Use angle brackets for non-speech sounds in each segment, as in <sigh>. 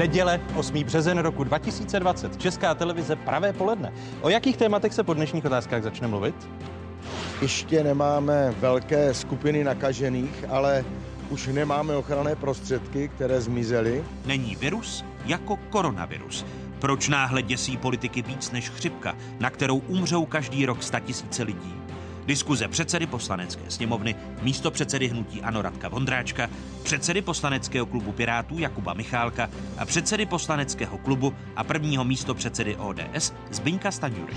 Neděle, 8. březen roku 2020, Česká televize Pravé poledne. O jakých tématech se po dnešních otázkách začne mluvit? Ještě nemáme velké skupiny nakažených, ale už nemáme ochranné prostředky, které zmizely. Není virus jako koronavirus. Proč náhle děsí politiky víc než chřipka, na kterou umřou každý rok statisíce lidí? Diskuze předsedy poslanecké sněmovny, místo předsedy hnutí Ano Radka Vondráčka, předsedy poslaneckého klubu Pirátů Jakuba Michálka a předsedy poslaneckého klubu a prvního místo předsedy ODS Zbyňka Staňury.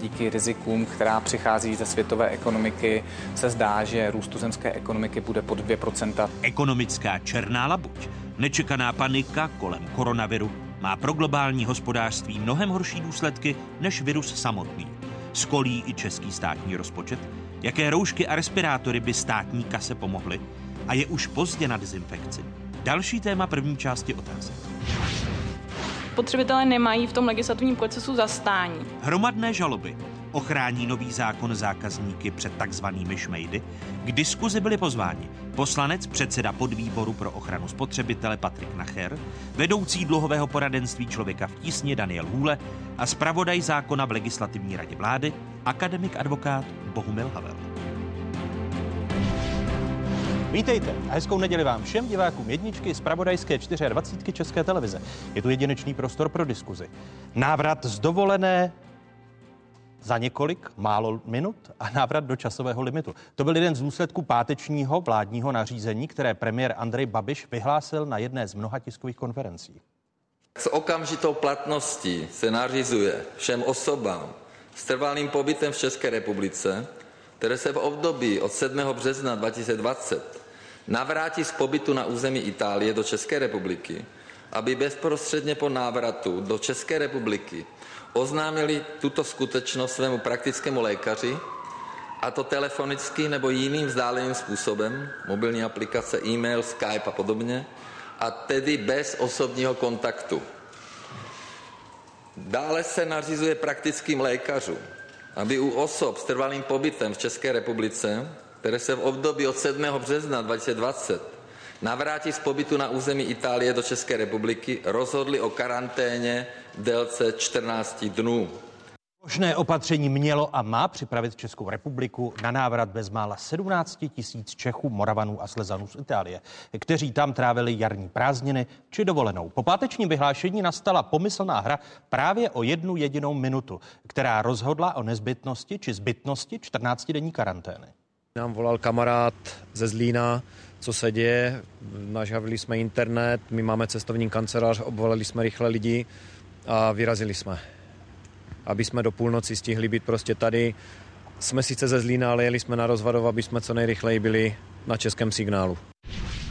Díky rizikům, která přichází ze světové ekonomiky, se zdá, že růst tuzemské ekonomiky bude pod 2%. Ekonomická černá labuť, nečekaná panika kolem koronaviru má pro globální hospodářství mnohem horší důsledky než virus samotný. Skolí i český státní rozpočet? Jaké roušky a respirátory by státní kase pomohly? A je už pozdě na dezinfekci? Další téma první části otázek. Spotřebitelé nemají v tom legislativním procesu zastání. Hromadné žaloby. Ochrání nový zákon zákazníky před takzvanými šmejdy? K diskuzi byli pozváni poslanec, předseda podvýboru pro ochranu spotřebitele Patrik Nacher, vedoucí dluhového poradenství člověka v tísni Daniel Hůle a zpravodaj zákona v legislativní radě vlády, akademik advokát Bohumil Havel. Vítejte a hezkou neděli vám všem divákům jedničky z Pravodajské 24 České televize. Je tu jedinečný prostor pro diskuzi. Návrat z dovolené za několik málo minut a návrat do časového limitu. To byl jeden z důsledků pátečního vládního nařízení, které premiér Andrej Babiš vyhlásil na jedné z mnoha tiskových konferencí. S okamžitou platností se nařizuje všem osobám s trvalým pobytem v České republice, které se v období od 7. března 2020 navrátí z pobytu na území Itálie do České republiky, aby bezprostředně po návratu do České republiky oznámili tuto skutečnost svému praktickému lékaři, a to telefonicky nebo jiným vzdáleným způsobem, mobilní aplikace, e-mail, Skype a podobně, a tedy bez osobního kontaktu. Dále se nařizuje praktickým lékařům, aby u osob s trvalým pobytem v České republice, které se v období od 7. března 2020 navrátí z pobytu na území Itálie do České republiky, rozhodli o karanténě v délce 14 dnů. Možné opatření mělo a má připravit Českou republiku na návrat bezmála 17 tisíc Čechů, Moravanů a Slezanů z Itálie, kteří tam trávili jarní prázdniny či dovolenou. Po pátečním vyhlášení nastala pomyslná hra právě o jednu jedinou minutu, která rozhodla o nezbytnosti či zbytnosti 14-denní karantény. Nám volal kamarád ze Zlína, co se děje. Nažavili jsme internet, my máme cestovní kancelář, obvolali jsme rychle lidi a vyrazili jsme. Aby jsme do půlnoci stihli být prostě tady. Jsme sice ze Zlína, ale jeli jsme na rozvadov, aby jsme co nejrychleji byli na českém signálu.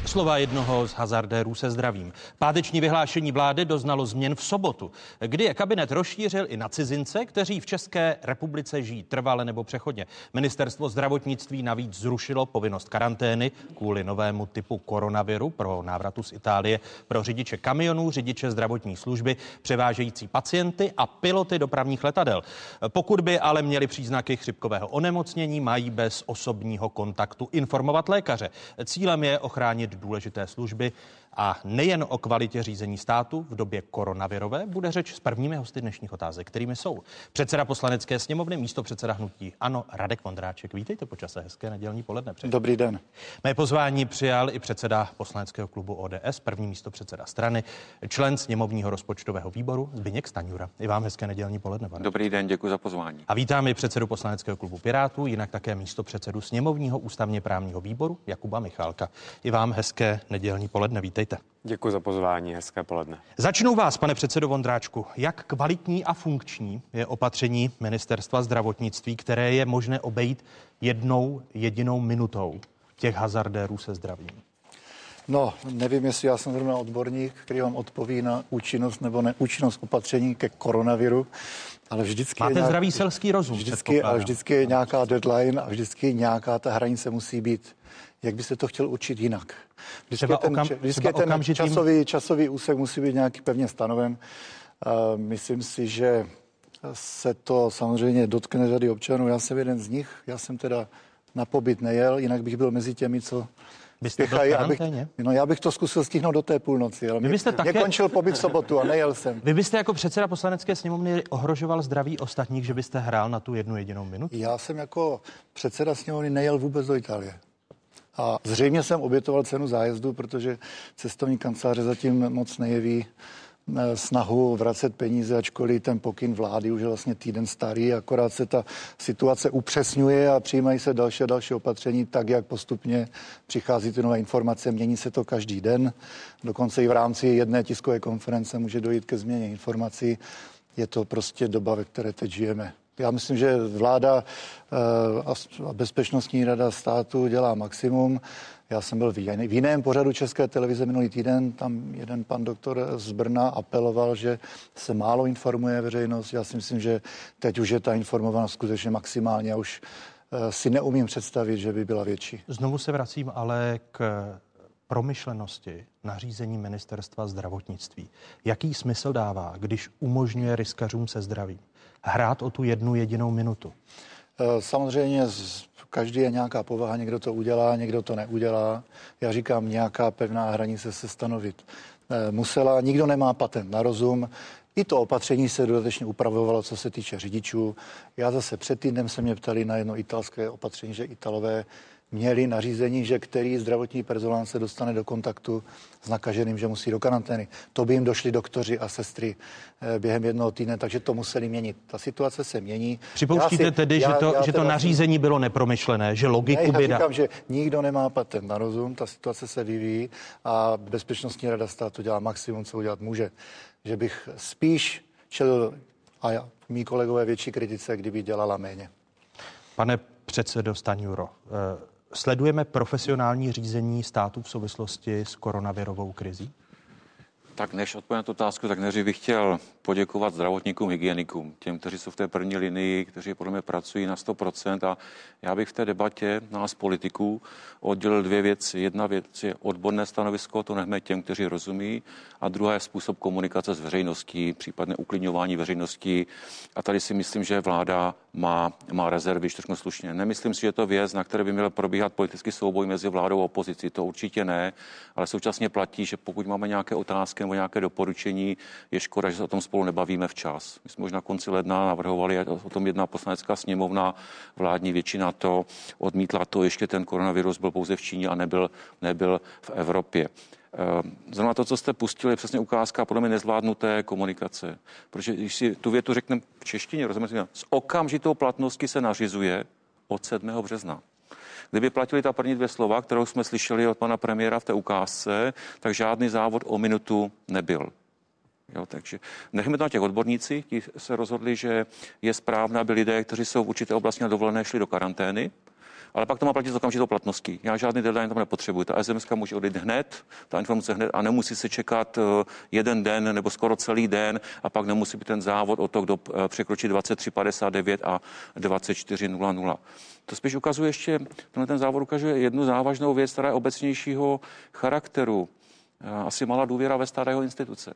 Slova jednoho z hazardérů se zdravím. Páteční vyhlášení vlády doznalo změn v sobotu, kdy je kabinet rozšířil i na cizince, kteří v České republice žijí trvale nebo přechodně. Ministerstvo zdravotnictví navíc zrušilo povinnost karantény kvůli novému typu koronaviru pro návratu z Itálie pro řidiče kamionů, řidiče zdravotní služby, převážející pacienty a piloty dopravních letadel. Pokud by ale měli příznaky chřipkového onemocnění, mají bez osobního kontaktu informovat lékaře. Cílem je ochránit důležité služby a nejen o kvalitě řízení státu v době koronavirové bude řeč s prvními hosty dnešních otázek, kterými jsou předseda poslanecké sněmovny, místo předseda hnutí Ano, Radek Vondráček. Vítejte počase hezké nedělní poledne. Předseda. Dobrý den. Mé pozvání přijal i předseda poslaneckého klubu ODS, první místo předseda strany, člen sněmovního rozpočtového výboru Zbyněk Staňura. I vám hezké nedělní poledne. Pane. Dobrý den, děkuji za pozvání. A vítám i předsedu poslaneckého klubu Pirátů, jinak také místo předsedu sněmovního ústavně právního výboru Jakuba Michálka. I vám hezké nedělní poledne. Vítejte. Vítejte. Děkuji za pozvání, hezké poledne. Začnu vás, pane předsedo Vondráčku. Jak kvalitní a funkční je opatření ministerstva zdravotnictví, které je možné obejít jednou jedinou minutou těch hazardérů se zdravím? No, nevím, jestli já jsem zrovna odborník, který vám odpoví na účinnost nebo neúčinnost opatření ke koronaviru, ale vždycky Máte je nějak, zdravý selský rozum. Vždycky, ale vždycky je nějaká deadline a vždycky nějaká ta hranice musí být. Jak byste to chtěl učit jinak? Vždycky třeba ten, okam, vždycky třeba ten okamžitým... časový, časový úsek musí být nějaký pevně stanoven. Uh, myslím si, že se to samozřejmě dotkne řady občanů. Já jsem jeden z nich, já jsem teda na pobyt nejel, jinak bych byl mezi těmi, co byste spěchají, abych, no já bych to zkusil stihnout do té půlnoci, ale Vy byste mě, také... mě končil pobyt v sobotu a nejel jsem. Vy byste jako předseda poslanecké sněmovny ohrožoval zdraví ostatních, že byste hrál na tu jednu jedinou minutu? Já jsem jako předseda sněmovny nejel vůbec do Itálie. A zřejmě jsem obětoval cenu zájezdu, protože cestovní kanceláře zatím moc nejeví Eh, snahu vracet peníze, ačkoliv ten pokyn vlády už je vlastně týden starý, akorát se ta situace upřesňuje a přijímají se další a další opatření, tak jak postupně přichází ty nové informace, mění se to každý den, dokonce i v rámci jedné tiskové konference může dojít ke změně informací. Je to prostě doba, ve které teď žijeme. Já myslím, že vláda eh, a bezpečnostní rada státu dělá maximum. Já jsem byl v jiném pořadu České televize minulý týden, tam jeden pan doktor z Brna apeloval, že se málo informuje veřejnost. Já si myslím, že teď už je ta informovanost skutečně maximálně. Já už eh, si neumím představit, že by byla větší. Znovu se vracím ale k promyšlenosti nařízení ministerstva zdravotnictví. Jaký smysl dává, když umožňuje riskařům se zdravím hrát o tu jednu jedinou minutu? Eh, samozřejmě každý je nějaká povaha, někdo to udělá, někdo to neudělá. Já říkám, nějaká pevná hranice se stanovit eh, musela. Nikdo nemá patent na rozum. I to opatření se dodatečně upravovalo, co se týče řidičů. Já zase před týdnem se mě ptali na jedno italské opatření, že Italové měli nařízení, že který zdravotní personál se dostane do kontaktu s nakaženým, že musí do karantény. To by jim došli doktoři a sestry eh, během jednoho týdne, takže to museli měnit. Ta situace se mění. Připouštíte si, tedy, já, že to, já že to nařízení bylo nepromyšlené, že logiku ne, já říkám, že nikdo nemá patent na rozum, ta situace se vyvíjí a Bezpečnostní rada státu dělá maximum, co udělat může. Že bych spíš čelil a já, mý kolegové větší kritice, kdyby dělala méně. Pane předsedo Staňuro, eh, Sledujeme profesionální řízení státu v souvislosti s koronavirovou krizí? Tak než odpovím na tu otázku, tak než bych chtěl poděkovat zdravotníkům, hygienikům, těm, kteří jsou v té první linii, kteří podle mě pracují na 100%. A já bych v té debatě nás politiků oddělil dvě věci. Jedna věc je odborné stanovisko, to nechme těm, kteří rozumí, a druhá je způsob komunikace s veřejností, případně uklidňování veřejnosti. A tady si myslím, že vláda má, má rezervy, když to slušně. Nemyslím si, že to věc, na které by měl probíhat politický souboj mezi vládou a opozicí. To určitě ne, ale současně platí, že pokud máme nějaké otázky nebo nějaké doporučení, je škoda, že se o tom spolu nebavíme včas. My jsme už na konci ledna navrhovali, o tom jedna poslanecká sněmovna, vládní většina to odmítla, to ještě ten koronavirus byl pouze v Číně a nebyl, nebyl v Evropě. Eh, zrovna to, co jste pustili, je přesně ukázka podle mě nezvládnuté komunikace. Protože když si tu větu řekneme v češtině, rozumíte, s okamžitou platností se nařizuje od 7. března. Kdyby platili ta první dvě slova, kterou jsme slyšeli od pana premiéra v té ukázce, tak žádný závod o minutu nebyl. Jo, takže nechme to na těch odbornících, ti se rozhodli, že je správné, aby lidé, kteří jsou v určité oblasti na dovolené, šli do karantény, ale pak to má platit s okamžitou platností. Já žádný deadline tam nepotřebuji. Ta SMS může odejít hned, ta informace hned a nemusí se čekat eh, jeden den nebo skoro celý den a pak nemusí být ten závod o to, kdo eh, překročí 23.59 a 24.00. To spíš ukazuje ještě, tenhle ten závod ukazuje jednu závažnou věc, která je obecnějšího charakteru. Eh, asi malá důvěra ve starého instituce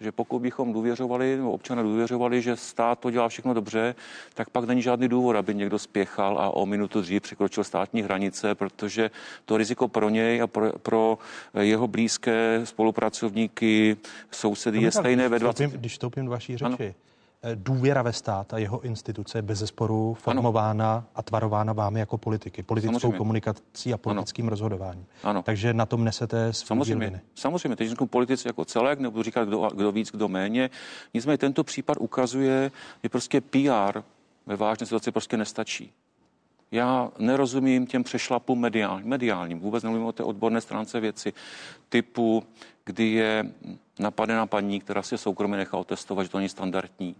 že pokud bychom důvěřovali, nebo občané důvěřovali, že stát to dělá všechno dobře, tak pak není žádný důvod, aby někdo spěchal a o minutu dřív překročil státní hranice, protože to riziko pro něj a pro, pro jeho blízké spolupracovníky, sousedy je stejné ve 20. Když vstoupím do vaší řeči, ano důvěra ve stát a jeho instituce je bez zesporu formována ano. a tvarována vámi jako politiky, politickou Samozřejmě. komunikací a politickým ano. rozhodováním. Ano. Takže na tom nesete svůj Samozřejmě. Viny. Samozřejmě, teď řeknu politici jako celek, nebudu říkat, kdo, kdo víc, kdo méně. Nicméně tento případ ukazuje, že prostě PR ve vážné situaci prostě nestačí. Já nerozumím těm přešlapům mediálním, mediálním. Vůbec nemluvím o té odborné stránce věci typu, kdy je napadena paní, která si soukromě nechá otestovat, že to není standardní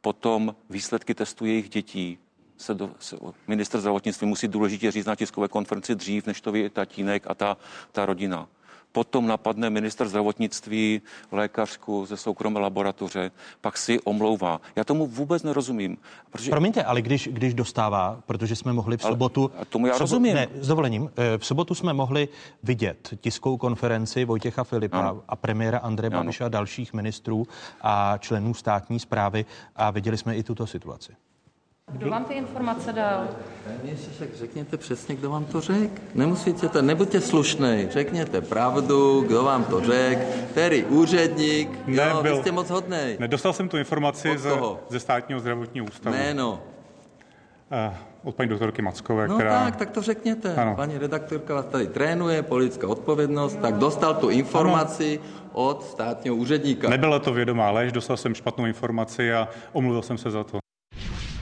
potom výsledky testů jejich dětí se, do, se minister zdravotnictví musí důležitě říct na tiskové konferenci dřív, než to ví tatínek a ta, ta rodina potom napadne minister zdravotnictví lékařku ze soukromé laboratoře, pak si omlouvá. Já tomu vůbec nerozumím. Protože... Promiňte, ale když, když dostává, protože jsme mohli v sobotu... Ale tomu já rozumím. Ne, s dovolením. Eh, v sobotu jsme mohli vidět tiskovou konferenci Vojtěcha Filipa ano. a premiéra Andreje Babiša a dalších ministrů a členů státní zprávy a viděli jsme i tuto situaci. Kdo vám ty informace dal? Ježišek, řekněte přesně, kdo vám to řekl. Nemusíte to, nebuďte slušnej, řekněte pravdu, kdo vám to řekl, který úředník, Nebyl. jo, vy jste moc hodnej. Nedostal jsem tu informaci ze, ze státního zdravotního ústavu. Jméno. Uh, od paní doktorky Mackové, no která... tak, tak to řekněte. Ano. Paní redaktorka vás tady trénuje, politická odpovědnost, tak dostal tu informaci ano. od státního úředníka. Nebyla to vědomá lež, dostal jsem špatnou informaci a omluvil jsem se za to.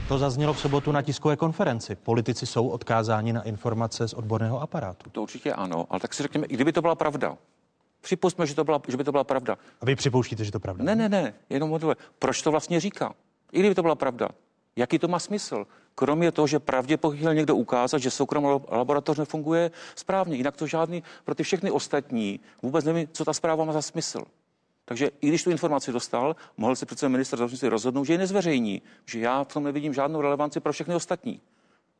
To zaznělo v sobotu na tiskové konferenci. Politici jsou odkázáni na informace z odborného aparátu. To určitě ano, ale tak si řekněme, i kdyby to byla pravda, Připustme, že, to byla, že by to byla pravda. A vy připouštíte, že to pravda? Ne, ne, ne, jenom o Proč to vlastně říká? I kdyby to byla pravda. Jaký to má smysl? Kromě toho, že pravděpodobně chtěl někdo ukázat, že soukromá laboratoř nefunguje správně. Jinak to žádný, pro ty všechny ostatní vůbec nevím, co ta zpráva má za smysl. Takže i když tu informaci dostal, mohl si přece minister zdravotnictví rozhodnout, že ji nezveřejní, že já v tom nevidím žádnou relevanci pro všechny ostatní.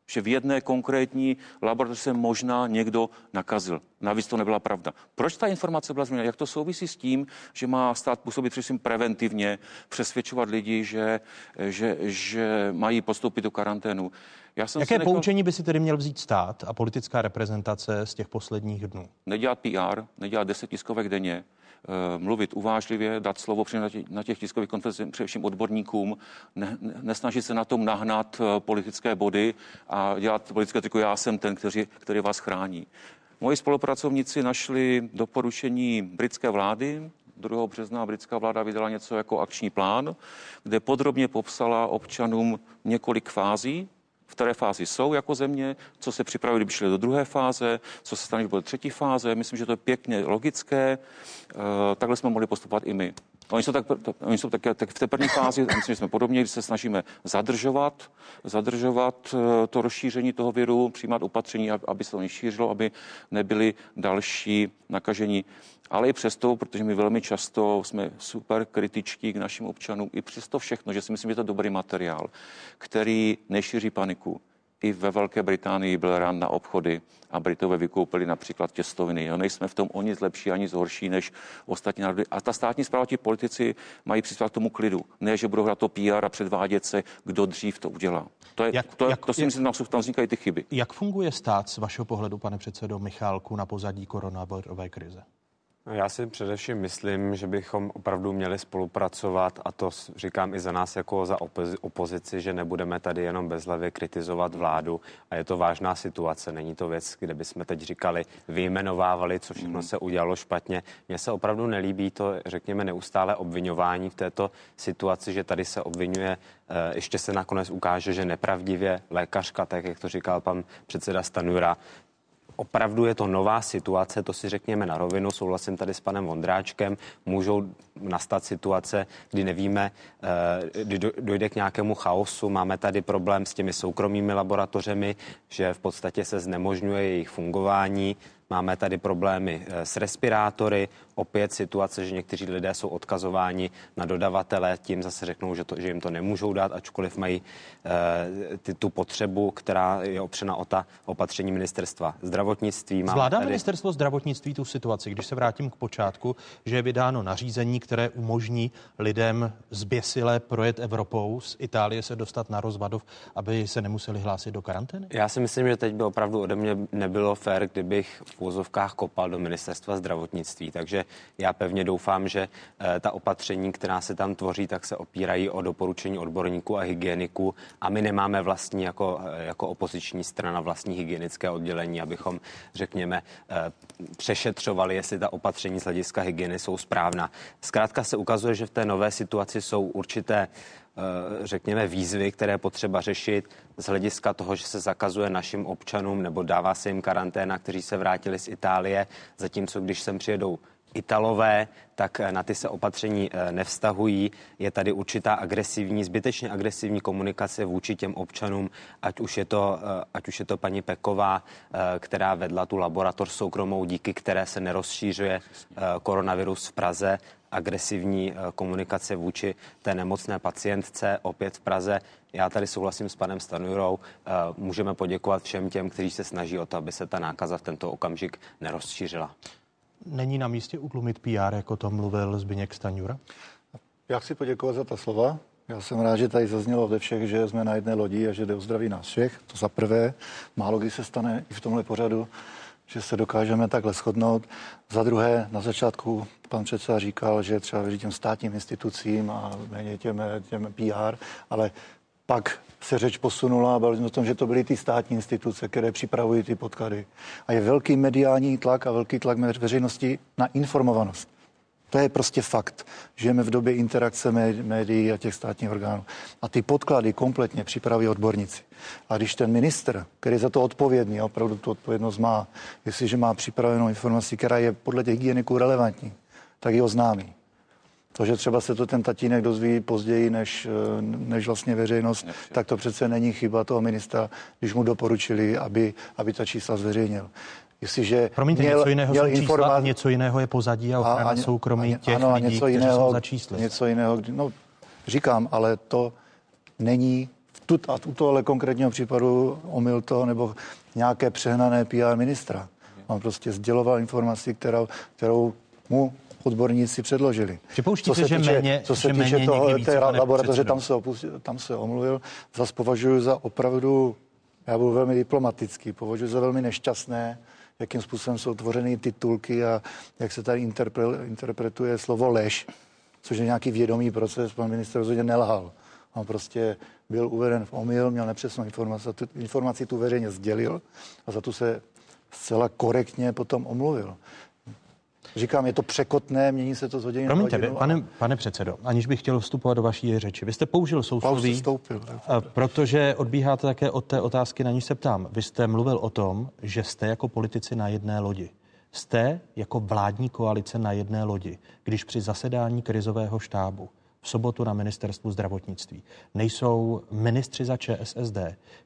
Že v jedné konkrétní laboratoři se možná někdo nakazil. Navíc to nebyla pravda. Proč ta informace byla změněna? Jak to souvisí s tím, že má stát působit především preventivně, přesvědčovat lidi, že, že, že mají postoupit do karanténu? Já jsem Jaké nechal... poučení by si tedy měl vzít stát a politická reprezentace z těch posledních dnů? Nedělat PR, nedělat deset tiskovek denně, mluvit uvážlivě, dát slovo na těch tiskových konferencích především odborníkům, ne, nesnažit se na tom nahnat eh, politické body a dělat politické triku, já jsem ten, který, který vás chrání. Moji spolupracovníci našli doporučení britské vlády, 2. března britská vláda vydala něco jako akční plán, kde podrobně popsala občanům několik fází v které fázi jsou jako země, co se připraví, kdyby šli do druhé fáze, co se stane, když bude třetí fáze. Myslím, že to je pěkně logické. Eh, takhle jsme mohli postupovat i my. Oni jsou, tak, oni jsou tak, tak v té první fázi, myslím, že jsme podobně, když se snažíme zadržovat, zadržovat eh, to rozšíření toho viru, přijímat opatření, aby se to nešířilo, aby nebyly další nakažení. Ale i přesto, protože my velmi často jsme super kritičtí k našim občanům, i přesto všechno, že si myslím, že to je dobrý materiál, který nešíří paniku, i ve Velké Británii byl ran na obchody a Britové vykoupili například těstoviny. No, nejsme v tom o nic lepší ani zhorší než ostatní národy. A ta státní zpráva, ti politici mají přispět k tomu klidu. Ne, že budou hrát to PR a předvádět se, kdo dřív to udělá. To, je, jak, to, je, jak, to si jak, myslím, že tam vznikají ty chyby. Jak funguje stát z vašeho pohledu, pane předsedo Michálku, na pozadí koronavirové krize? No, já si především myslím, že bychom opravdu měli spolupracovat a to říkám i za nás jako za opozici, že nebudeme tady jenom bezlevě kritizovat vládu a je to vážná situace. Není to věc, kde bychom teď říkali, vyjmenovávali, co všechno se udělalo špatně. Mně se opravdu nelíbí to, řekněme, neustále obvinování v této situaci, že tady se obvinuje, eh, ještě se nakonec ukáže, že nepravdivě lékařka, tak jak to říkal pan předseda Stanura, opravdu je to nová situace, to si řekněme na rovinu, souhlasím tady s panem Vondráčkem, můžou nastat situace, kdy nevíme, eh, kdy dojde k nějakému chaosu. Máme tady problém s těmi soukromými laboratořemi, že v podstatě se znemožňuje jejich fungování. Máme tady problémy eh, s respirátory, opět situace, že někteří lidé jsou odkazováni na dodavatele, tím zase řeknou, že, to, že jim to nemůžou dát, ačkoliv mají e, ty, tu potřebu, která je opřena o ta opatření ministerstva zdravotnictví. Máme Zvládá tady... ministerstvo zdravotnictví tu situaci, když se vrátím k počátku, že je vydáno nařízení, které umožní lidem zběsile projet Evropou, z Itálie se dostat na rozvadov, aby se nemuseli hlásit do karantény? Já si myslím, že teď by opravdu ode mě nebylo fér, kdybych v kopal do ministerstva zdravotnictví. Takže já pevně doufám, že eh, ta opatření, která se tam tvoří, tak se opírají o doporučení odborníků a hygieniků a my nemáme vlastní jako, eh, jako opoziční strana vlastní hygienické oddělení, abychom, řekněme, eh, přešetřovali, jestli ta opatření z hlediska hygieny jsou správná. Zkrátka se ukazuje, že v té nové situaci jsou určité řekněme, výzvy, které potřeba řešit z hlediska toho, že se zakazuje našim občanům nebo dává se jim karanténa, kteří se vrátili z Itálie, zatímco když sem přijedou Italové, tak eh, na ty se opatření eh, nevztahují. Je tady určitá agresivní, zbytečně agresivní komunikace vůči těm občanům, ať už je to, eh, ať už je to paní Peková, která vedla tu laboratoř soukromou, díky které se nerozšířuje koronavirus v Praze, agresivní komunikace vůči té nemocné pacientce opět v Praze. Já tady souhlasím s panem Stanurou. Můžeme poděkovat všem těm, kteří se snaží o to, aby se ta nákaza v tento okamžik nerozšířila. Není na místě utlumit PR, jako to mluvil Zbyněk Staňura? Já chci poděkovat za ta slova. Já jsem rád, že tady zaznělo ve všech, že jsme na jedné lodi a že jde o zdraví nás všech. To za prvé. Málo kdy se stane i v tomhle pořadu, že se dokážeme takhle shodnout. Za druhé, na začátku pan předseda říkal, že třeba věří těm státním institucím a méně těm, těm PR, ale pak se řeč posunula a bavili jsme o tom, že to byly ty státní instituce, které připravují ty podklady. A je velký mediální tlak a velký tlak veřejnosti na informovanost. To je prostě fakt. Žijeme v době interakce médií a těch státních orgánů. A ty podklady kompletně připraví odborníci. A když ten minister, který je za to odpovědný a opravdu tu odpovědnost má, jestliže má připravenou informaci, která je podle těch hygieniků relevantní, tak ji oznámí. To, že třeba se to ten tatínek dozví později než, než vlastně veřejnost, Nevšak. tak to přece není chyba toho ministra, když mu doporučili, aby, aby ta čísla zveřejnil. Jestliže Promiňte, měl, něco jiného měl informa... něco jiného je pozadí a ochrana a, a, soukromí a, těch ano, lidí, něco jiného, jsou za čísly. Něco jiného, no říkám, ale to není v tut, a tuto ale konkrétního případu omyl to nebo nějaké přehnané PR ministra. On prostě sděloval informaci, kterou, kterou mu odborníci předložili. Připouštíte, co se že týče, méně, co se týče toho, té laboratoře, tam se, opustil, tam se omluvil, zase považuji za opravdu, já budu velmi diplomatický, považuji za velmi nešťastné, jakým způsobem jsou tvořeny titulky a jak se tady interpre, interpretuje slovo lež, což je nějaký vědomý proces. Pan minister rozhodně nelhal. On prostě byl uveden v omyl, měl nepřesnou informaci, tu informaci tu veřejně sdělil a za tu se zcela korektně potom omluvil. Říkám, je to překotné, mění se to z hodiny Promiňte, hodinu, pane, pane předsedo, aniž bych chtěl vstupovat do vaší řeči. Vy jste použil sousloví, vstoupil, protože odbíháte také od té otázky, na ní se ptám. Vy jste mluvil o tom, že jste jako politici na jedné lodi. Jste jako vládní koalice na jedné lodi, když při zasedání krizového štábu v sobotu na ministerstvu zdravotnictví nejsou ministři za ČSSD,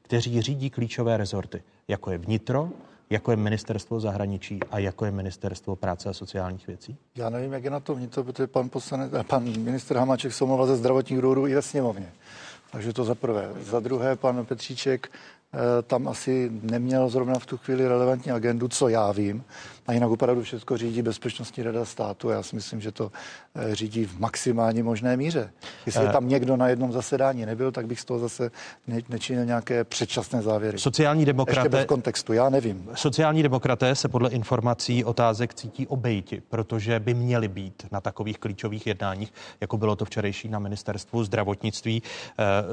kteří řídí klíčové rezorty, jako je vnitro, jako je ministerstvo zahraničí a jako je ministerstvo práce a sociálních věcí? Já nevím, jak je na to vnitro, protože pan, poslanec, pan minister Hamáček se omlouvá ze zdravotních důvodů i ve sněmovně. Takže to za prvé. Za druhé, pan Petříček tam asi neměl zrovna v tu chvíli relevantní agendu, co já vím. A jinak opravdu všechno řídí Bezpečnostní rada státu. Já si myslím, že to eh, řídí v maximální možné míře. Jestli uh, tam někdo na jednom zasedání nebyl, tak bych z toho zase ne, nečinil nějaké předčasné závěry. Sociální demokraté... Ještě bez kontextu, já nevím. Sociální demokraté se podle informací otázek cítí obejti, protože by měli být na takových klíčových jednáních, jako bylo to včerejší na ministerstvu zdravotnictví,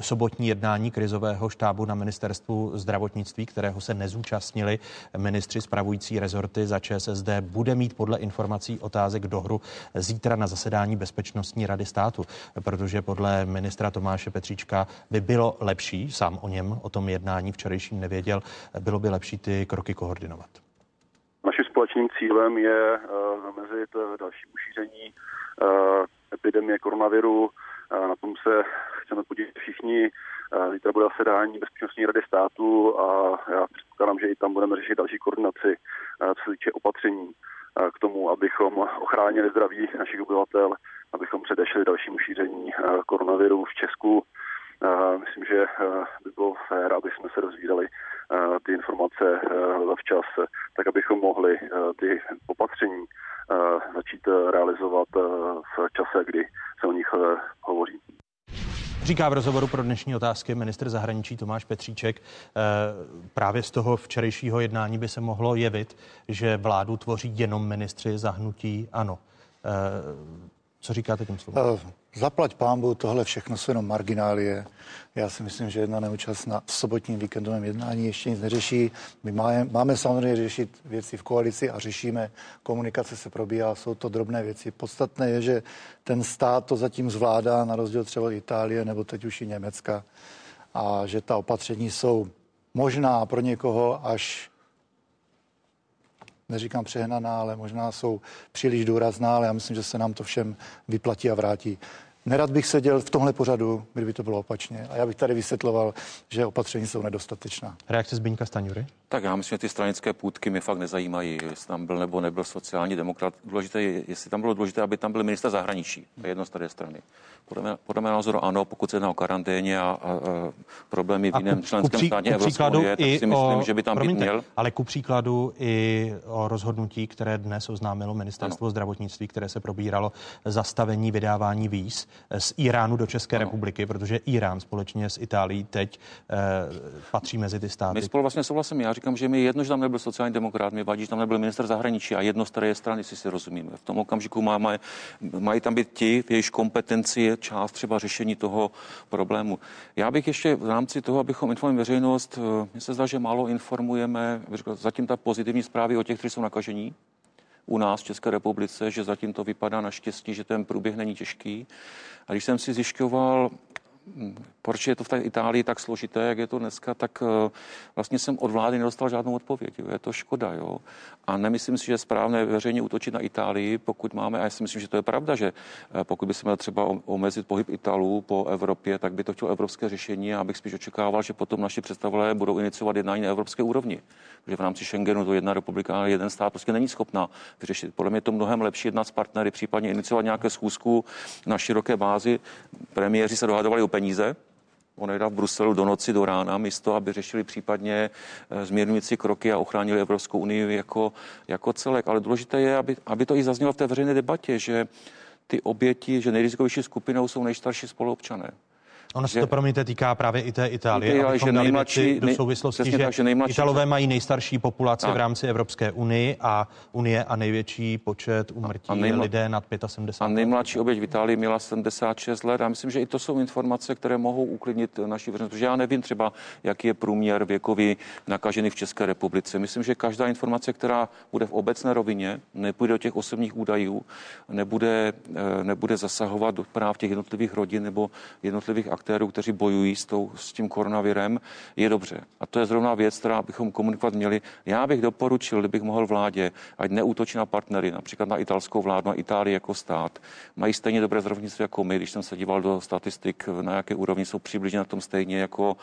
sobotní jednání krizového štábu na ministerstvu zdravotnictví, kterého se nezúčastnili ministři spravující rezorty za ČSSD, bude mít podle informací otázek do hru zítra na zasedání Bezpečnostní rady státu, protože podle ministra Tomáše Petříčka by bylo lepší, sám o něm, o tom jednání včerejším nevěděl, bylo by lepší ty kroky koordinovat. Naším společným cílem je uh, zamezit uh, další ušíření uh, epidemie koronaviru. Na tom se chceme podívat všichni. Zítra bude zasedání Bezpečnostní rady státu a já předpokládám, že i tam budeme řešit další koordinaci, co se týče opatření k tomu, abychom ochránili zdraví našich obyvatel, abychom předešli dalšímu šíření koronaviru v Česku. Myslím, že by bylo fér, aby jsme se rozvídali ty informace včas, tak abychom mohli ty opatření začít realizovat v čase, kdy se o nich hovoří. Říká v rozhovoru pro dnešní otázky ministr zahraničí Tomáš Petříček. Eh, právě z toho včerejšího jednání by se mohlo jevit, že vládu tvoří jenom ministři zahnutí ano. Co říkáte tím slovům? Eh, zaplať pámbu, tohle všechno jsou jenom marginálie. Já si myslím, že jedna neúčast na sobotním víkendovém jednání ještě nic neřeší. My máme, máme samozřejmě řešit věci v koalici a řešíme, komunikace se probíhá, jsou to drobné věci. Podstatné je, že ten stát to zatím zvládá, na rozdíl třeba Itálie nebo teď už i Německa, a že ta opatření jsou možná pro někoho až neříkám přehnaná, ale možná jsou příliš důrazná, ale já myslím, že se nám to všem vyplatí a vrátí. Nerad bych seděl v tomhle pořadu, kdyby to bylo opačně. A já bych tady vysvětloval, že opatření jsou nedostatečná. Reakce Zbyňka Staňury? Tak já myslím, že ty stranické půdky mě fakt nezajímají, jestli tam byl nebo nebyl sociální demokrat. Důležité je, jestli tam bylo důležité, aby tam byl minister zahraničí, jedno z té strany. Podle, mě, podle mého názoru ano, pokud se jedná o karanténě a, a, a problémy v jiném členském státě Evropské unie, tak si myslím, o, že by tam promiňte, být měl. Ale ku příkladu i o rozhodnutí, které dnes oznámilo ministerstvo ano. zdravotnictví, které se probíralo zastavení vydávání víz z Iránu do České ano. republiky, protože Irán společně s Itálií teď eh, patří mezi ty státy. My spolu vlastně souhlasím. Já říkám, že mi jedno, že tam nebyl sociální demokrat, mi vadí, že tam nebyl minister zahraničí a jedno staré strany, si si rozumíme. V tom okamžiku má, mají, mají tam být ti, v jejichž kompetenci je část třeba řešení toho problému. Já bych ještě v rámci toho, abychom informovali veřejnost, eh, mně se zdá, že málo informujeme, zatím ta pozitivní zprávy o těch, kteří jsou nakažení, u nás v České republice, že zatím to vypadá naštěstí, že ten průběh není těžký. A když jsem si zjišťoval, proč je to v té Itálii tak složité, jak je to dneska, tak eh, vlastně jsem od vlády nedostal žádnou odpověď. Jo. Je to škoda. Jo. A nemyslím si, že je správné veřejně útočit na Itálii, pokud máme, a já si myslím, že to je pravda, že eh, pokud by se měl třeba omezit pohyb Italů po Evropě, tak by to chtělo evropské řešení a abych spíš očekával, že potom naši představitelé budou iniciovat jednání na evropské úrovni. Protože v rámci Schengenu to jedna republika jeden stát prostě není schopná vyřešit. Podle mě je to mnohem lepší jednat s partnery, případně iniciovat nějaké schůzku na široké bázi. Premiéři se dohadovali o peníze, onejda v Bruselu do noci, do rána, místo, aby řešili případně eh, zmírňující kroky a ochránili Evropskou unii jako, jako celek. Ale důležité je, aby, aby to i zaznělo v té veřejné debatě, že ty oběti, že nejrizikovější skupinou jsou nejstarší spoluobčané. Ono se to, promiňte, týká právě i té Itálie. Itálie že nejmladší, do souvislosti, že, tak, že nejmladší, Italové mají nejstarší populaci tak. v rámci Evropské unie a Unie a největší počet umrtí a nejmla... lidé nad 75. A nejmladší oběť v Itálii měla 76 let a myslím, že i to jsou informace, které mohou uklidnit naši veřejnost, protože já nevím třeba, jaký je průměr věkový nakažený v České republice. Myslím, že každá informace, která bude v obecné rovině, nepůjde do těch osobních údajů, nebude, eh, nebude zasahovat do práv těch jednotlivých rodin nebo jednotlivých aktérů, kteří bojují s, tou, s tím koronavirem, je dobře. A to je zrovna věc, která bychom komunikovat měli. Já bych doporučil, kdybych mohl vládě, ať neútočí na partnery, například na italskou vládu, na Itálii jako stát. Mají stejně dobré zdravotnictví jako my, když jsem se díval do statistik, na jaké úrovni jsou přibližně na tom stejně jako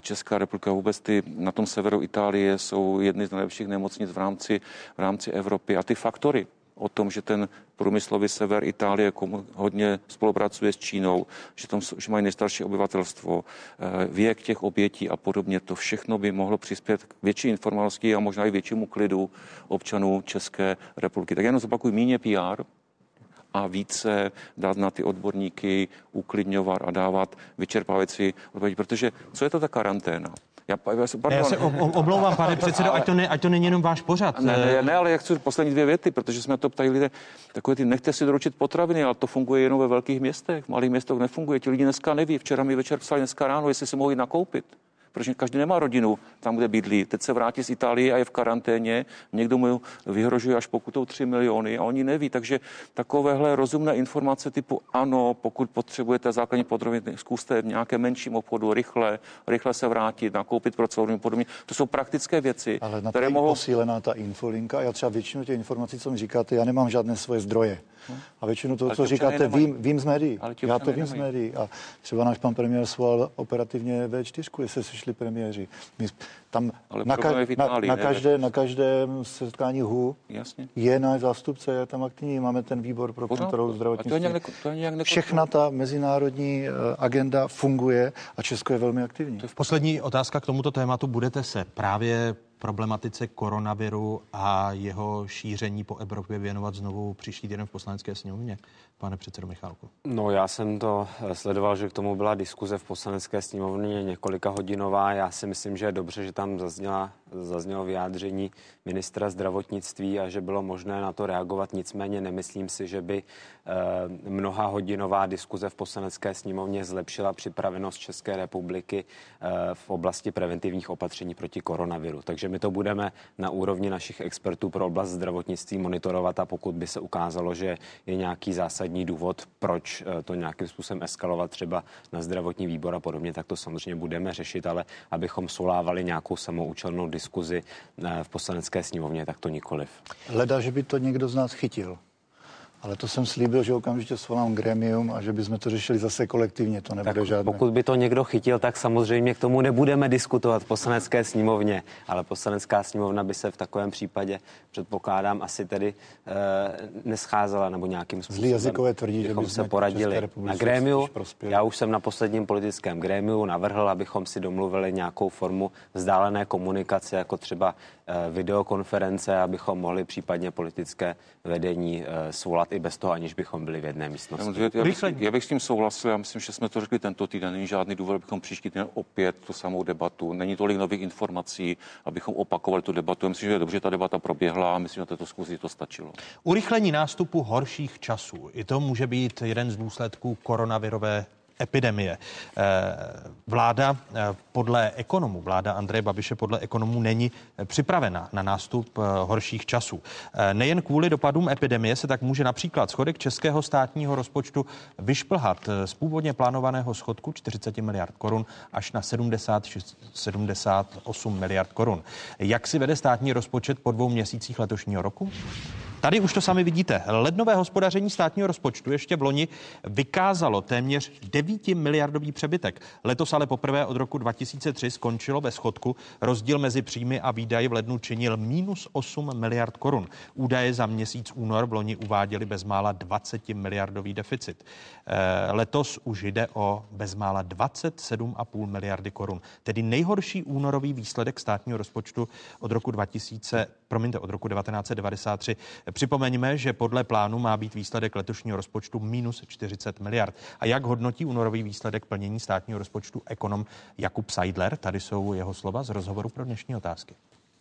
Česká republika. Vůbec ty na tom severu Itálie jsou jedny z nejlepších nemocnic v rámci, v rámci Evropy. A ty faktory, o tom, že ten průmyslový sever Itálie hodně spolupracuje s Čínou, že tam že mají nejstarší obyvatelstvo, eh, věk těch obětí a podobně. To všechno by mohlo přispět k větší informovanosti a možná i většímu klidu občanů České republiky. Tak jenom zopakuju, míně PR, a více dát na ty odborníky, uklidňovat a dávat vyčerpávající odpovědi. Protože co je to ta karanténa? Já, se, já se omlouvám, pane předsedo, ať to, ne, ať to není jenom váš pořad. Ne, ne, ne, ale já chci poslední dvě věty, protože jsme to ptali lidé, takové ty, nechte si doručit potraviny, ale to funguje jenom ve velkých městech, v malých městech nefunguje. Ti lidi dneska neví, včera mi večer psali dneska ráno, jestli si mohli nakoupit protože každý nemá rodinu tam, kde bydlí. Teď se vrátí z Itálie a je v karanténě, někdo mu vyhrožuje až pokutou 3 miliony a oni neví. Takže takovéhle rozumné informace typu ano, pokud potřebujete základní podrobně, zkuste v nějakém menším obchodu rychle, rychle se vrátit, nakoupit pro celou podobně. To jsou praktické věci, Ale na které mohou... posílená ta infolinka. Já třeba většinu těch informací, co mi říkáte, já nemám žádné svoje zdroje. A většinu toho, co říkáte, vím, vím z médií. Já to vím z médií. A třeba náš pan premiér svolal operativně V4, jestli se šli premiéři. My, tam Ale na, ka, Itálii, na, na, každé, na každém setkání HU Jasně. je náš zástupce, je tam aktivní, máme ten výbor pro Pořád, kontrolu zdravotnictví. To je nějak, to je nějak Všechna ta mezinárodní uh, agenda funguje a Česko je velmi aktivní. Poslední otázka k tomuto tématu. Budete se právě problematice koronaviru a jeho šíření po Evropě věnovat znovu příští týden v poslanecké sněmovně, pane předsedo Michálku? No já jsem to eh, sledoval, že k tomu byla diskuze v poslanecké sněmovně několika hodinová. Já si myslím, že je dobře, že tam zazněla, zaznělo vyjádření ministra zdravotnictví a že bylo možné na to reagovat. Nicméně nemyslím si, že by eh, mnoha hodinová diskuze v poslanecké sněmovně zlepšila připravenost České republiky eh, v oblasti preventivních opatření proti koronaviru. Takže my to budeme na úrovni našich expertů pro oblast zdravotnictví monitorovat a pokud by se ukázalo, že je nějaký zásadní důvod, proč eh, to nějakým způsobem eskalovat třeba na zdravotní výbor a podobně, tak to samozřejmě budeme řešit, ale abychom solávali nějakou samoučelnou diskuzi v poslanecké sněmovně, tak to nikoliv. Leda, že by to někdo z nás chytil. Ale to jsem slíbil, že okamžitě svolám gremium a že bychom to řešili zase kolektivně, to nebude tak žádné. Pokud by to někdo chytil, tak samozřejmě k tomu nebudeme diskutovat v poslanecké sněmovně, ale poslanecká sněmovna by se v takovém případě, předpokládám, asi tedy e, nescházela nebo nějakým způsobem. Zlý jazykové tvrdí, že bychom se poradili na grémiu. Já už jsem na posledním politickém grémiu navrhl, abychom si domluvili nějakou formu vzdálené komunikace, jako třeba e, videokonference, abychom mohli případně politické vedení e, svolat i bez toho, aniž bychom byli v jedné místnosti. Já, já, bych, já bych s tím souhlasil, já myslím, že jsme to řekli tento týden, není žádný důvod, abychom příští týden opět tu samou debatu. Není tolik nových informací, abychom opakovali tu debatu. Já myslím, že je dobře, že ta debata proběhla a myslím, že na této zkuzi to stačilo. Urychlení nástupu horších časů. I to může být jeden z důsledků koronavirové epidemie. Eh, vláda eh, podle ekonomů, vláda Andreje Babiše podle ekonomů není připravena na nástup eh, horších časů. Nejen kvůli dopadům epidemie se tak může například schodek českého státního rozpočtu vyšplhat z původně plánovaného schodku 40 miliard korun až na 70, 78 miliard korun. Jak si vede státní rozpočet po dvou měsících letošního roku? Tady už to sami vidíte. Lednové hospodaření státního rozpočtu ještě v loni vykázalo téměř 9 miliardový přebytek. Letos ale poprvé od roku 2003 skončilo ve schodku. Rozdíl mezi příjmy a výdaji v lednu činil minus 8 miliard korun. Údaje za měsíc únor v loni uváděli bezmála 20 miliardový deficit. Eh, letos už jde o bezmála 27,5 miliardy korun. Tedy nejhorší únorový výsledek státního rozpočtu od roku 2000, promiňte, od roku 1993. Připomeňme, že podle plánu má být výsledek letošního rozpočtu minus 40 miliard. A jak hodnotí únorový výsledek plnění státního rozpočtu ekonom Jakub Seidler? Tady jsou jeho slova z rozhovoru pro dnešní otázky.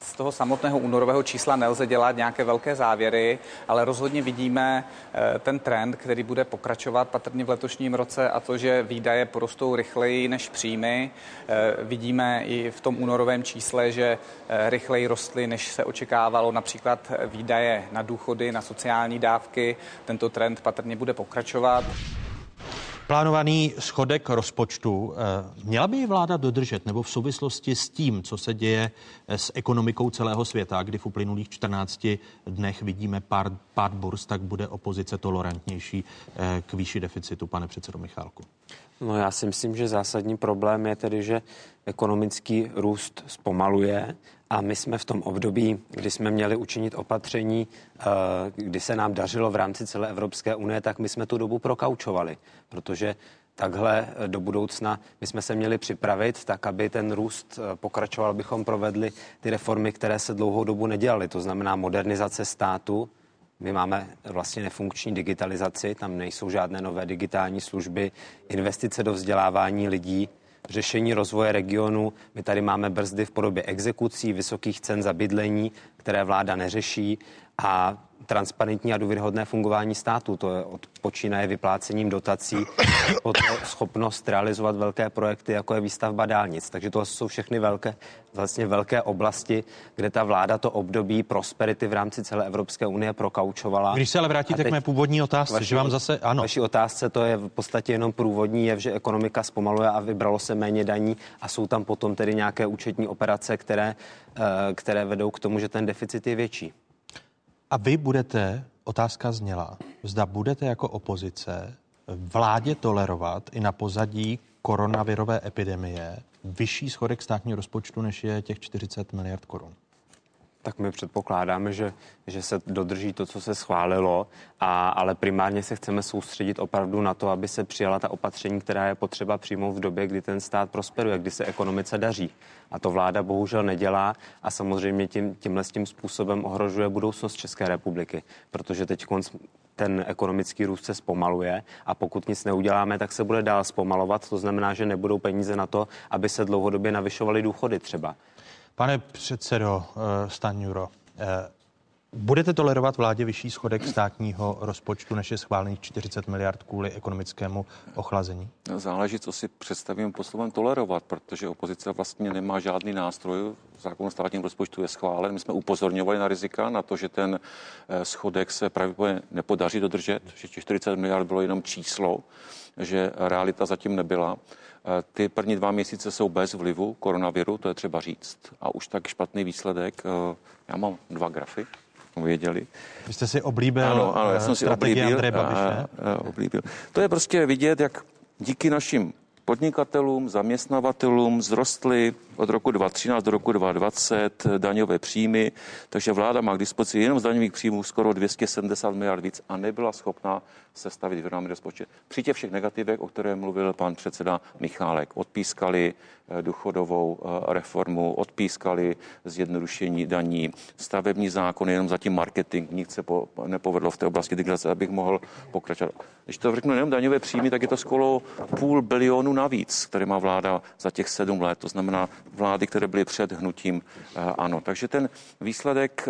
Z toho samotného únorového čísla nelze dělat nějaké velké závěry, ale rozhodně vidíme eh, ten trend, který bude pokračovat patrně v letošním roce a to, že výdaje porostou rychleji než příjmy. Eh, vidíme i v tom únorovém čísle, že eh, rychleji rostly, než se očekávalo například výdaje na důchody, na sociální dávky. Tento trend patrně bude pokračovat. Plánovaný schodek rozpočtu eh, měla by vláda dodržet nebo v souvislosti s tím, co se děje eh, s ekonomikou celého světa, kdy v uplynulých 14 dnech vidíme pár, pád burst, tak bude opozice tolerantnější eh, k výši deficitu, pane předsedo Michálku? No já si myslím, že zásadní problém je tedy, že ekonomický růst zpomaluje a my jsme v tom období, kdy jsme měli učinit opatření, eh, kdy se nám dařilo v rámci celé Evropské unie, tak my jsme tu dobu prokaučovali, protože takhle eh, do budoucna my jsme se měli připravit tak, aby ten růst eh, pokračoval, abychom provedli ty reformy, které se dlouhou dobu nedělaly. To znamená modernizace státu, my máme vlastně nefunkční digitalizaci, tam nejsou žádné nové digitální služby, investice do vzdělávání lidí, řešení rozvoje regionu. My tady máme brzdy v podobě exekucí, vysokých cen za bydlení, které vláda neřeší a transparentní a důvěryhodné fungování státu. To je od počínaje vyplácením dotací <coughs> po to schopnost realizovat velké projekty, jako je výstavba dálnic. Takže to jsou všechny velké, vlastně velké oblasti, kde ta vláda to období prosperity v rámci celé Evropské unie prokaučovala. Když se ale vrátíte k mé původní otázce, vaši, že vám zase, ano. Vaší otázce to je v podstatě jenom průvodní jev, že ekonomika zpomaluje a vybralo se méně daní a jsou tam potom tedy nějaké účetní operace, které, eh, které vedou k tomu, že ten deficit je větší. A vy budete, otázka zněla, zda budete jako opozice vládě tolerovat i na pozadí koronavirové epidemie vyšší schodek státního rozpočtu, než je těch 40 miliard korun? Tak my předpokládáme, že, že se dodrží to, co se schválilo, a, ale primárně se chceme soustředit opravdu na to, aby se přijala ta opatření, která je potřeba přijmout v době, kdy ten stát prosperuje, kdy se ekonomice daří. A to vláda bohužel nedělá a samozřejmě tím, tímhle tím způsobem ohrožuje budoucnost České republiky, protože teď ten ekonomický růst se zpomaluje a pokud nic neuděláme, tak se bude dál zpomalovat. To znamená, že nebudou peníze na to, aby se dlouhodobě navyšovaly důchody třeba. Pane předsedo uh, Stanjuro, uh, Budete tolerovat vládě vyšší schodek státního rozpočtu, než je schválených 40 miliard kvůli ekonomickému ochlazení? No, záleží, co si představím pod slovem tolerovat, protože opozice vlastně nemá žádný nástroj. Zákon o státním rozpočtu je schválen. My jsme upozorňovali na rizika, na to, že ten eh, schodek se pravděpodobně nepodaří dodržet, že 40 miliard bylo jenom číslo, že realita zatím nebyla. Eh, ty první dva měsíce jsou bez vlivu koronaviru, to je třeba říct. A už tak špatný výsledek. Eh, já mám dva grafy věděli. Vy jste si oblíbil ano, ano, já jsem si oblíbil, Babiše? A, a, oblíbil. To je prostě vidět, jak díky našim Podnikatelům, zaměstnavatelům zrostly od roku 2013 do roku 2020 daňové příjmy, takže vláda má k dispozici jenom z daňových příjmů skoro 270 miliard víc a nebyla schopna sestavit vyrovnaný rozpočet. Při těch všech negativech, o které mluvil pan předseda Michálek, odpískali eh, důchodovou eh, reformu, odpískali zjednodušení daní, stavební zákon, jenom zatím marketing, nic se po, nepovedlo v té oblasti digitalizace, abych mohl pokračovat. Když to řeknu jenom daňové příjmy, tak je to skoro půl bilionu navíc, které má vláda za těch sedm let. To znamená vlády, které byly před hnutím eh, ano. Takže ten výsledek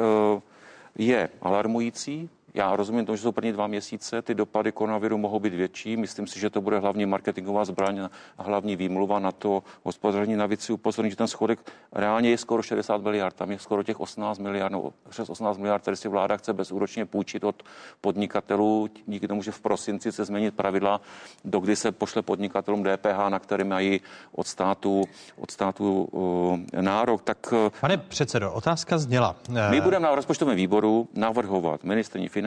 je alarmující. Já rozumím tomu, že jsou první dva měsíce, ty dopady koronaviru mohou být větší. Myslím si, že to bude hlavně marketingová zbraň a hlavní výmluva na to hospodaření. Navíc si upozornit, že ten schodek reálně je skoro 60 miliard. Tam je skoro těch 18 miliard, no přes 18 miliard, které si vláda chce bezúročně půjčit od podnikatelů. Díky tomu, že v prosinci se změnit pravidla, do kdy se pošle podnikatelům DPH, na které mají od státu, od státu uh, nárok. Tak, uh, Pane předsedo, otázka zněla. My budeme na rozpočtovém výboru navrhovat ministrní financí,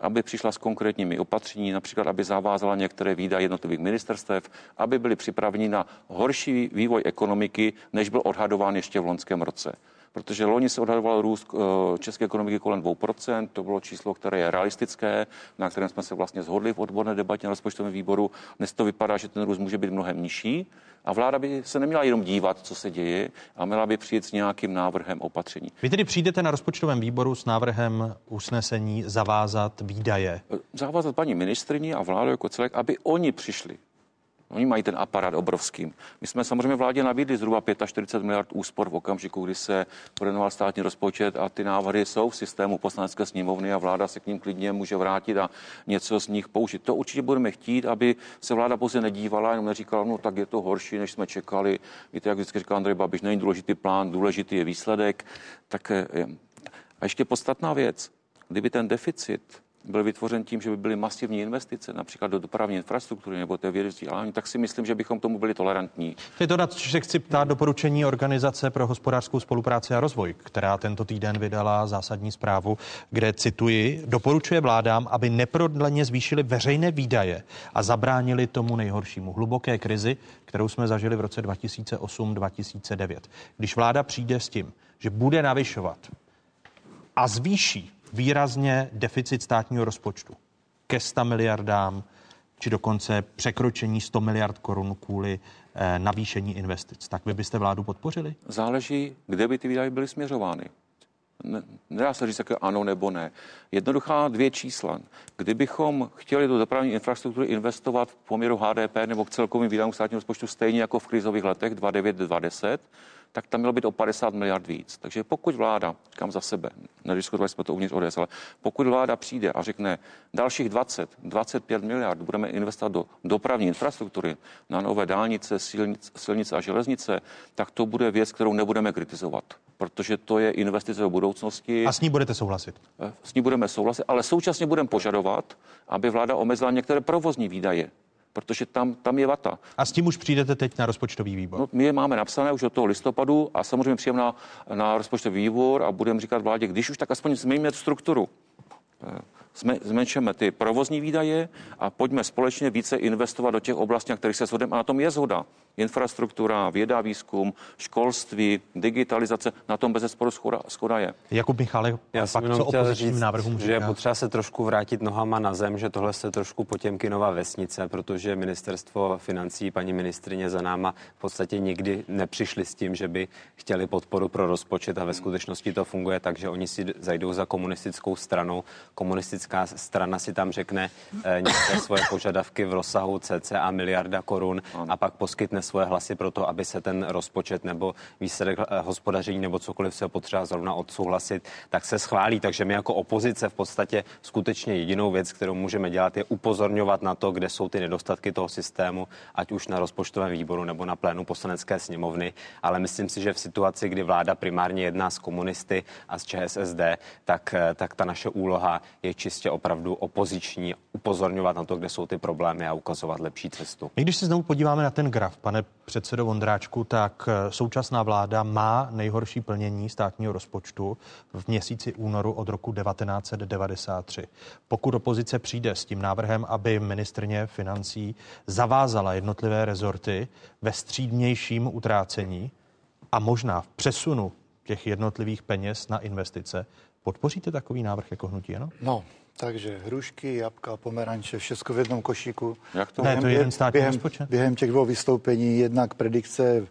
aby přišla s konkrétními opatření, například aby zavázala některé výdaje jednotlivých ministerstev, aby byli připraveni na horší vývoj ekonomiky, než byl odhadován ještě v loňském roce protože loni se odhadoval růst eh, české ekonomiky kolem 2%, to bylo číslo, které je realistické, na kterém jsme se vlastně zhodli v odborné debatě na rozpočtovém výboru. Dnes to vypadá, že ten růst může být mnohem nižší a vláda by se neměla jenom dívat, co se děje, a měla by přijít s nějakým návrhem opatření. Vy tedy přijdete na rozpočtovém výboru s návrhem usnesení zavázat výdaje? Zavázat paní ministrině a vládu jako celek, aby oni přišli Oni mají ten aparát obrovský. My jsme samozřejmě vládě nabídli zhruba 45 miliard úspor v okamžiku, kdy se projednoval státní rozpočet a ty návrhy jsou v systému poslanecké sněmovny a vláda se k ním klidně může vrátit a něco z nich použít. To určitě budeme chtít, aby se vláda pouze nedívala, jenom neříkala, no tak je to horší, než jsme čekali. Víte, jak vždycky říká Andrej Babiš, není důležitý plán, důležitý je výsledek. Tak eh, a ještě podstatná věc. Kdyby ten deficit byl vytvořen tím, že by byly masivní investice, například do dopravní infrastruktury nebo té vědy vzdělání, tak si myslím, že bychom tomu byli tolerantní. To je to, na co se chci ptát doporučení Organizace pro hospodářskou spolupráci a rozvoj, která tento týden vydala zásadní zprávu, kde cituji, doporučuje vládám, aby neprodleně zvýšili veřejné výdaje a zabránili tomu nejhoršímu hluboké krizi, kterou jsme zažili v roce 2008-2009. Když vláda přijde s tím, že bude navyšovat a zvýší výrazně deficit státního rozpočtu ke 100 miliardám, či dokonce překročení 100 miliard korun kvůli eh, navýšení investic. Tak vy byste vládu podpořili? Záleží, kde by ty výdaje byly směřovány. Ne, nedá se říct, jako ano nebo ne. Jednoduchá dvě čísla. Kdybychom chtěli do dopravní infrastruktury investovat v poměru HDP nebo k celkovým výdajům státního rozpočtu stejně jako v krizových letech 2009-2010, tak tam mělo být o 50 miliard víc. Takže pokud vláda, kam za sebe, nediskutovali jsme to uvnitř ODS, ale pokud vláda přijde a řekne dalších 20, 25 miliard budeme investovat do dopravní infrastruktury, na nové dálnice, silnice, silnice a železnice, tak to bude věc, kterou nebudeme kritizovat, protože to je investice do budoucnosti. A s ní budete souhlasit? Eh, s ní budeme souhlasit, ale současně budeme požadovat, aby vláda omezila některé provozní výdaje protože tam, tam je vata. A s tím už přijdete teď na rozpočtový výbor? No, my je máme napsané už od toho listopadu a samozřejmě přijeme na, na rozpočtový výbor a budeme říkat vládě, když už tak aspoň změníme strukturu. Zmenšeme ty provozní výdaje a pojďme společně více investovat do těch oblastí, na kterých se shodeme. A na tom je zhoda. Infrastruktura, věda, výzkum, školství, digitalizace, na tom bez sporu schoda, schoda je. Jakub Michálek, Já jsem pak co chtěl říct, návrhům že je potřeba se trošku vrátit nohama na zem, že tohle se trošku Potěmkinova vesnice, protože ministerstvo financí, paní ministrině za náma v podstatě nikdy nepřišli s tím, že by chtěli podporu pro rozpočet a ve skutečnosti to funguje tak, že oni si zajdou za komunistickou stranou. Komunistická politická strana si tam řekne eh, nějaké svoje požadavky v rozsahu cca miliarda korun a pak poskytne svoje hlasy pro to, aby se ten rozpočet nebo výsledek eh, hospodaření nebo cokoliv se potřeba zrovna odsouhlasit, tak se schválí. Takže my jako opozice v podstatě skutečně jedinou věc, kterou můžeme dělat, je upozorňovat na to, kde jsou ty nedostatky toho systému, ať už na rozpočtovém výboru nebo na plénu poslanecké sněmovny. Ale myslím si, že v situaci, kdy vláda primárně jedná s komunisty a s ČSSD, tak, eh, tak ta naše úloha je čistě čistě opravdu opoziční, upozorňovat na to, kde jsou ty problémy a ukazovat lepší cestu. My když se znovu podíváme na ten graf, pane předsedo Vondráčku, tak eh, současná vláda má nejhorší plnění státního rozpočtu v měsíci únoru od roku 1993. Pokud opozice přijde s tím návrhem, aby ministrně financí zavázala jednotlivé rezorty ve střídnějším utrácení a možná v přesunu těch jednotlivých peněz na investice, podpoříte takový návrh jako hnutí, ano? No, takže hrušky, jabka, pomeranče, všechno v jednom košíku. Jak to? Ne, to je jeden státní během, rozpočet. Během těch dvou vystoupení jednak predikce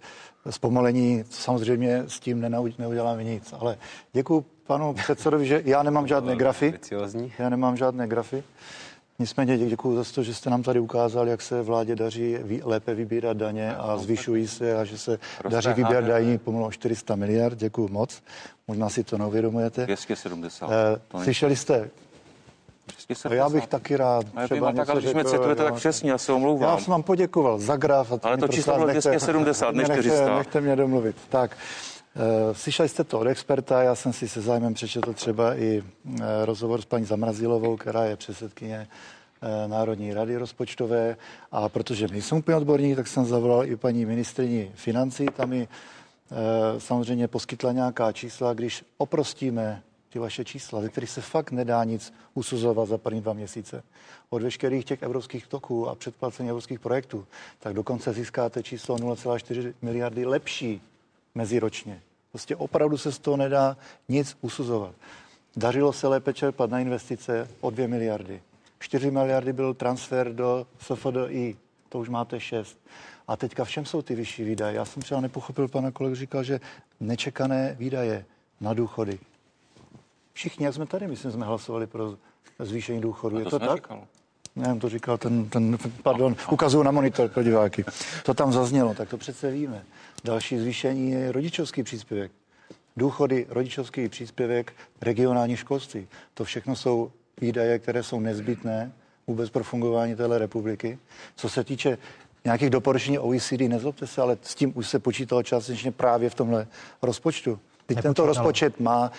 zpomalení, samozřejmě s tím neuděláme nic, ale děkuji panu předsedovi, že já nemám žádné grafy. Já nemám žádné grafy. Nicméně děkuji za to, že jste nám tady ukázal, jak se vládě daří lépe vybírat daně a zvyšují se a že se daří vybírat daní pomalu 400 miliard. Děkuji moc. Možná si to neuvědomujete. 270. Eh, slyšeli jste a já bych taky rád. Ale třeba tak, ale když mě citujete tak přesně, já se omlouvám. Já jsem vám poděkoval za graf. Ale to číslo bylo 270, než 400. Nechte, <laughs> nechte mě domluvit. Tak, uh, slyšeli jste to od experta, já jsem si se zájmem přečetl třeba i uh, rozhovor s paní Zamrazilovou, která je předsedkyně uh, Národní rady rozpočtové a protože nejsem úplně odborník, tak jsem zavolal i paní ministrině financí, tam mi samozřejmě poskytla nějaká čísla, když oprostíme ty vaše čísla, ze kterých se fakt nedá nic usuzovat za první dva měsíce. Od veškerých těch evropských toků a předplacení evropských projektů, tak dokonce získáte číslo 0,4 miliardy lepší meziročně. Prostě opravdu se z toho nedá nic usuzovat. Dařilo se lépe čerpat na investice o 2 miliardy. 4 miliardy byl transfer do SFDI, to už máte 6. A teďka všem jsou ty vyšší výdaje. Já jsem třeba nepochopil, pana kolega říkal, že nečekané výdaje na důchody. Všichni, jak jsme tady, myslím, jsme hlasovali pro zvýšení důchodu. Je to tak? Ne, to říkal ten, ten pardon, ukazuju na monitor pro diváky. To tam zaznělo, tak to přece víme. Další zvýšení je rodičovský příspěvek. Důchody, rodičovský příspěvek, regionální školství. To všechno jsou výdaje, které jsou nezbytné vůbec pro fungování téhle republiky. Co se týče nějakých doporučení OECD, nezlobte se, ale s tím už se počítalo částečně právě v tomhle rozpočtu. Teď tento rozpočet má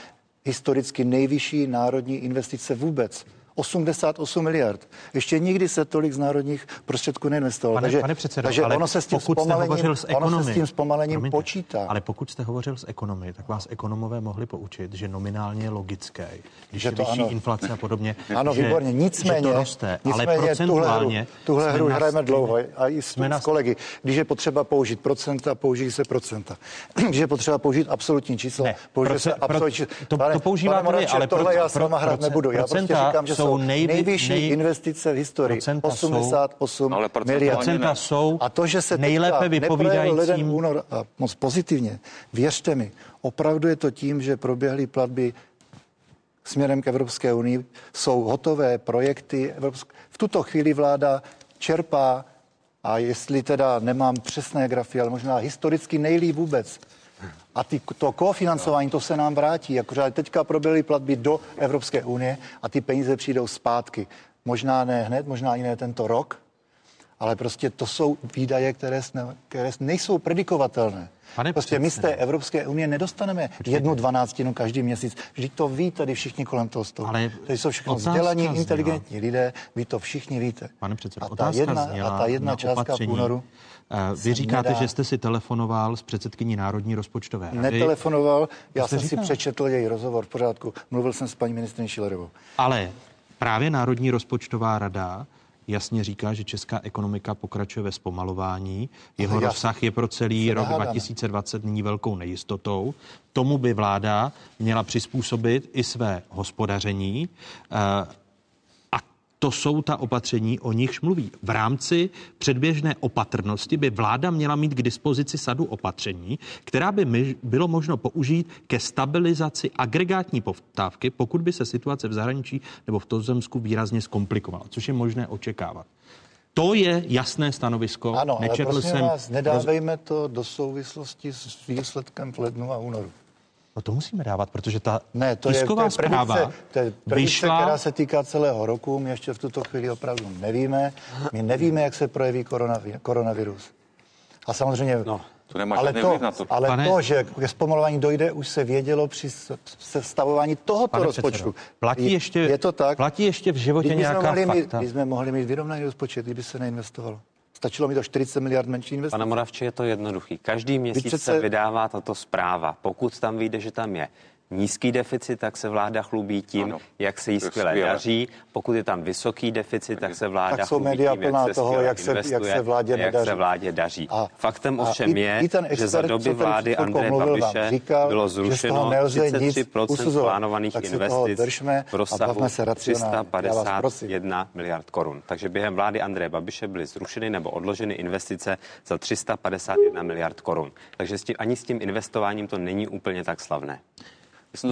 historicky nejvyšší národní investice vůbec. 88 miliard. Ještě nikdy se tolik z národních prostředků neinvestovalo. Pane, takže, pane předsedo, takže ale ono se s tím pokud zpomalením, hovořil s ekonomy, ono se s tím zpomalením promiňte, počítá. Ale pokud jste hovořil s ekonomy, tak vás ekonomové mohli poučit, že nominálně je logické, když že je to vyšší ano. inflace a podobně, Ano, že, výborně. Nicméně, že to roste, nicméně ale procentuálně tuhle hru, tuhle hru hrajeme dlouho a i s, jsme s kolegy. Když je potřeba použít procenta, použijí se procenta. <clears throat> Když je potřeba použít absolutní číslo, Ne, použije se proce- pro- absolutní číslo. to- to používáte pane vy, Moravče, ale tohle pro- já s váma hrát nebudu. Já prostě říkám, že jsou nejvy- nejvyšší nej- investice v historii. procenta jsou- 88 Ale procenta miliard. Procenta jsou A to, že se nejlépe neprojevil leden vypovídajícím únor a moc pozitivně, věřte mi, opravdu je to tím, že proběhly platby směrem k Evropské unii, jsou hotové projekty. Evropsk... V tuto chvíli vláda čerpá, a jestli teda nemám přesné grafy, ale možná historicky nejlíp vůbec. A ty, to kofinancování, to se nám vrátí. Jakože teďka proběhly platby do Evropské unie a ty peníze přijdou zpátky. Možná ne hned, možná i ne tento rok, ale prostě to jsou výdaje, které, sne, které nejsou predikovatelné. Pane prostě my z té. Evropské unie nedostaneme jednu dvanáctinu každý měsíc. Vždyť to ví tady všichni kolem toho stolu. Ale to jsou všechno vzdělaní, zněla- inteligentní lidé, vy to všichni víte. Pane předsedo, a ta jedna, zněla a ta jedna na částka opatření. v únoru Vy říkáte, nedá- že jste si telefonoval s předsedkyní Národní rozpočtové rady. netelefonoval, já jsem říkal? si přečetl její rozhovor v pořádku. Mluvil jsem s paní ministriní Šilerovou. Ale právě Národní rozpočtová rada jasně říká, že česká ekonomika pokračuje ve zpomalování. Jeho já rozsah je pro celý rok nehádáme. 2020 nyní velkou nejistotou. Tomu by vláda měla přizpůsobit i své hospodaření. To jsou ta opatření, o nichž mluví. V rámci předběžné opatrnosti by vláda měla mít k dispozici sadu opatření, která by bylo možno použít ke stabilizaci agregátní poptávky, pokud by se situace v zahraničí nebo v Tuzemsku výrazně zkomplikovala, což je možné očekávat. To je jasné stanovisko. Ano, ale Nečetl prosím jsem vás, nedávejme to do souvislosti s výsledkem v lednu a únoru. No to musíme dávat, protože ta Ne, to je, to tisková je zpráva to je predikce, vyšla... která se týká celého roku. My ještě v tuto chvíli opravdu nevíme. My nevíme, jak se projeví koronavi- koronavirus. A samozřejmě no. To nemá ale to, na to. Ale Pane... to, že ke zpomalování dojde, už se vědělo při sestavování tohoto Pane rozpočtu. Předsedo, platí ještě, je to tak? Platí ještě v životě nějaká mohli fakta? Mít, my jsme mohli mít vyrovnaný rozpočet, kdyby se neinvestovalo. Stačilo mi to 40 miliard menší investice. Pane Moravče, je to jednoduchý. Každý měsíc přece... se vydává tato zpráva. Pokud tam vyjde, že tam je nízký deficit, tak se vláda chlubí tím, ano, jak se jí skvěle, skvěle daří. Pokud je tam vysoký deficit, tak se vláda tak chlubí tím, jak se, toho, jak se, jak se vládě jak se vládě daří. A, Faktem ovšem je, i expert, že za doby vlády Andreje Babiše říkal, bylo zrušeno 33% plánovaných investic v rozsahu 351 miliard korun. Takže během vlády Andreje Babiše byly zrušeny nebo odloženy investice za 351 miliard korun. Takže s tím, ani s tím investováním to není úplně tak slavné.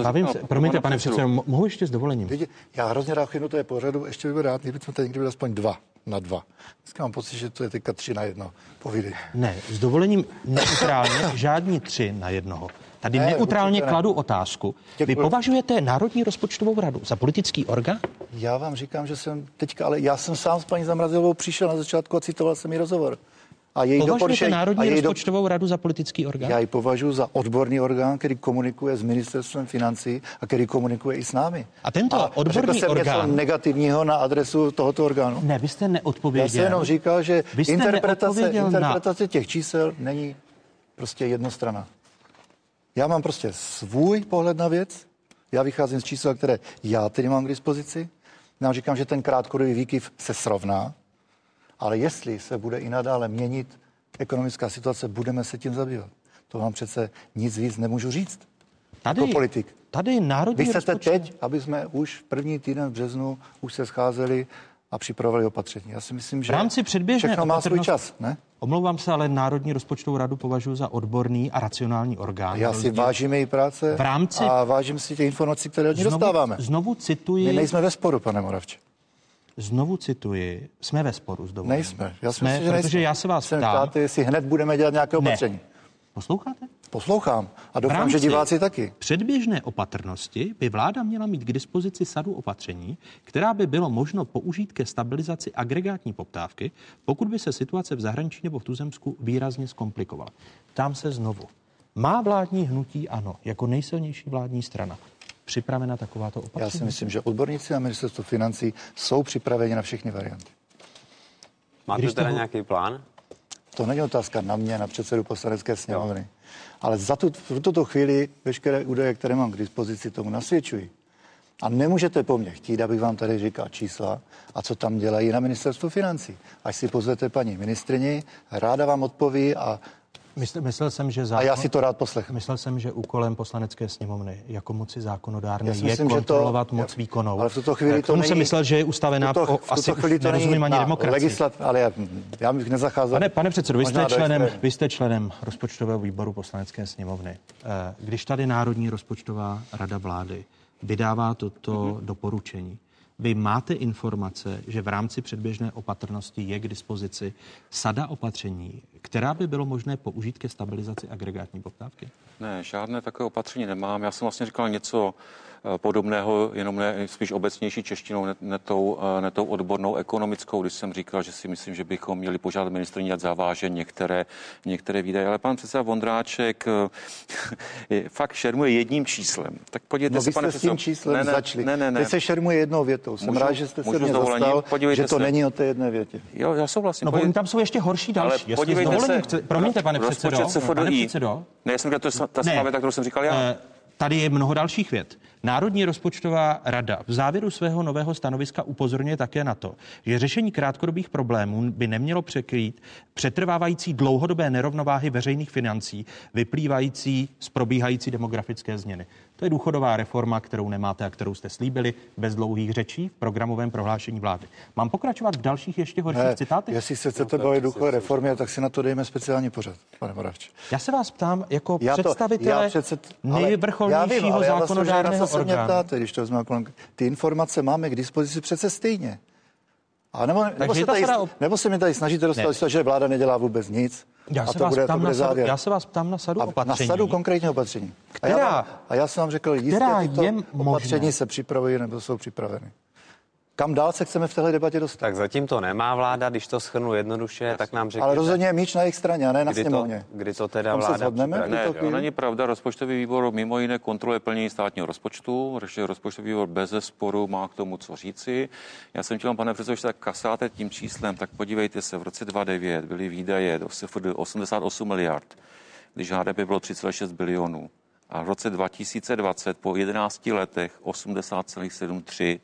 Bavím se, promiňte, pane předsedo, mohu ještě s dovolením? Vidě, já hrozně rád chynu to je pořadu, ještě bych rád, kdybychom tady někdy byli aspoň dva na dva. Dneska mám pocit, že to je teďka tři na jedno. Povídej. Ne, s dovolením neutrálně <laughs> žádní tři na jednoho. Tady ne, neutrálně kladu ne. otázku. Děkuji. Vy považujete Národní rozpočtovou radu za politický orgán? Já vám říkám, že jsem teďka, ale já jsem sám s paní Zamrazilovou přišel na začátku a citoval jsem jí rozhovor. A její Považujete Národní a její rozpočtovou do... radu za politický orgán? Já ji považuji za odborný orgán, který komunikuje s ministerstvem financí a který komunikuje i s námi. A tento a odborný jsem orgán... něco negativního na adresu tohoto orgánu? Ne, vy jste neodpověděl. Já jsem jenom říkal, že interpretace, interpretace na... těch čísel není prostě jednostrana. Já mám prostě svůj pohled na věc, já vycházím z čísel, které já tedy mám k dispozici. Já říkám, že ten krátkodobý výkyv se srovná, ale jestli se bude i nadále měnit ekonomická situace, budeme se tím zabývat. To vám přece nic víc nemůžu říct. Tady, jako politik. Tady národní Vy chcete rozpočet... teď, aby jsme už v první týden v březnu už se scházeli a připravovali opatření. Já si myslím, že v rámci předběžné všechno má svůj čas, ne? Omlouvám se, ale Národní rozpočtovou radu považuji za odborný a racionální orgán. Já si vážím její práce v rámci... a vážím si těch informací, které od ní dostáváme. Znovu cituji... My nejsme ve sporu, pane Moravče. Znovu cituji, jsme ve sporu s dovolením. Nejsme. Já jsme, myslím, že protože nejsme. já se vás ptám. Ptáte, jestli hned budeme dělat nějaké opatření. Posloucháte? Poslouchám a doufám, že diváci taky. Předběžné opatrnosti by vláda měla mít k dispozici sadu opatření, která by bylo možno použít ke stabilizaci agregátní poptávky, pokud by se situace v zahraničí nebo v tuzemsku výrazně zkomplikovala. Tam se znovu. Má vládní hnutí ano, jako nejsilnější vládní strana připravena takováto opatření? Já si myslím, že odborníci na ministerstvo financí jsou připraveni na všechny varianty. Máte Když teda toho... nějaký plán? To není otázka na mě, na předsedu poslanecké sněmovny. Jo. Ale za tu, v tuto chvíli veškeré údaje, které mám k dispozici, tomu nasvědčují. A nemůžete po mně chtít, abych vám tady říkal čísla a co tam dělají na ministerstvu financí. Až si pozvete paní ministrini, ráda vám odpoví a Mysl, myslel jsem, že zákon, A já si to rád poslechnu. Myslel jsem, že úkolem poslanecké sněmovny jako moci zákonodárné je myslím, kontrolovat to, moc výkonou. Ale v tuto chvíli to není, jsem myslel, že je ustavená tuto, o, asi chvíli to nerozumím ani demokracii. Legislat, ale já, já bych nezacházel. Pane, pane předsedo, vy jste, členem, vy jste členem rozpočtového výboru poslanecké sněmovny. Eh, když tady Národní rozpočtová rada vlády vydává toto mm-hmm. doporučení, vy máte informace, že v rámci předběžné opatrnosti je k dispozici sada opatření, která by bylo možné použít ke stabilizaci agregátní poptávky? Ne, žádné takové opatření nemám. Já jsem vlastně říkal něco Eh, podobného, jenom ne, spíš obecnější češtinou, ne, ne, tou, eh, ne tou odbornou ekonomickou, když jsem říkal, že si myslím, že bychom měli požádat ministrní ať zaváže některé, některé výdaje. Ale pan předseda Vondráček <laughs> je, fakt šermuje jedním číslem. Tak podívejte no, se, pane s tím číslem ne, ne, začali. Ne, ne, ne. Teď se šermuje jednou větou. Jsem můžu, rád, že jste se mě zastal, že to se. není o té jedné větě. Jo, já souhlasím. No, podívejte, tam jsou ještě horší další. Ale podívejte se, promiňte, pane předsedo. Pane předsedo. Ne, já jsem říkal, to je ta zpráva, kterou jsem říkal já. Eh, tady je mnoho dalších vět. Národní rozpočtová rada v závěru svého nového stanoviska upozorňuje také na to, že řešení krátkodobých problémů by nemělo překrýt přetrvávající dlouhodobé nerovnováhy veřejných financí vyplývající z probíhající demografické změny. To je důchodová reforma, kterou nemáte a kterou jste slíbili bez dlouhých řečí v programovém prohlášení vlády. Mám pokračovat v dalších ještě horších ne, citátech? Jestli se chcete bavit důchodové reformy, tak si na to dejme speciální pořad, pane Moravče. Já se vás ptám jako já to, představitele já předsed, nejvrcholnějšího zákonodárného se mě ptáte, když to vezmu Ty informace máme k dispozici přece stejně. A nebo, nebo, se, tady, nebo se mi tady snažíte dostat, ne. že vláda nedělá vůbec nic. Já, a se to vás bude, ptám to bude na sadu, já se vás ptám na sadu a opatření. Na sadu konkrétně opatření. Která, a, já, a já jsem vám řekl, jistě tyto je opatření možné. se připravují nebo jsou připraveny. Kam dál se chceme v téhle debatě dostat? Tak zatím to nemá vláda, když to schrnu jednoduše, Jasně. tak nám řekněte. Ale rozhodně je míč na jejich straně, a ne na kdy sněmovně. To, kdy to teda Tam vláda se shodneme? Ne, to není pravda. Rozpočtový výbor mimo jiné kontroluje plnění státního rozpočtu. Protože rozpočtový výbor bez sporu má k tomu co říci. Já jsem chtěl, pane předsedo, že tak kasáte tím číslem, tak podívejte se, v roce 2009 byly výdaje do 88 miliard, když HDP bylo 3,6 bilionů. A v roce 2020 po 11 letech 80,73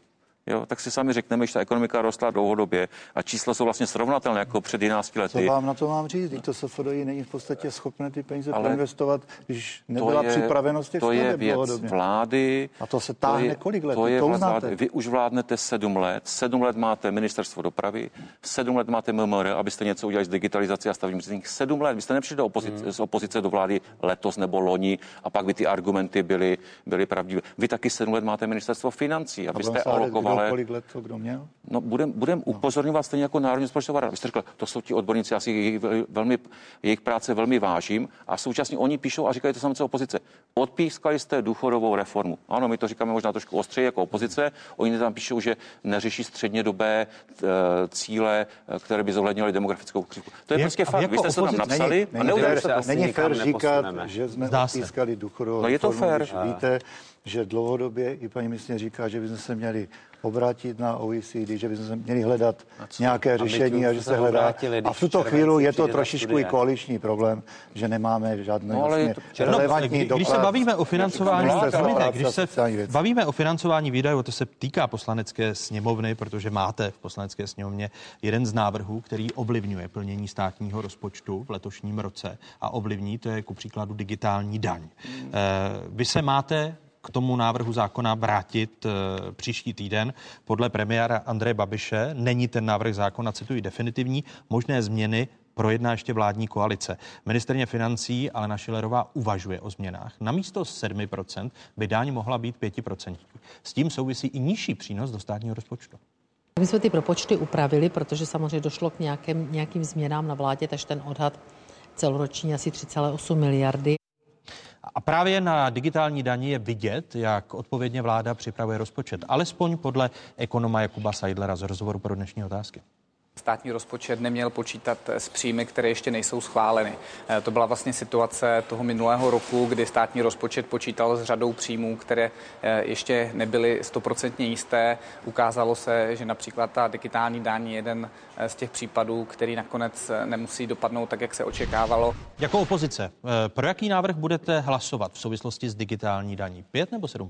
Jo, tak si sami řekneme, že ta ekonomika rostla dlouhodobě a čísla jsou vlastně srovnatelné jako před 11 lety. Co vám na to mám říct? Teď to SFDI není v podstatě schopné ty peníze Ale proinvestovat, když nebyla je, připravenost těch To je věc dlouhodobě. vlády. A to se táhne to je, kolik let? To je to vlády. Vy už vládnete sedm let. Sedm let máte ministerstvo dopravy, sedm let máte MMR, abyste něco udělali s digitalizací a stavním řízením. Sedm let. Vy jste nepřišli do opozice, hmm. z opozice do vlády letos nebo loni a pak by ty argumenty byly, byly pravdivé. Vy taky sedm let máte ministerstvo financí, abyste alokovali ale... kolik let to kdo měl? No, budem, budem no. upozorňovat stejně jako Národní rozpočtová rada. Vy jste řekl, to jsou ti odborníci, já si jejich, velmi, jejich práce velmi vážím a současně oni píšou a říkají to samé co opozice. Odpískali jste důchodovou reformu. Ano, my to říkáme možná trošku ostřeji jako opozice. Oni tam píšou, že neřeší střednědobé e, cíle, e, které by zohlednily demografickou křivku. To je Jak, prostě fakt. Vy jste se tam napsali není, není, a není fér říkat, že jsme odpískali důchodovou no, je to fér. víte, že dlouhodobě i paní ministrině říká, že bychom se měli obrátit na OECD, že bychom se měli hledat nějaké řešení a že se hledá. A v tuto chvíli je to trošičku i koaliční problém, že nemáme žádné no, vlastně relevantní no, Když se bavíme o financování, promiňte, když se bavíme o financování výdajů, to se týká poslanecké sněmovny, protože máte v poslanecké sněmovně jeden z návrhů, který ovlivňuje plnění státního rozpočtu v letošním roce a ovlivní, to je ku příkladu digitální daň. Hmm. Vy se máte k tomu návrhu zákona vrátit eh, příští týden. Podle premiéra Andreje Babiše není ten návrh zákona, cituji, definitivní. Možné změny projedná ještě vládní koalice. Ministerně financí Alena Šilerová uvažuje o změnách. Na místo 7% by daň mohla být 5%. S tím souvisí i nižší přínos do státního rozpočtu. My jsme ty propočty upravili, protože samozřejmě došlo k nějakým, nějakým změnám na vládě, takže ten odhad celoroční asi 3,8 miliardy. A právě na digitální daní je vidět, jak odpovědně vláda připravuje rozpočet. Alespoň podle ekonoma Jakuba Seidlera z rozhovoru pro dnešní otázky. Státní rozpočet neměl počítat s příjmy, které ještě nejsou schváleny. Eh, to byla vlastně situace toho minulého roku, kdy státní rozpočet počítal s řadou příjmů, které eh, ještě nebyly stoprocentně jisté. Ukázalo se, že například ta digitální daň je jeden eh, z těch případů, který nakonec nemusí dopadnout tak, jak se očekávalo. Jako opozice, pro jaký návrh budete hlasovat v souvislosti s digitální daní? 5 nebo 7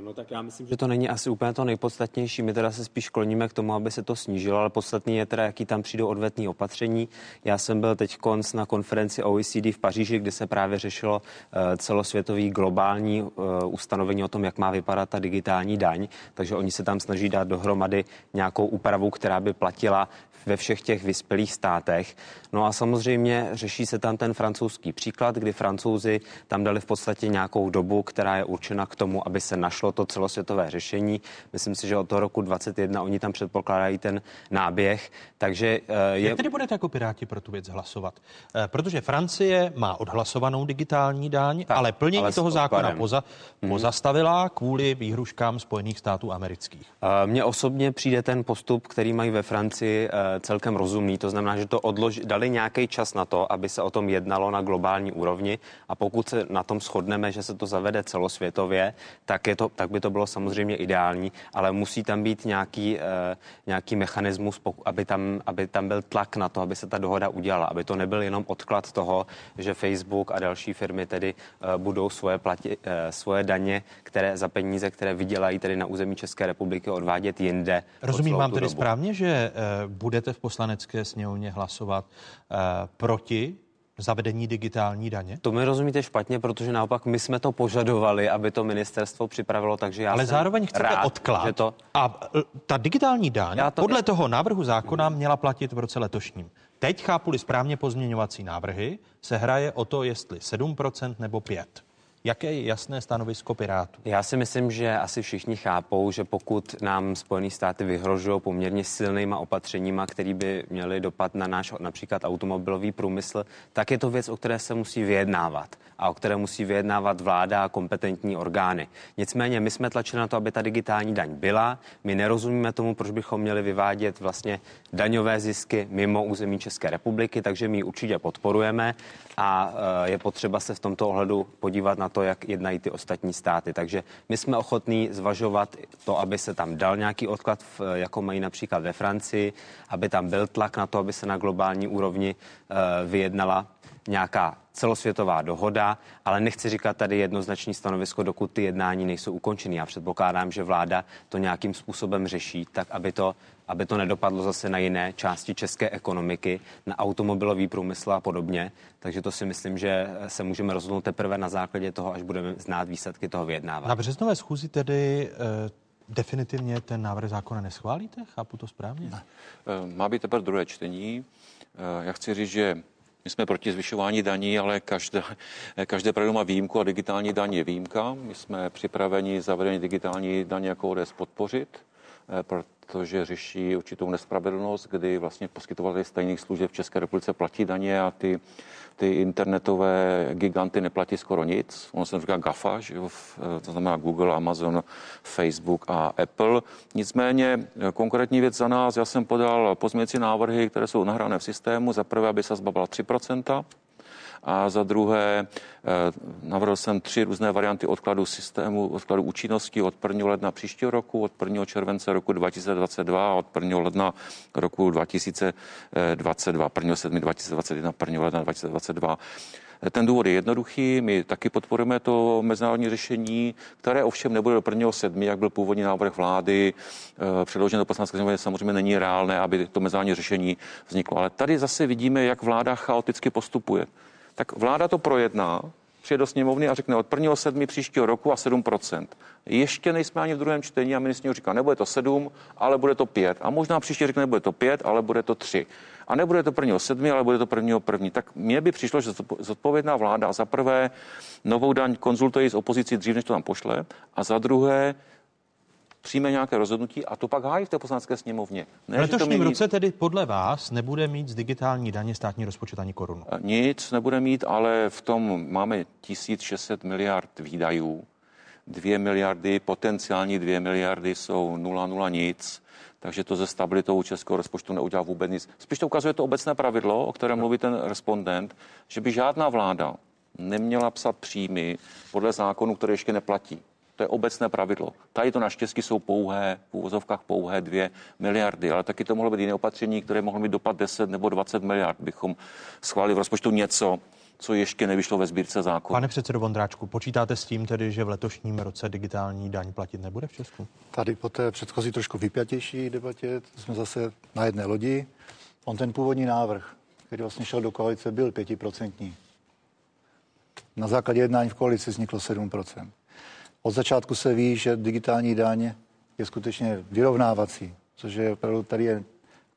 No tak já myslím, že to není asi úplně to nejpodstatnější. My teda se spíš kloníme k tomu, aby se to snížilo, ale podstatný je teda, jaký tam přijdou odvetní opatření. Já jsem byl teď konc na konferenci OECD v Paříži, kde se právě řešilo uh, celosvětový globální uh, ustanovení o tom, jak má vypadat ta digitální daň. Takže oni se tam snaží dát dohromady nějakou úpravu, která by platila ve všech těch vyspělých státech. No a samozřejmě řeší se tam ten francouzský příklad, kdy francouzi tam dali v podstatě nějakou dobu, která je určena k tomu, aby se našlo to celosvětové řešení. Myslím si, že od toho roku 2021 oni tam předpokládají ten náběh. Takže uh, je... Jak tedy budete jako Piráti pro tu věc hlasovat? Uh, protože Francie má odhlasovanou digitální daň, tak, ale plnění ale toho zákona poza, hmm. pozastavila kvůli výhruškám Spojených států amerických. Uh, mně osobně přijde ten postup, který mají ve Francii, celkem rozumný. To znamená, že to odlož, dali nějaký čas na to, aby se o tom jednalo na globální úrovni a pokud se na tom shodneme, že se to zavede celosvětově, tak, je to, tak by to bylo samozřejmě ideální, ale musí tam být nějaký, uh, nějaký mechanismus, aby tam, aby tam byl tlak na to, aby se ta dohoda udělala, aby to nebyl jenom odklad toho, že Facebook a další firmy tedy uh, budou svoje, plati, uh, svoje daně, které za peníze, které vydělají tedy na území České republiky, odvádět jinde. Rozumím vám tedy dobu. správně, že uh, budete v poslanecké sněmovně hlasovat uh, proti zavedení digitální daně? To mi rozumíte špatně, protože naopak my jsme to požadovali, aby to ministerstvo připravilo, takže já Ale zároveň chcete rád, odklad. Že to... A e, ta digitální daň to... podle toho návrhu zákona měla platit v roce letošním. Teď, chápu-li správně pozměňovací návrhy, se hraje o to, jestli 7% nebo 5%. Jaké je jasné stanovisko Pirátů? Já si myslím, že asi všichni chápou, že pokud nám Spojené státy vyhrožují poměrně silnýma opatřeníma, které by měly dopad na náš například automobilový průmysl, tak je to věc, o které se musí vyjednávat a o které musí vyjednávat vláda a kompetentní orgány. Nicméně my jsme tlačili na to, aby ta digitální daň byla. My nerozumíme tomu, proč bychom měli vyvádět vlastně daňové zisky mimo území České republiky, takže my ji určitě podporujeme a e, je potřeba se v tomto ohledu podívat na to, jak jednají ty ostatní státy. Takže my jsme ochotní zvažovat to, aby se tam dal nějaký odklad, jako mají například ve Francii, aby tam byl tlak na to, aby se na globální úrovni e, vyjednala nějaká celosvětová dohoda, ale nechci říkat tady jednoznačný stanovisko, dokud ty jednání nejsou ukončeny. Já předpokládám, že vláda to nějakým způsobem řeší, tak aby to, aby to nedopadlo zase na jiné části české ekonomiky, na automobilový průmysl a podobně. Takže to si myslím, že se můžeme rozhodnout teprve na základě toho, až budeme znát výsledky toho vyjednávání. Na březnové schůzi tedy e, definitivně ten návrh zákona neschválíte? Chápu to správně? Ne. E, má být teprve druhé čtení. E, já chci říct, že my jsme proti zvyšování daní, ale každé, každé pravidlo má výjimku a digitální daň je výjimka. My jsme připraveni zavedení digitální daně jako ODS podpořit, protože řeší určitou nespravedlnost, kdy vlastně poskytovatelé stejných služeb v České republice platí daně a ty ty internetové giganty neplatí skoro nic. Ono se říká GAFA, že jo? to znamená Google, Amazon, Facebook a Apple. Nicméně konkrétní věc za nás, já jsem podal pozměnící návrhy, které jsou nahrané v systému. Za prvé, aby se zbavila 3%, a za druhé eh, navrhl jsem tři různé varianty odkladu systému, odkladu účinnosti od 1. ledna příštího roku, od 1. července roku 2022 a od 1. ledna roku 2022, 1. 7. 2021, 1. ledna 2022. Ten důvod je jednoduchý, my taky podporujeme to mezinárodní řešení, které ovšem nebude do 1. sedmi, jak byl původní návrh vlády eh, předložen do poslanecké sněmovny. Samozřejmě není reálné, aby to mezinárodní řešení vzniklo. Ale tady zase vidíme, jak vláda chaoticky postupuje tak vláda to projedná, přijde do sněmovny a řekne od 1. 7. příštího roku a 7%. Ještě nejsme ani v druhém čtení a ministr říká, nebude to 7, ale bude to 5. A možná příště řekne, nebude to 5, ale bude to 3. A nebude to 1. 7, ale bude to 1. 1. Tak mně by přišlo, že zodpovědná vláda za prvé novou daň konzultuje s opozicí dřív, než to tam pošle, a za druhé přijme nějaké rozhodnutí a to pak hájí v té poslanecké sněmovně. Ne, v letošním mění... roce tedy podle vás nebude mít z digitální daně státní rozpočet ani korunu? Nic nebude mít, ale v tom máme 1600 miliard výdajů. 2 miliardy, potenciální 2 miliardy jsou 0,0 nic, takže to ze stabilitou českého rozpočtu neudělá vůbec nic. Spíš to ukazuje to obecné pravidlo, o kterém mluví ten respondent, že by žádná vláda neměla psat příjmy podle zákonů, které ještě neplatí. To je obecné pravidlo. Tady to naštěstí jsou pouhé, v úvozovkách pouhé 2 miliardy, ale taky to mohlo být jiné opatření, které mohlo mít dopad 10 nebo 20 miliard, bychom schválili v rozpočtu něco, co ještě nevyšlo ve sbírce zákona. Pane předsedo Vondráčku, počítáte s tím tedy, že v letošním roce digitální daň platit nebude v Česku? Tady po té předchozí trošku vypjatější debatě jsme zase na jedné lodi. On ten původní návrh, který vlastně šel do koalice, byl pětiprocentní. Na základě jednání v koalici vzniklo 7%. Od začátku se ví, že digitální daň je skutečně vyrovnávací, což je opravdu tady je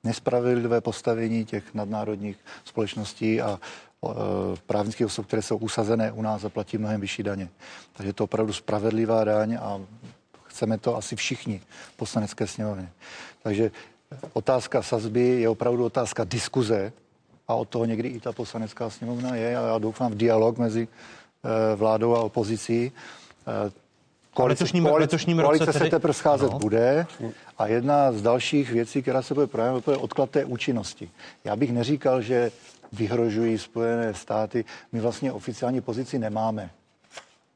nespravedlivé postavení těch nadnárodních společností a e, právnických osob, které jsou usazené u nás a platí mnohem vyšší daně. Takže je to opravdu spravedlivá daň a chceme to asi všichni poslanecké sněmovně. Takže otázka sazby je opravdu otázka diskuze a od toho někdy i ta poslanecká sněmovna je a já doufám v dialog mezi e, vládou a opozicí. Koalice, letošním, koalice, letošním koalice roce se teprve scházet no. bude a jedna z dalších věcí, která se bude projevit, je odklad té účinnosti. Já bych neříkal, že vyhrožují Spojené státy. My vlastně oficiální pozici nemáme.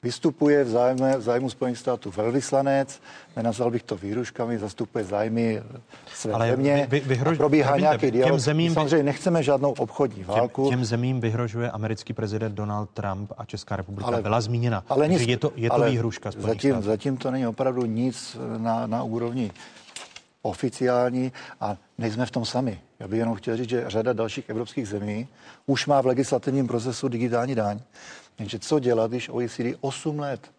Vystupuje v zájmu, v zájmu Spojených států velvyslanec, nenazval bych to výruškami, zastupuje zájmy své Ale země vy, vy, vyhrož... probíhá nějaký dialog. Zemím, samozřejmě nechceme žádnou obchodní válku. Těm, těm zemím vyhrožuje americký prezident Donald Trump a Česká republika ale, byla zmíněna. Ale nic, je to, je to ale výhruška zatím, zatím to není opravdu nic na, na úrovni oficiální a nejsme v tom sami. Já bych jenom chtěl říct, že řada dalších evropských zemí už má v legislativním procesu digitální daň. Jenže co dělat, když OECD 8 let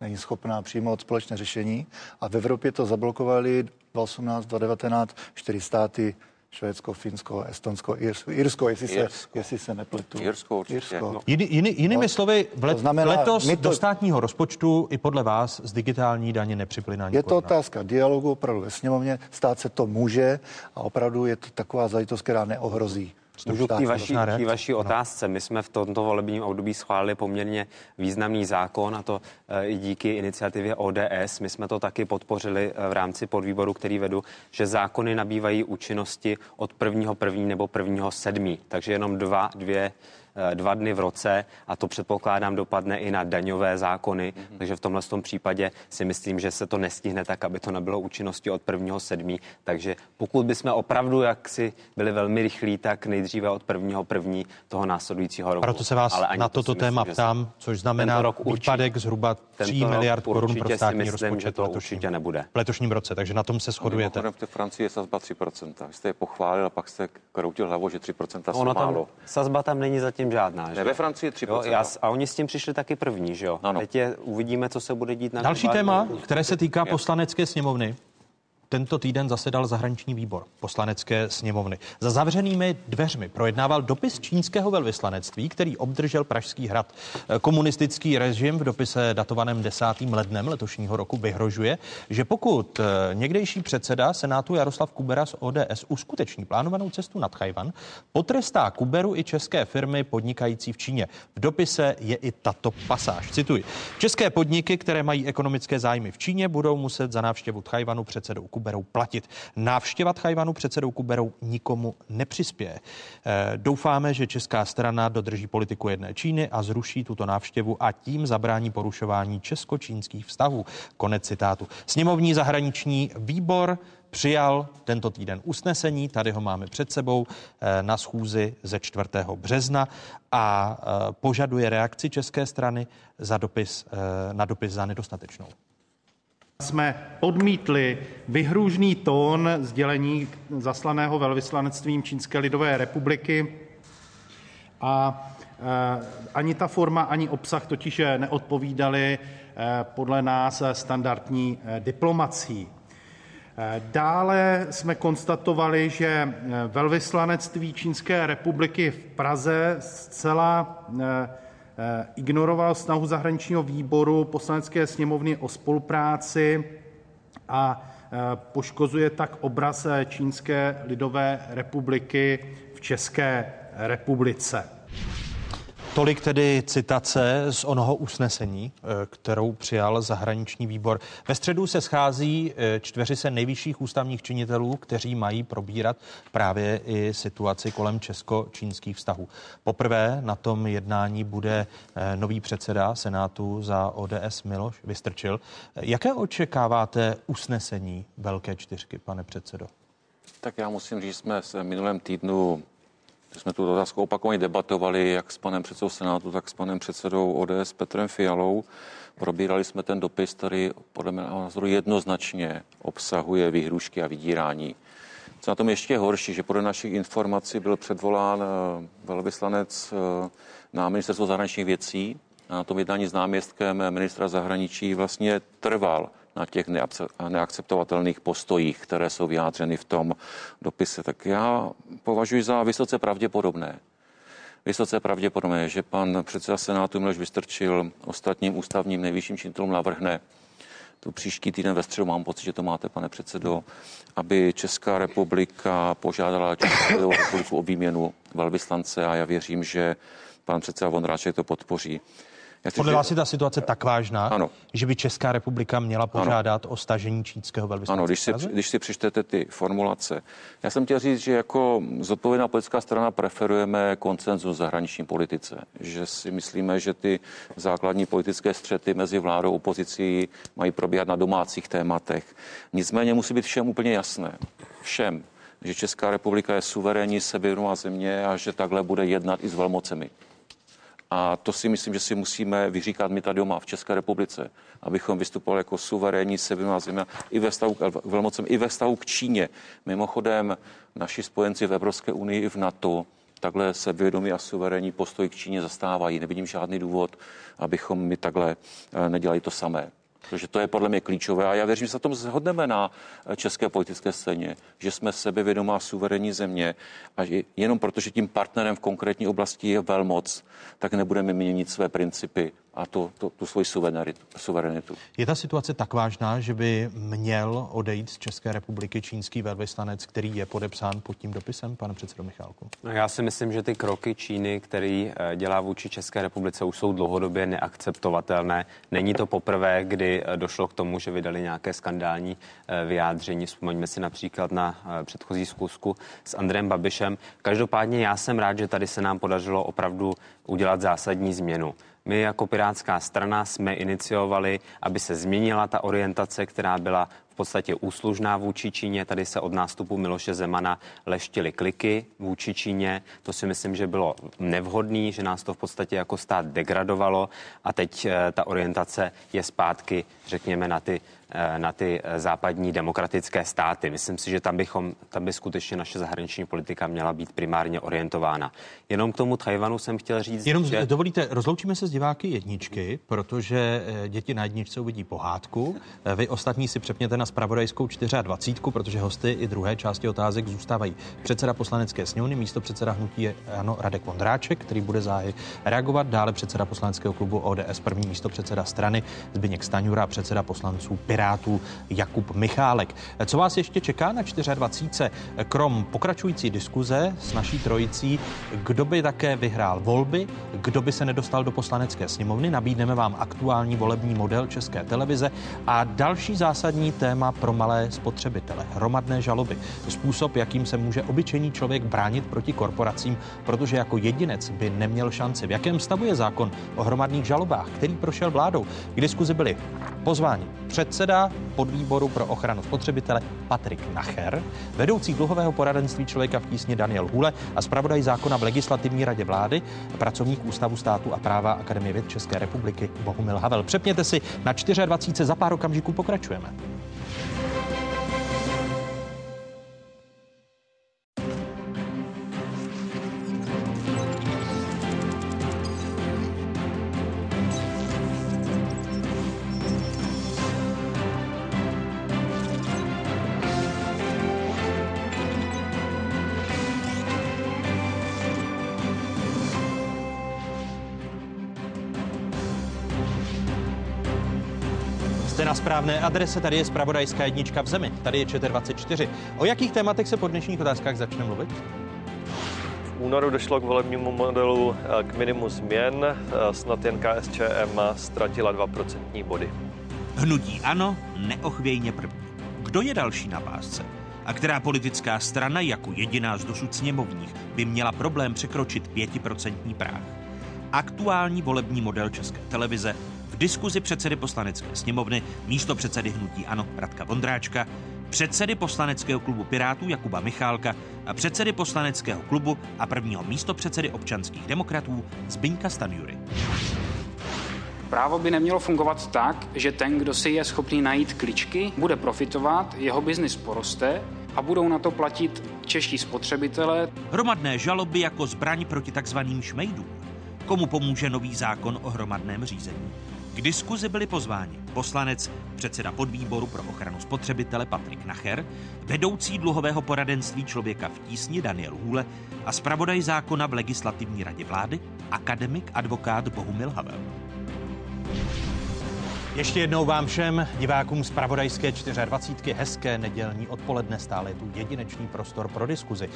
není schopná přijmout společné řešení a v Evropě to zablokovali 2018, 2019, čtyři státy Švédsko, Finsko, Estonsko, Irsko, Irsko jestli, Irsko. Se, jestli se nepletu. Irsko, Irsko. No. Jiný, jiný, jinými no, slovy, v let, znamená, letos to, do státního rozpočtu i podle vás z digitální daně nepřiplyne Je to otázka dialogu opravdu ve sněmovně. Stát se to může a opravdu je to taková zajitost, která neohrozí Můžu k té vaší, vaší otázce. My jsme v tomto volebním období schválili poměrně významný zákon a to e, i díky iniciativě ODS. My jsme to taky podpořili e, v rámci podvýboru, který vedu, že zákony nabývají účinnosti od 1. první nebo 1. sedmí. Takže jenom dva, dvě Eh, dva dny v roce a to předpokládám dopadne i na daňové zákony, mm-hmm. takže v tomhle tom případě si myslím, že se to nestihne tak, aby to nebylo účinnosti od 1. sedmí. Takže pokud bychom opravdu jaksi byli velmi rychlí, tak nejdříve od 1. první toho následujícího roku. Proto se vás Ale na toto to téma myslím, ptám, což znamená rok výpadek zhruba 3 miliard korun pro státní myslím, rozpočet že to určitě nebude. V letošním roce, takže na tom se shodujete. V té Francii je sazba 3%. Vy jste je pochválil a pak jste kroutil hlavou, že 3% ono tam, málo. Sazba tam není zatím zatím žádná. Ne, ve Francii 3%. Jo, já, a oni s tím přišli taky první, že jo? Ano. Teď je, uvidíme, co se bude dít na Další téma, které se týká poslanecké sněmovny tento týden zasedal zahraniční výbor poslanecké sněmovny. Za zavřenými dveřmi projednával dopis čínského velvyslanectví, který obdržel Pražský hrad. Komunistický režim v dopise datovaném 10. lednem letošního roku vyhrožuje, že pokud eh, někdejší předseda Senátu Jaroslav Kubera z ODS uskuteční plánovanou cestu nad Chajvan, potrestá Kuberu i české firmy podnikající v Číně. V dopise je i tato pasáž. Cituji. České podniky, které mají ekonomické zájmy v Číně, budou muset za návštěvu Tchajvanu předsedou Kuberu Kuberou platit. Návštěva Tchajvanu předsedou Kuberou nikomu nepřispěje. Eh, doufáme, že česká strana dodrží politiku jedné Číny a zruší tuto návštěvu a tím zabrání porušování česko-čínských vztahů. Konec citátu. Sněmovní zahraniční výbor přijal tento týden usnesení, tady ho máme před sebou eh, na schůzi ze 4. března a eh, požaduje reakci české strany za dopis, na dopis za nedostatečnou jsme odmítli vyhrůžný tón sdělení zaslaného velvyslanectvím Čínské lidové republiky a eh, ani ta forma, ani obsah totiž neodpovídali eh, podle nás standardní eh, diplomací. Dále jsme konstatovali, že velvyslanectví Čínské republiky v Praze zcela ignoroval snahu zahraničního výboru poslanecké sněmovny o spolupráci a eh, poškozuje tak obraz eh, Čínské lidové republiky v České republice. Tolik tedy citace z onoho usnesení, eh, kterou přijal zahraniční výbor. Ve středu se schází eh, čtveři se nejvyšších ústavních činitelů, kteří mají probírat právě i situaci kolem česko-čínských vztahů. Poprvé na tom jednání bude eh, nový předseda Senátu za ODS Miloš Vystrčil. Jaké očekáváte usnesení Velké čtyřky, pane předsedo? Tak já musím říct, jsme v minulém týdnu jsme tu otázku opakovaně debatovali, jak s panem předsedou Senátu, tak s panem předsedou ODS Petrem Fialou. Probírali jsme ten dopis, který podle mého názoru jednoznačně obsahuje výhrušky a vydírání. Co na tom ještě horší, že podle našich informací byl předvolán eh, velvyslanec eh, na ministerstvo zahraničních věcí. A na tom jednání s náměstkem ministra zahraničí vlastně trval na těch neakceptovatelných postojích, které jsou vyjádřeny v tom dopise. Tak já považuji za vysoce pravděpodobné, vysoce pravděpodobné, že pan předseda Senátu Miloš Vystrčil ostatním ústavním nejvyšším činitelům navrhne tu příští týden ve středu, mám pocit, že to máte, pane předsedo, aby Česká republika požádala Českou republiku o výměnu velvyslance a já věřím, že pan předseda Vondráček to podpoří. Podle vás je ta situace tak vážná, ano. že by Česká republika měla požádat ano. o stažení čínského velvyslance? Ano, když si, když si přečtete ty formulace. Já jsem chtěl říct, že jako zodpovědná politická strana preferujeme koncenzus v zahraniční politice. Že si myslíme, že ty základní politické střety mezi vládou a opozicí mají probíhat na domácích tématech. Nicméně musí být všem úplně jasné. Všem, že Česká republika je suverénní sebevědomá země a že takhle bude jednat i s velmocemi. A to si myslím, že si musíme vyříkat my tady doma v České republice, abychom vystupovali jako suverénní severná země i ve vztahu k velmocem, i ve vztahu k Číně. Mimochodem, naši spojenci v Evropské unii i v NATO takhle sebevědomí a suverénní postoj k Číně zastávají. Nevidím žádný důvod, abychom my takhle eh, nedělali to samé. Protože to je podle mě klíčové a já věřím, že se tom shodneme na české politické scéně, že jsme sebevědomá suverénní země a že jenom protože tím partnerem v konkrétní oblasti je velmoc, tak nebudeme měnit své principy a to, to, tu svoji suverenitu. Je ta situace tak vážná, že by měl odejít z České republiky čínský velvyslanec, který je podepsán pod tím dopisem, pane předsedo Michálku? No já si myslím, že ty kroky Číny, který eh, dělá vůči České republice, už jsou dlouhodobě neakceptovatelné. Není to poprvé, kdy eh, došlo k tomu, že vydali nějaké skandální eh, vyjádření. Vzpomeňme si například na předchozí zkusku s Andrem Babišem. Každopádně já jsem rád, že tady se nám podařilo opravdu udělat zásadní změnu. My jako Pirátská strana jsme iniciovali, aby se změnila ta orientace, která byla v podstatě úslužná vůči Číně. Tady se od nástupu Miloše Zemana leštily kliky vůči Číně. To si myslím, že bylo nevhodný, že nás to v podstatě jako stát degradovalo a teď eh, ta orientace je zpátky, řekněme, na ty na ty eh, západní demokratické státy. Myslím si, že tam, bychom, tam by skutečně naše zahraniční politika měla být primárně orientována. Jenom k tomu Tajvanu jsem chtěl říct. Jenom že... dovolíte, rozloučíme se s diváky jedničky, protože eh, děti na jedničce uvidí pohádku. Vy ostatní si přepněte na spravodajskou 24, protože hosty i druhé části otázek zůstávají předseda poslanecké sněmovny, místo předseda hnutí je ano, Radek Vondráček, který bude záhy reagovat, dále předseda poslaneckého klubu ODS, první místo předseda strany Zbyněk Staňura, předseda poslanců Pirát Pirátů Jakub Michálek. Co vás ještě čeká na 24. Krom pokračující diskuze s naší trojicí, kdo by také vyhrál volby, kdo by se nedostal do poslanecké sněmovny, nabídneme vám aktuální volební model České televize a další zásadní téma pro malé spotřebitele, hromadné žaloby. Způsob, jakým se může obyčejný člověk bránit proti korporacím, protože jako jedinec by neměl šanci. V jakém stavu je zákon o hromadných žalobách, který prošel vládou? K diskuzi byli pozváni předseda předseda podvýboru pro ochranu spotřebitele Patrik Nacher, vedoucí dluhového poradenství člověka v tísni Daniel Hule a zpravodaj zákona v legislativní radě vlády, pracovník Ústavu státu a práva Akademie věd České republiky Bohumil Havel. Přepněte si na 24. za pár okamžiků pokračujeme. Správné adrese. Tady je Spravodajská jednička v zemi. Tady je ČT24. O jakých tématech se po dnešních otázkách začne mluvit? V únoru došlo k volebnímu modelu eh, k minimu změn. Eh, snad jen KSČM ztratila 2% body. Hnutí ano, neochvějně první. Kdo je další na pásce? A která politická strana jako jediná z dosud sněmovních by měla problém překročit 5% práh? Aktuální volební model České televize diskuzi předsedy poslanecké sněmovny místo předsedy hnutí Ano Radka Vondráčka, předsedy poslaneckého klubu Pirátů Jakuba Michálka a předsedy poslaneckého klubu a prvního místo předsedy občanských demokratů Zbyňka Stanjury. Právo by nemělo fungovat tak, že ten, kdo si je schopný najít kličky, bude profitovat, jeho biznis poroste a budou na to platit čeští spotřebitelé. Hromadné žaloby jako zbraň proti takzvaným šmejdům. Komu pomůže nový zákon o hromadném řízení? K diskuzi byli pozváni poslanec, předseda podvýboru pro ochranu spotřebitele Patrik Nacher, vedoucí dluhového poradenství člověka v tísni Daniel Hůle a zpravodaj zákona v legislativní radě vlády, akademik advokát Bohumil Havel. Ještě jednou vám všem divákům z Pravodajské 24. hezké nedělní odpoledne stále je tu jedinečný prostor pro diskuzi.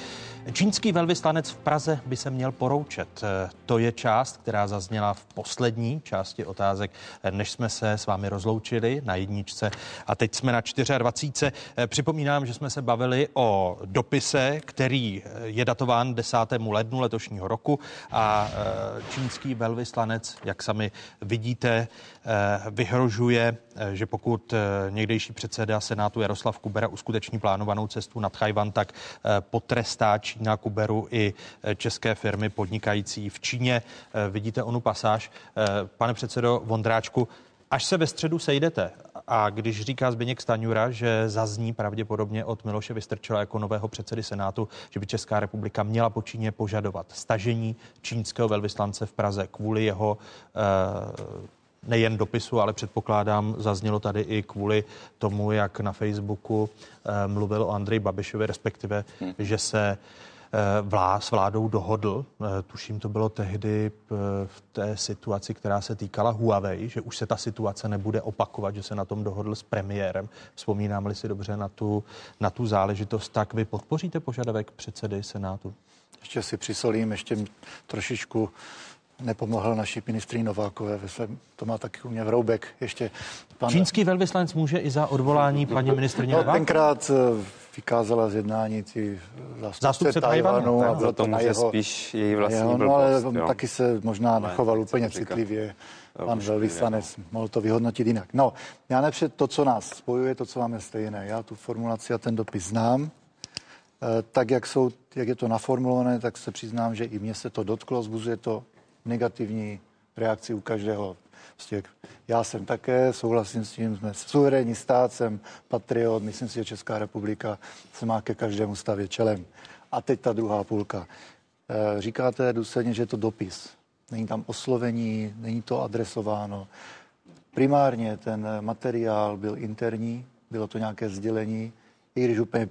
Čínský velvyslanec v Praze by se měl poroučet. To je část, která zazněla v poslední části otázek, než jsme se s vámi rozloučili na jedničce. A teď jsme na 24. Připomínám, že jsme se bavili o dopise, který je datován 10. lednu letošního roku a e, čínský velvyslanec, jak sami vidíte, vyhrožuje vyhrožuje, eh, že pokud eh, někdejší předseda Senátu Jaroslav Kubera uskuteční plánovanou cestu nad Chajvan, tak eh, potrestá Čína Kuberu i české firmy podnikající v Číně. Vidíte onu pasáž. Pane předsedo Vondráčku, až se ve středu sejdete a když říká Zběněk Staňura, že zazní pravděpodobně od Miloše Vystrčela jako nového předsedy Senátu, že by Česká republika měla po Číně požadovat stažení čínského velvyslance v Praze kvůli jeho nejen dopisu, ale předpokládám, zaznělo tady i kvůli tomu, jak na Facebooku eh, mluvil o Andrej Babišovi, respektive, hmm. že se eh, vlá, s vládou dohodl. Eh, tuším, to bylo tehdy v té situaci, která se týkala Huawei, že už se ta situace nebude opakovat, že se na tom dohodl s premiérem. Vzpomínám-li si dobře na tu, na tu záležitost, tak vy podpoříte požadavek předsedy Senátu? Ještě si přisolím, ještě trošičku nepomohl naší ministrní Novákové ve svém, to má taky u mě vroubek ještě. Pan... Čínský velvyslanec může i za odvolání paní ministrně no, Novákové? tenkrát eh, vykázala z jednání ty zástupce Tajvanu a bylo to na jeho, spíš její vlastní jeho, no, ale jo. taky se možná nechoval úplně citlivě. Pan velvyslanec mohl to vyhodnotit jinak. No, já nepřed to, co nás spojuje, to, co máme stejné. Já tu formulaci a ten dopis znám. Eh, tak, jak, jsou, jak je to naformulované, tak se přiznám, že i mě se to dotklo, zbuzuje to negativní reakci u každého. Prostě já jsem také, souhlasím s tím, jsme suverénní stát, jsem patriot, myslím si, že Česká republika se má ke každému stavět čelem. A teď ta druhá půlka. Eh, říkáte důsledně, že je to dopis. Není tam oslovení, není to adresováno. Primárně ten materiál byl interní, bylo to nějaké sdělení, i když úplně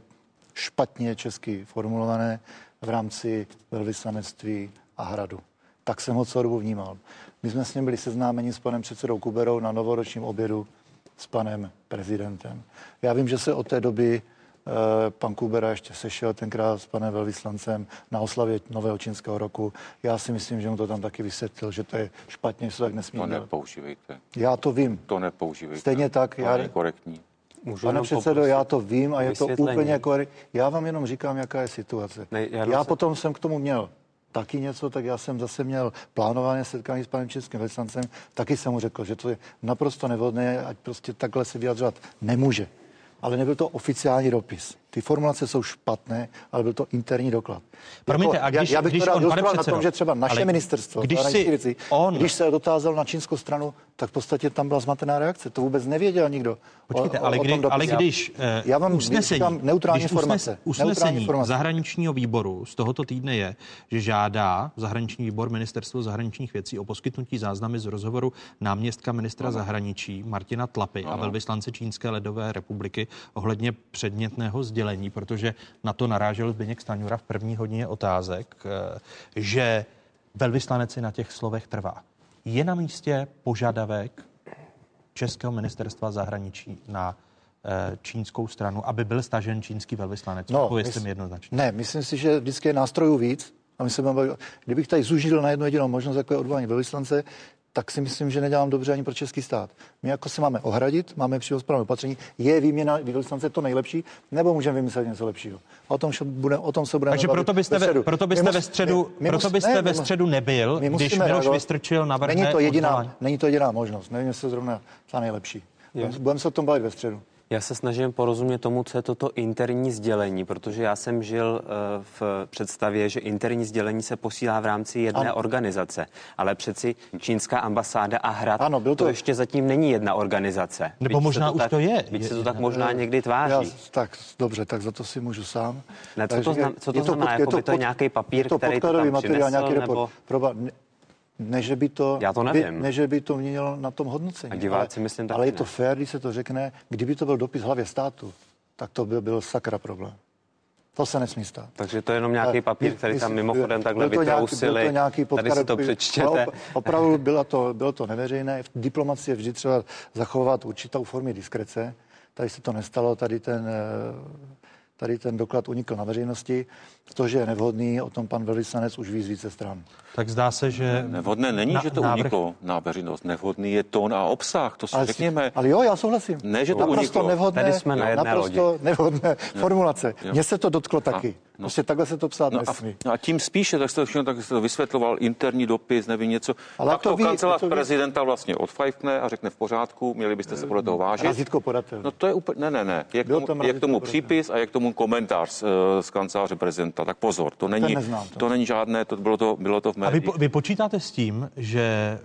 špatně česky formulované v rámci velvyslanectví a hradu tak jsem ho celou dobu vnímal. My jsme s ním byli seznámeni s panem předsedou Kuberou na novoročním obědu s panem prezidentem. Já vím, že se od té doby eh, pan Kubera ještě sešel tenkrát s panem velvyslancem na oslavě Nového čínského roku. Já si myslím, že mu to tam taky vysvětlil, že to je špatně, že to tak nesmí. To nepoužívejte. Já to vím. To nepoužívejte. Stejně tak. To já... je korektní. Můžu Pane předsedo, já to vím a je to úplně korektní. Já vám jenom říkám, jaká je situace. Ne, já, já se... potom jsem k tomu měl taky něco, tak já jsem zase měl plánované setkání s panem českým velvyslancem, taky jsem mu řekl, že to je naprosto nevhodné, ať prostě takhle se vyjadřovat nemůže. Ale nebyl to oficiální dopis. Ty formulace jsou špatné, ale byl to interní doklad. Promiňte, a když, já, já bych když on, pane na tom, že třeba naše ministerstvo, když, si věci, on... když se dotázal na čínskou stranu, tak v podstatě tam byla zmatená reakce. To vůbec nevěděl nikdo. Počkejte, o, ale, kdy, o ale když já, já vám usnesení, neutrální když informace, usnesení neutrální informace. zahraničního výboru z tohoto týdne je, že žádá zahraniční výbor ministerstvo zahraničních věcí o poskytnutí záznamy z rozhovoru náměstka ministra ano. zahraničí Martina Tlapy ano. a velvyslance Čínské ledové republiky ohledně předmětného sdělení, protože na to narážel Zbyněk Staňura v první hodině otázek, eh, že velvyslanec si na těch slovech trvá. Je na místě požadavek Českého ministerstva zahraničí na eh, čínskou stranu, aby byl stažen čínský velvyslanec? No, Povězte mi jednoznačně. Ne, myslím si, že vždycky je nástrojů víc. A my se bavili, kdybych tady zužil na jednu jedinou možnost, jako je odvolání velvyslance, tak si myslím, že nedělám dobře ani pro český stát. My jako se máme ohradit, máme přínosprávné opatření, je výměna velvyslance to nejlepší, nebo můžeme vymyslet něco lepšího. O tom, bude, o tom se budeme Takže proto byste, ve, proto byste, ve středu, my, my proto byste ne, ve středu nebyl, když Miloš reagovat. Vystrčil navrhne není to jediná, Není to jediná možnost, nevím, jestli zrovna ta nejlepší. Budeme se o tom bavit ve středu. Já se snažím porozumět tomu, co je toto interní sdělení, protože já jsem žil eh, v představě, že interní sdělení se posílá v rámci jedné ano. organizace, ale přeci čínská ambasáda a hrad, ano, byl to... to ještě zatím není jedna organizace. Nebo byť možná už tak, to je. Byť se to tak možná někdy tváří. Já, tak dobře, tak za to si můžu sám. Ne, co, to, znam, co to znamená? Pod, je to, pod, to je nějaký papír, je to který to tam materiál, nějaký report. Nebo... Proba, ne, že by to, Já to nevím. By, ne, že by to mělo na tom hodnocení. A diváci ale, myslím Ale je to fér, když se to řekne, kdyby to byl dopis hlavě státu, tak to by byl sakra problém. To se nesmí stát. Takže to je jenom nějaký papír, který tam mimochodem takhle vytrousili. Nějaký, Tady si to přečtěte. Opravdu bylo to, bylo to neveřejné. V diplomaci je vždy třeba zachovat určitou formy diskrece. Tady se to nestalo, tady ten eh, tady ten doklad unikl na veřejnosti. To, že je nevhodný, o tom pan velvyslanec už ví z více stran. Tak zdá se, že... Nevhodné není, na, že to návrh... uniklo na veřejnost. Nevhodný je tón a obsah, to si ale, řekněme. Ale jo, já souhlasím. Ne, že to naprosto uniklo. Nevhodné, Tady jsme na jedné naprosto lodi. nevhodné formulace. Mně se to dotklo taky. No. Prostě takhle se to psát no nesmí. A, no a tím spíše, tak jste to všechno tak jste to vysvětloval, interní dopis, nevím něco. Ale tak to, to ví, kancelář to prezidenta ví. vlastně odfajkne a řekne v pořádku, měli byste se podle toho vážit. Razítko podatel. No to je úplně, ne, ne, ne. Je k tomu, je k tomu přípis a je k tomu komentář z, z kanceláře prezidenta. Tak pozor, to není, to. to není žádné, to bylo to, bylo to v médiích. A vy, vy počítáte s tím, že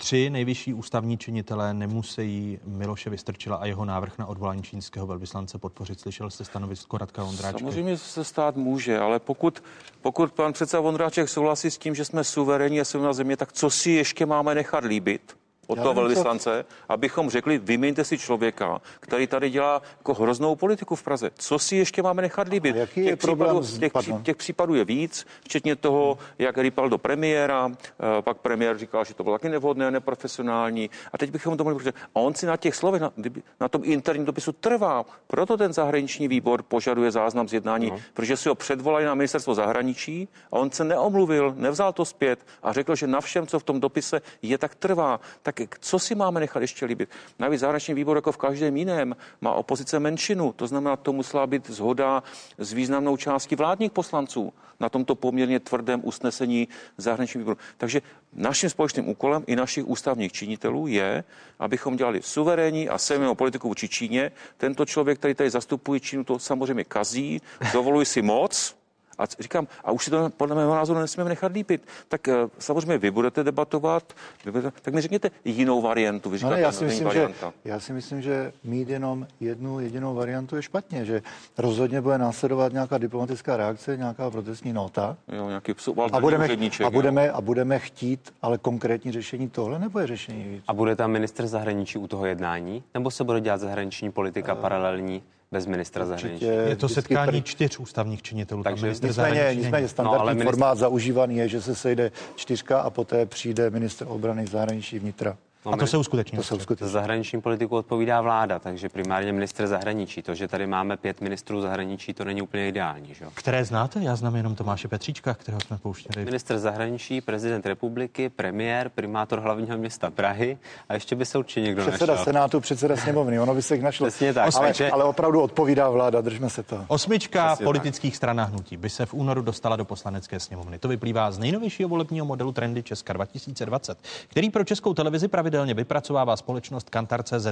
Tři nejvyšší ústavní činitelé nemusí Miloše Vystrčila a jeho návrh na odvolání čínského velvyslance podpořit. Slyšel jste stanovisko Radka Vondráčka? Samozřejmě se stát může, ale pokud, pokud pan předseda Vondráček souhlasí s tím, že jsme suverénní a silná země, tak co si ještě máme nechat líbit? Od toho velvyslance, abychom řekli, vyměňte si člověka, který tady dělá jako hroznou politiku v Praze. Co si ještě máme nechat líbit? A jaký těch je? Případů, těch, pří, těch případů je víc, včetně toho, jak rypal do premiéra, eh, pak premiér říkal, že to bylo taky nevhodné, neprofesionální. A teď bychom to mohli protože A on si na těch slovech, na, na tom interním dopisu trvá. Proto ten zahraniční výbor požaduje záznam z jednání, no. protože si ho předvolali na ministerstvo zahraničí a on se neomluvil, nevzal to zpět a řekl, že na všem, co v tom dopise je, tak trvá. Tak co si máme nechat ještě líbit? Navíc zahraniční výbor, jako v každém jiném, má opozice menšinu. To znamená, to musela být zhoda s významnou částí vládních poslanců na tomto poměrně tvrdém usnesení zahraničního výboru. Takže naším společným úkolem i našich ústavních činitelů je, abychom dělali suverénní a sémnou politiku vůči Číně. Tento člověk, který tady zastupuje Čínu, to samozřejmě kazí, dovoluje si moc, a říkám, a už si to podle mého názoru nesmíme nechat lípit. Tak uh, samozřejmě vy budete debatovat, vy budete, tak mi řekněte jinou variantu. Vy říkáte, no ne, já, si myslím, že, já si myslím, že mít jenom jednu jedinou variantu je špatně, že rozhodně bude následovat nějaká diplomatická reakce, nějaká protestní nota. Jo, nějaký a budeme, a, budeme, a budeme chtít, ale konkrétní řešení tohle nebo je řešení víc? A bude tam minister zahraničí u toho jednání? Nebo se bude dělat zahraniční politika uh, paralelní bez ministra zahraničí. Je to setkání pr... čtyř ústavních činitelů. Takže minister nicméně, nicméně standardní no, ale ministr... formát zaužívaný je, že se sejde čtyřka a poté přijde minister obrany zahraničí vnitra. No, a to se uskuteční. To se uskuteční. Za zahraniční politiku odpovídá vláda, takže primárně minister zahraničí. To, že tady máme pět ministrů zahraničí, to není úplně ideální. Že? Které znáte? Já znám jenom Tomáše Petříčka, kterého jsme pouštěli. Minister zahraničí, prezident republiky, premiér, primátor hlavního města Prahy a ještě by se určitě někdo Předseda našel. Senátu, předseda sněmovny, ono by se jich našlo. Přesně tak. Ale, ale opravdu odpovídá vláda, držme se to. Osmička Přesně politických tak. stran hnutí by se v únoru dostala do poslanecké sněmovny. To vyplývá z nejnovějšího volebního modelu Trendy Česka 2020, který pro českou televizi pravidelně vypracovává společnost Kantar.cz.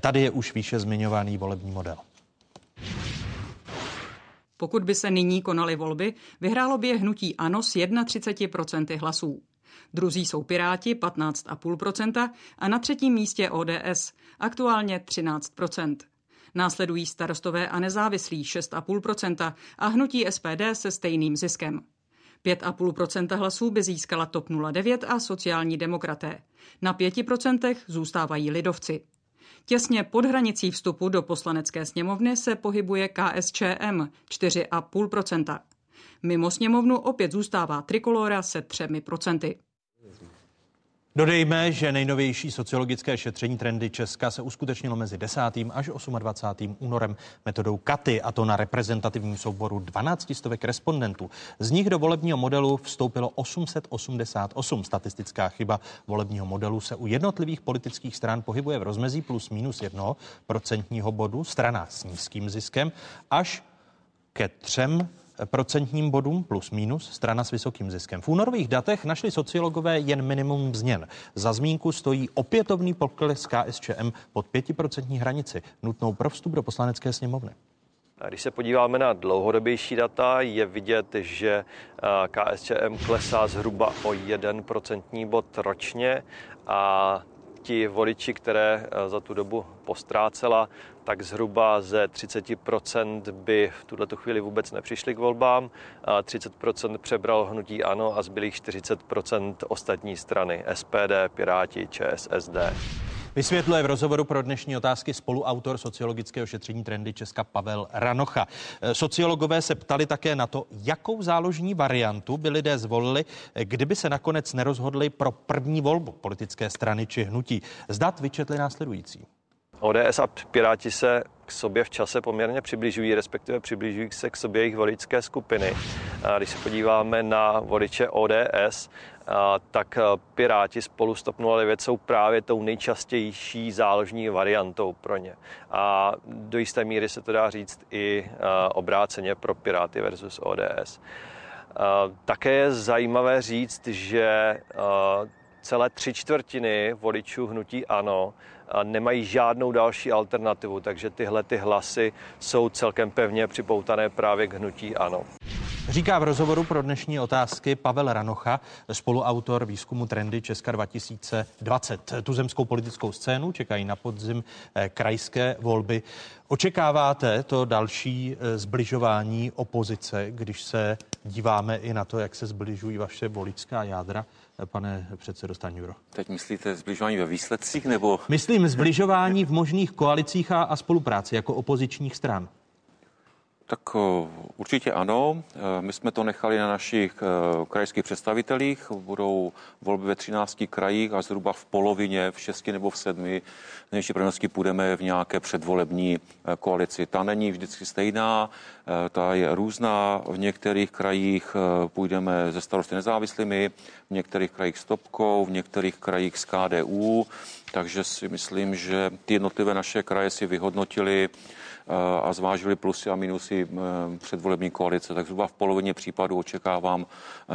Tady je už výše zmiňovaný volební model. Pokud by se nyní konaly volby, vyhrálo by je hnutí ANO s 31% hlasů. Druzí jsou Piráti 15,5% a na třetím místě ODS, aktuálně 13%. Následují starostové a nezávislí 6,5% a hnutí SPD se stejným ziskem. 5,5% hlasů by získala TOP 09 a sociální demokraté. Na 5% zůstávají lidovci. Těsně pod hranicí vstupu do poslanecké sněmovny se pohybuje KSČM 4,5%. Mimo sněmovnu opět zůstává Trikolora se 3%. Dodejme, že nejnovější sociologické šetření trendy Česka se uskutečnilo mezi 10. až 28. únorem metodou Katy, a to na reprezentativním souboru 12 stovek respondentů. Z nich do volebního modelu vstoupilo 888. Statistická chyba volebního modelu se u jednotlivých politických stran pohybuje v rozmezí plus minus 1 procentního bodu, strana s nízkým ziskem, až ke třem procentním bodům plus minus strana s vysokým ziskem. V únorových datech našli sociologové jen minimum změn. Za zmínku stojí opětovný pokles KSČM pod 5% hranici, nutnou pro vstup do poslanecké sněmovny. Když se podíváme na dlouhodobější data, je vidět, že KSČM klesá zhruba o 1% bod ročně a ti voliči, které za tu dobu postrácela, tak zhruba ze 30% by v tuto chvíli vůbec nepřišli k volbám, 30% přebral hnutí ANO a zbylých 40% ostatní strany SPD, Piráti, ČSSD. Vysvětluje v rozhovoru pro dnešní otázky spoluautor sociologického šetření trendy Česka Pavel Ranocha. Sociologové se ptali také na to, jakou záložní variantu by lidé zvolili, kdyby se nakonec nerozhodli pro první volbu politické strany či hnutí. Zdat vyčetli následující. ODS a Piráti se k sobě v čase poměrně přibližují, respektive přibližují se k sobě jejich voličské skupiny. A když se podíváme na voliče ODS, tak Piráti spolu s TOP 09 jsou právě tou nejčastější záložní variantou pro ně. A do jisté míry se to dá říct i obráceně pro Piráty versus ODS. Také je zajímavé říct, že celé tři čtvrtiny voličů hnutí ANO nemají žádnou další alternativu, takže tyhle ty hlasy jsou celkem pevně připoutané právě k hnutí ANO. Říká v rozhovoru pro dnešní otázky Pavel Ranocha, spoluautor výzkumu Trendy Česka 2020. Tu zemskou politickou scénu čekají na podzim eh, krajské volby. Očekáváte to další eh, zbližování opozice, když se díváme i na to, jak se zbližují vaše voličská jádra pane předsedo Staňuro. Teď myslíte zbližování ve výsledcích nebo? Myslím zbližování v možných koalicích a, a spolupráci jako opozičních stran. Tak eh, určitě ano. Eh, my jsme to nechali na našich eh, krajských představitelích. Budou volby ve 13 krajích a zhruba v polovině, v 6 nebo v 7 největší pravděpodobností půjdeme v nějaké předvolební koalici. Ta není vždycky stejná, ta je různá. V některých krajích půjdeme ze starosty nezávislými, v některých krajích s Topkou, v některých krajích s KDU. Takže si myslím, že ty jednotlivé naše kraje si vyhodnotili, a zvážili plusy a minusy předvolební koalice. Tak zhruba v polovině případů očekávám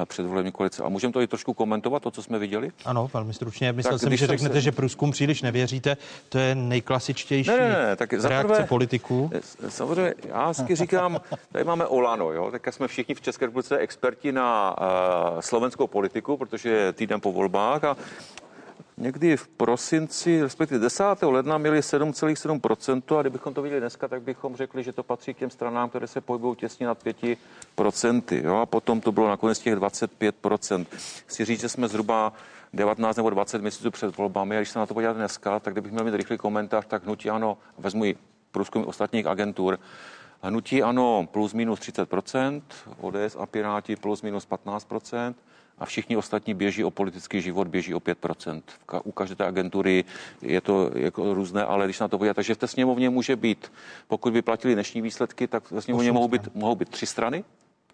předvolební koalice. A můžeme to i trošku komentovat, to, co jsme viděli? Ano, velmi stručně. Myslel jsem, že řeknete, se... že průzkum příliš nevěříte. To je nejklasičtější ne, ne, ne, tak reakce prvé, politiků. Samozřejmě, já vždycky říkám, tady máme Olano, jo, tak jsme všichni v České republice experti na uh, slovenskou politiku, protože je týden po volbách a někdy v prosinci, respektive 10. ledna měli 7,7% a kdybychom to viděli dneska, tak bychom řekli, že to patří k těm stranám, které se pohybují těsně nad 5%. Jo? A potom to bylo nakonec těch 25%. Chci říct, že jsme zhruba 19 nebo 20 měsíců před volbami a když se na to podívat dneska, tak kdybych měl mít rychlý komentář, tak hnutí ano, vezmu i průzkumy ostatních agentur, Hnutí ano plus minus 30%, ODS a Piráti plus minus 15%, a všichni ostatní běží o politický život, běží o 5%. U každé té agentury je to jako různé, ale když na to podíváte, takže v té sněmovně může být, pokud by platili dnešní výsledky, tak ve sněmovně mohou být, mohou být tři strany,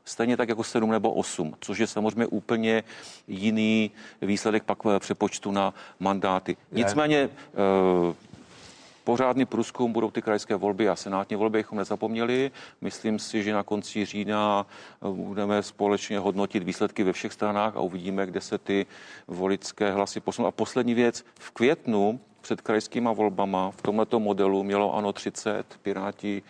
stejně tak jako sedm nebo osm, což je samozřejmě úplně jiný výsledek pak přepočtu na mandáty. Nicméně uh, pořádný průzkum budou ty krajské volby a senátní volby, bychom nezapomněli. Myslím si, že na konci října eh, budeme společně hodnotit výsledky ve všech stranách a uvidíme, kde se ty voličské hlasy posunou. A poslední věc, v květnu před krajskýma volbama v tomto modelu mělo ano 30, Piráti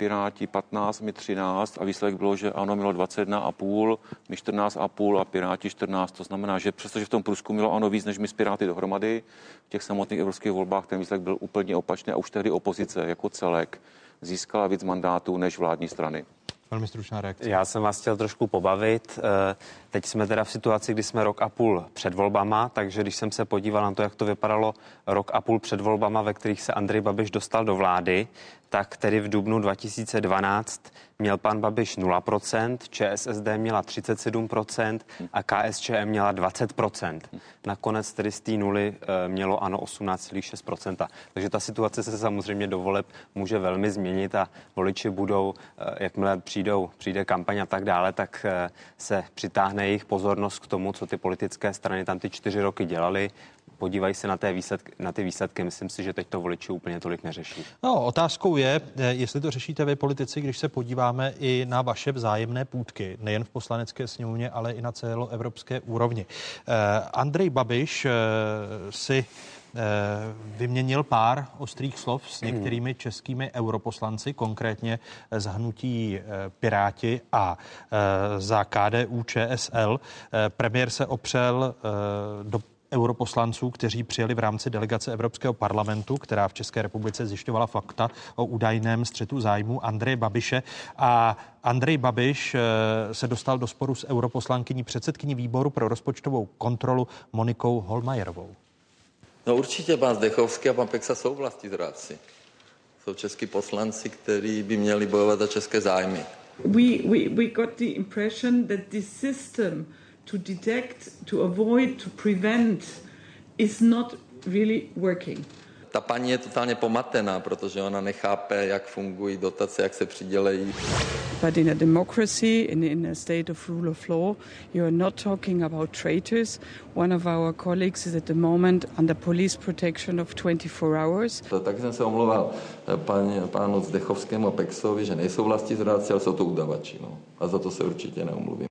Piráti 15, my 13 a výsledek bylo, že ano, mělo 21,5, my 14,5 a Piráti 14. To znamená, že přestože v tom průzkumu mělo ano víc než my s Piráty dohromady, v těch samotných evropských volbách ten výsledek byl úplně opačný a už tehdy opozice jako celek získala víc mandátů než vládní strany. Velmi stručná reakce. Já jsem vás chtěl trošku pobavit. Eh, teď jsme teda v situaci, kdy jsme rok a půl před volbama, takže když jsem se podíval na to, jak to vypadalo rok a půl před volbama, ve kterých se Andrej Babiš dostal do vlády, tak tedy v dubnu 2012 měl pan Babiš 0%, ČSSD měla 37% a KSČM měla 20%. Nakonec tedy z té nuly eh, mělo ano 18,6%. Takže ta situace se samozřejmě do voleb může velmi změnit a voliči budou, eh, jakmile přijdou, přijde kampaň a tak dále, tak eh, se přitáhne jejich pozornost k tomu, co ty politické strany tam ty čtyři roky dělali podívají se na, té výsledky, na ty výsledky. Myslím si, že teď to voliči úplně tolik neřeší. No, otázkou je, eh, jestli to řešíte vy politici, když se podíváme i na vaše vzájemné půdky, nejen v poslanecké sněmovně, ale i na celoevropské úrovni. Eh, Andrej Babiš eh, si vyměnil pár ostrých slov s některými českými europoslanci, konkrétně z hnutí Piráti a za KDU ČSL. Premiér se opřel do europoslanců, kteří přijeli v rámci delegace Evropského parlamentu, která v České republice zjišťovala fakta o údajném střetu zájmu Andreje Babiše. A Andrej Babiš eh, se dostal do sporu s europoslankyní předsedkyní výboru pro rozpočtovou kontrolu Monikou Holmajerovou. No určitě pan Zdechovský a pan Peksa jsou zráci. Jsou český poslanci, kteří by měli bojovat za české zájmy. We, we, we got the impression that this system to detect, to avoid, to prevent is not really working. Ta paní je totálně pomatená, protože ona nechápe, jak fungují dotace, jak se přidělejí. But in a democracy, in, in a state of rule of law, you are not talking about traitors. One of our colleagues is at the moment under police protection of 24 hours. Tak jsem se omlouval eh, pán, pánu Zdechovskému a Pexovi, že nejsou vlastní zrádci, ale jsou to udavači. No. A za to se určitě neomluvím.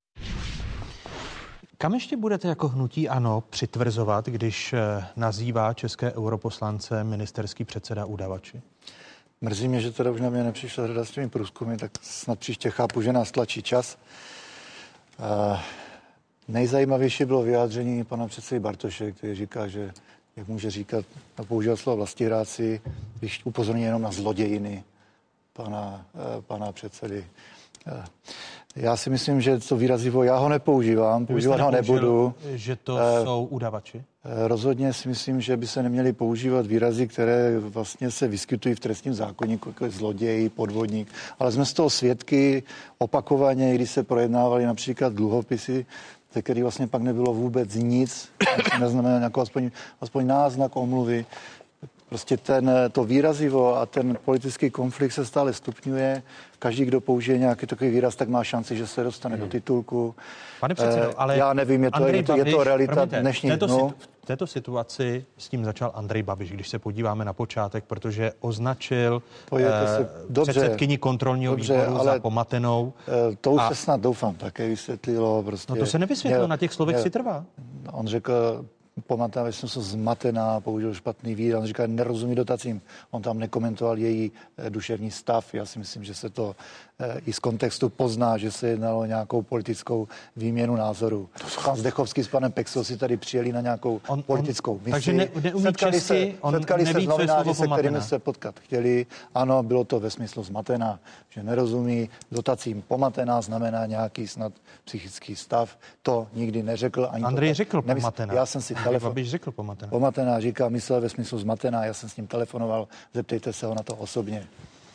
Kam ještě budete jako hnutí ANO přitvrzovat, když eh, nazývá české europoslance ministerský předseda udavači? Mrzí mě, že teda už na mě nepřišla řada s těmi průzkumy, tak snad příště chápu, že nás tlačí čas. Uh, nejzajímavější bylo vyjádření pana předsedy Bartoše, který říká, že jak může říkat a používat slovo vlastihráci, když upozorní jenom na zlodějiny pana, uh, pana předsedy. Uh, Já si myslím, že to výrazivo, já ho nepoužívám, používat ho nebudu. Že to uh, jsou udavači? Rozhodně si myslím, že by se neměly používat výrazy, které vlastně se vyskytují v trestním zákonníku, jako je zloděj, podvodník. Ale jsme z toho svědky opakovaně, když se projednávaly například dluhopisy, ze kterých vlastně pak nebylo vůbec nic, <coughs> neznamená nějakou aspoň, aspoň náznak omluvy. Prostě ten, to výrazivo a ten politický konflikt se stále stupňuje. Každý, kdo použije nějaký takový výraz, tak má šanci, že se dostane hmm. do titulku. Pane předsedo, eh, ale já nevím, je to, je to, je to realita promiňte, dnešní této, dnu. V této situaci s tím začal Andrej Babiš, když se podíváme na počátek, protože označil eh, dobře, předsedkyni kontrolního dobře, výboru ale za pomatenou. Eh, to už a... se snad doufám také vysvětlilo. Prostě, no to se nevysvětlilo, na těch slovech si trvá. On řekl, pamatuju, že jsem se zmatená, použil špatný výraz, říká, nerozumí dotacím. On tam nekomentoval její eh, duševní stav. Já si myslím, že se to eh, i z kontextu pozná, že se jednalo o nějakou politickou výměnu názoru. Pan Zdechovský s panem Pexou si tady přijeli na nějakou on, politickou misi. Takže ne, neumí setkali česky, se, setkali se s novináři, se kterými se potkat chtěli. Ano, bylo to ve smyslu zmatená, že nerozumí dotacím pomatená, znamená nějaký snad psychický stav. To nikdy neřekl. Ani Andrej to, řekl pomatená. Já jsem si telefon... Babiš řekl pomatená. Pomatená říká, myslel ve smyslu zmatená, já jsem s ním telefonoval, zeptejte se ho na to osobně.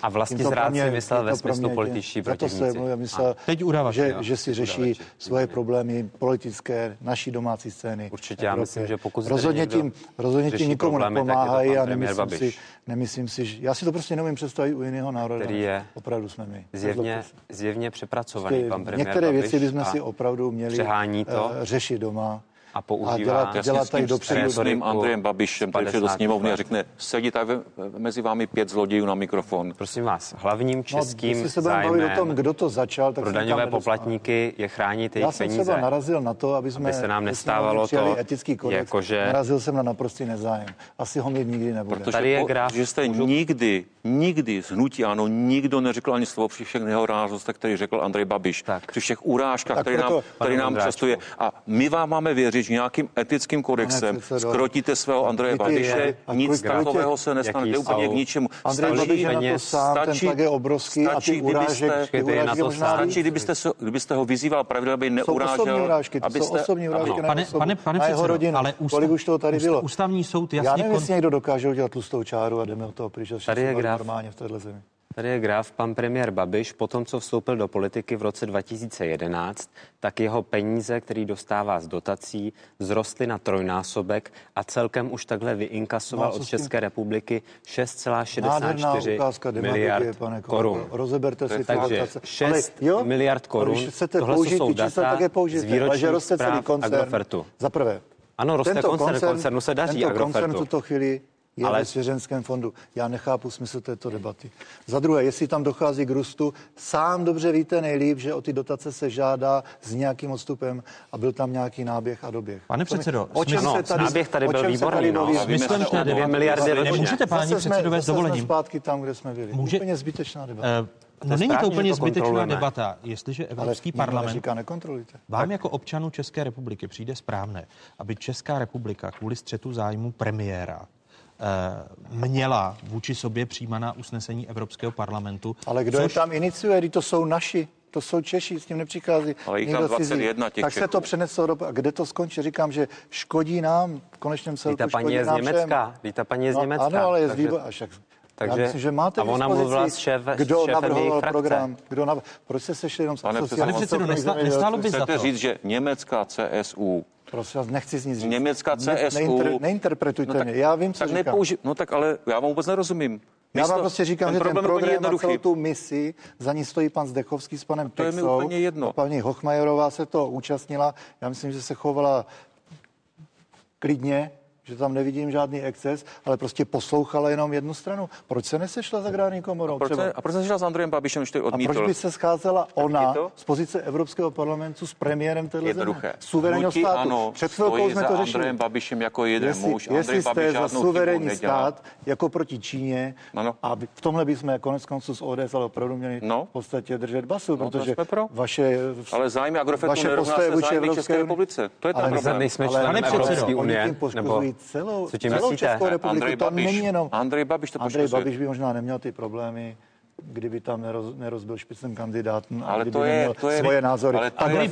A vlastně zrát si myslel ve smyslu političtí protivníci. To se myslel, teď udávač, že, že si řeší udávač. svoje problémy politické, naší domácí scény. Určitě, já myslím, že pokud rozhodně tím, rozhodně tím nikomu nepomáhají a nemyslím si, nemyslím si, že já si to prostě neumím představit u jiného národa. Který je opravdu jsme my. Zjevně, zjevně přepracovaný pan premiér Některé věci bychom si opravdu měli to. Eh, řešit doma a používá a dělat, dělat tady dopředu s tím Andrejem Babišem, který do sněmovny a řekne, sedí tady mezi vámi pět zlodějů na mikrofon. Prosím vás, hlavním českým no, se zájmem o tom, kdo to začal, tak pro daňové poplatníky je chránit jejich peníze. Já jsem třeba narazil na to, aby jsme aby se nám nestávalo to, etický kodex. Jakože... Narazil jsem na naprostý nezájem. Asi ho mít nikdy nebude. Protože Tady je graf, že jste můžu... nikdy, nikdy z hnutí ano, nikdo neřekl ani slovo při všech nehorázostech, který řekl Andrej Babiš. Tak. Při všech urážkách, který nám, který nám častuje. A my vám máme věřit, že nějakým etickým kodexem skrotíte svého Andreje Babiše, nic takového se nestane, to úplně k ničemu. Andrej Babiš je na to sám, stačí, ten je obrovský a ty urážek, ty urážky možná stačí, kdybyste, se, kdybyste ho vyzýval pravidelně, aby neurážel. Urážky, to abyste, jsou osobní urážky na pane, pane, pane a jeho rodinu. Ale ústav, Kolik už toho tady bylo? Ústavní soud jasně... Já nevím, jestli někdo dokáže udělat tlustou čáru a jdeme od toho pryč. Tady je graf. normálně v téhle zemi. Tady je graf. Pan premiér Babiš, po tom, co vstoupil do politiky v roce 2011, tak jeho peníze, který dostává z dotací, vzrostly na trojnásobek a celkem už takhle vyinkasoval no, od České republiky 6,64 miliard pane korun. Rozeberte si Takže 6 jo, miliard korun. Tohle jsou data z výročních zpráv Agrofertu. Za prvé. Ano, roste koncern, koncern, koncernu se daří tento Agrofertu. koncern v tuto chvíli je ale... ve svěřenském fondu. Já nechápu smysl této debaty. Za druhé, jestli tam dochází k růstu, sám dobře víte nejlíp, že o ty dotace se žádá s nějakým odstupem a byl tam nějaký náběh a doběh. Pane předsedo, o čem se tady, náběh tady byl výborný. No. Myslím, že 2 miliardy ročně. Nemůžete, páni předsedové, s dovolením. zpátky tam, kde jsme byli. Může... Úplně zbytečná debata. Uh, No není to úplně to zbytečná debata. Jestliže Evropský Ale parlament říká, nekontrolujte. vám tak. jako občanů České republiky přijde správné, aby Česká republika kvůli střetu zájmu premiéra měla vůči sobě přijímaná usnesení Evropského parlamentu. Ale kdo což... je tam iniciuje, to jsou naši to jsou Češi, s tím nepřichází. Ale jich tam 21 těch Tak Čechů. se to přeneslo do... A kde to skončí? Říkám, že škodí nám, v konečném celku Víte, paní je z Německa. Víte, paní je z no, Německa. Ano, ale je z výbo... Však... Takže, Já myslím, že máte a ona mluvila s šéf, kdo navrhoval program, kdo nav... proč se sešli jenom s Pane předsedo, nestálo by za to. říct, že německá CSU Prosím vás, nechci z nic říct. Německá CSU. Ne, neinter, neinterpretujte no tak, mě, já vím, co tak říkám. Nepouži- no tak ale já vám vůbec nerozumím. Já vám prostě říkám, ten že ten program a celou tu misi, za ní stojí pan Zdechovský s panem to Pexou. To je mi úplně jedno. Paní Hochmajerová se to účastnila. Já myslím, že se chovala klidně, že tam nevidím žádný exces, ale prostě poslouchala jenom jednu stranu. Proč se nesešla s agrární komorou? A proč, se, a proč se sešla s Andrejem Babišem, když to odmítl? A proč by se scházela ona z pozice Evropského parlamentu s premiérem téhle Jednoduché. země? Suverénního státu. Ano, Před chvilkou jsme to řešili. Andrejem Babišem jako jeden jestli, muž. Jestli jste za suverénní stát jako proti Číně ano. a v tomhle bychom konec konců s ODS ale opravdu měli no. v podstatě držet basu, no, protože vaše ale zájmy Agrofertu nerovná se zájmy České republice. To je ta problém. Nejsme členem Evropské unie. Celou Českou republiku. Andrej to Babiš, není jenom... Andrej Babiš to Andrej Babiš by možná neměl ty problémy kdyby tam neroz, nerozbil špicem kandidát no, ale to je, to je, svoje názory. Ale Andrej,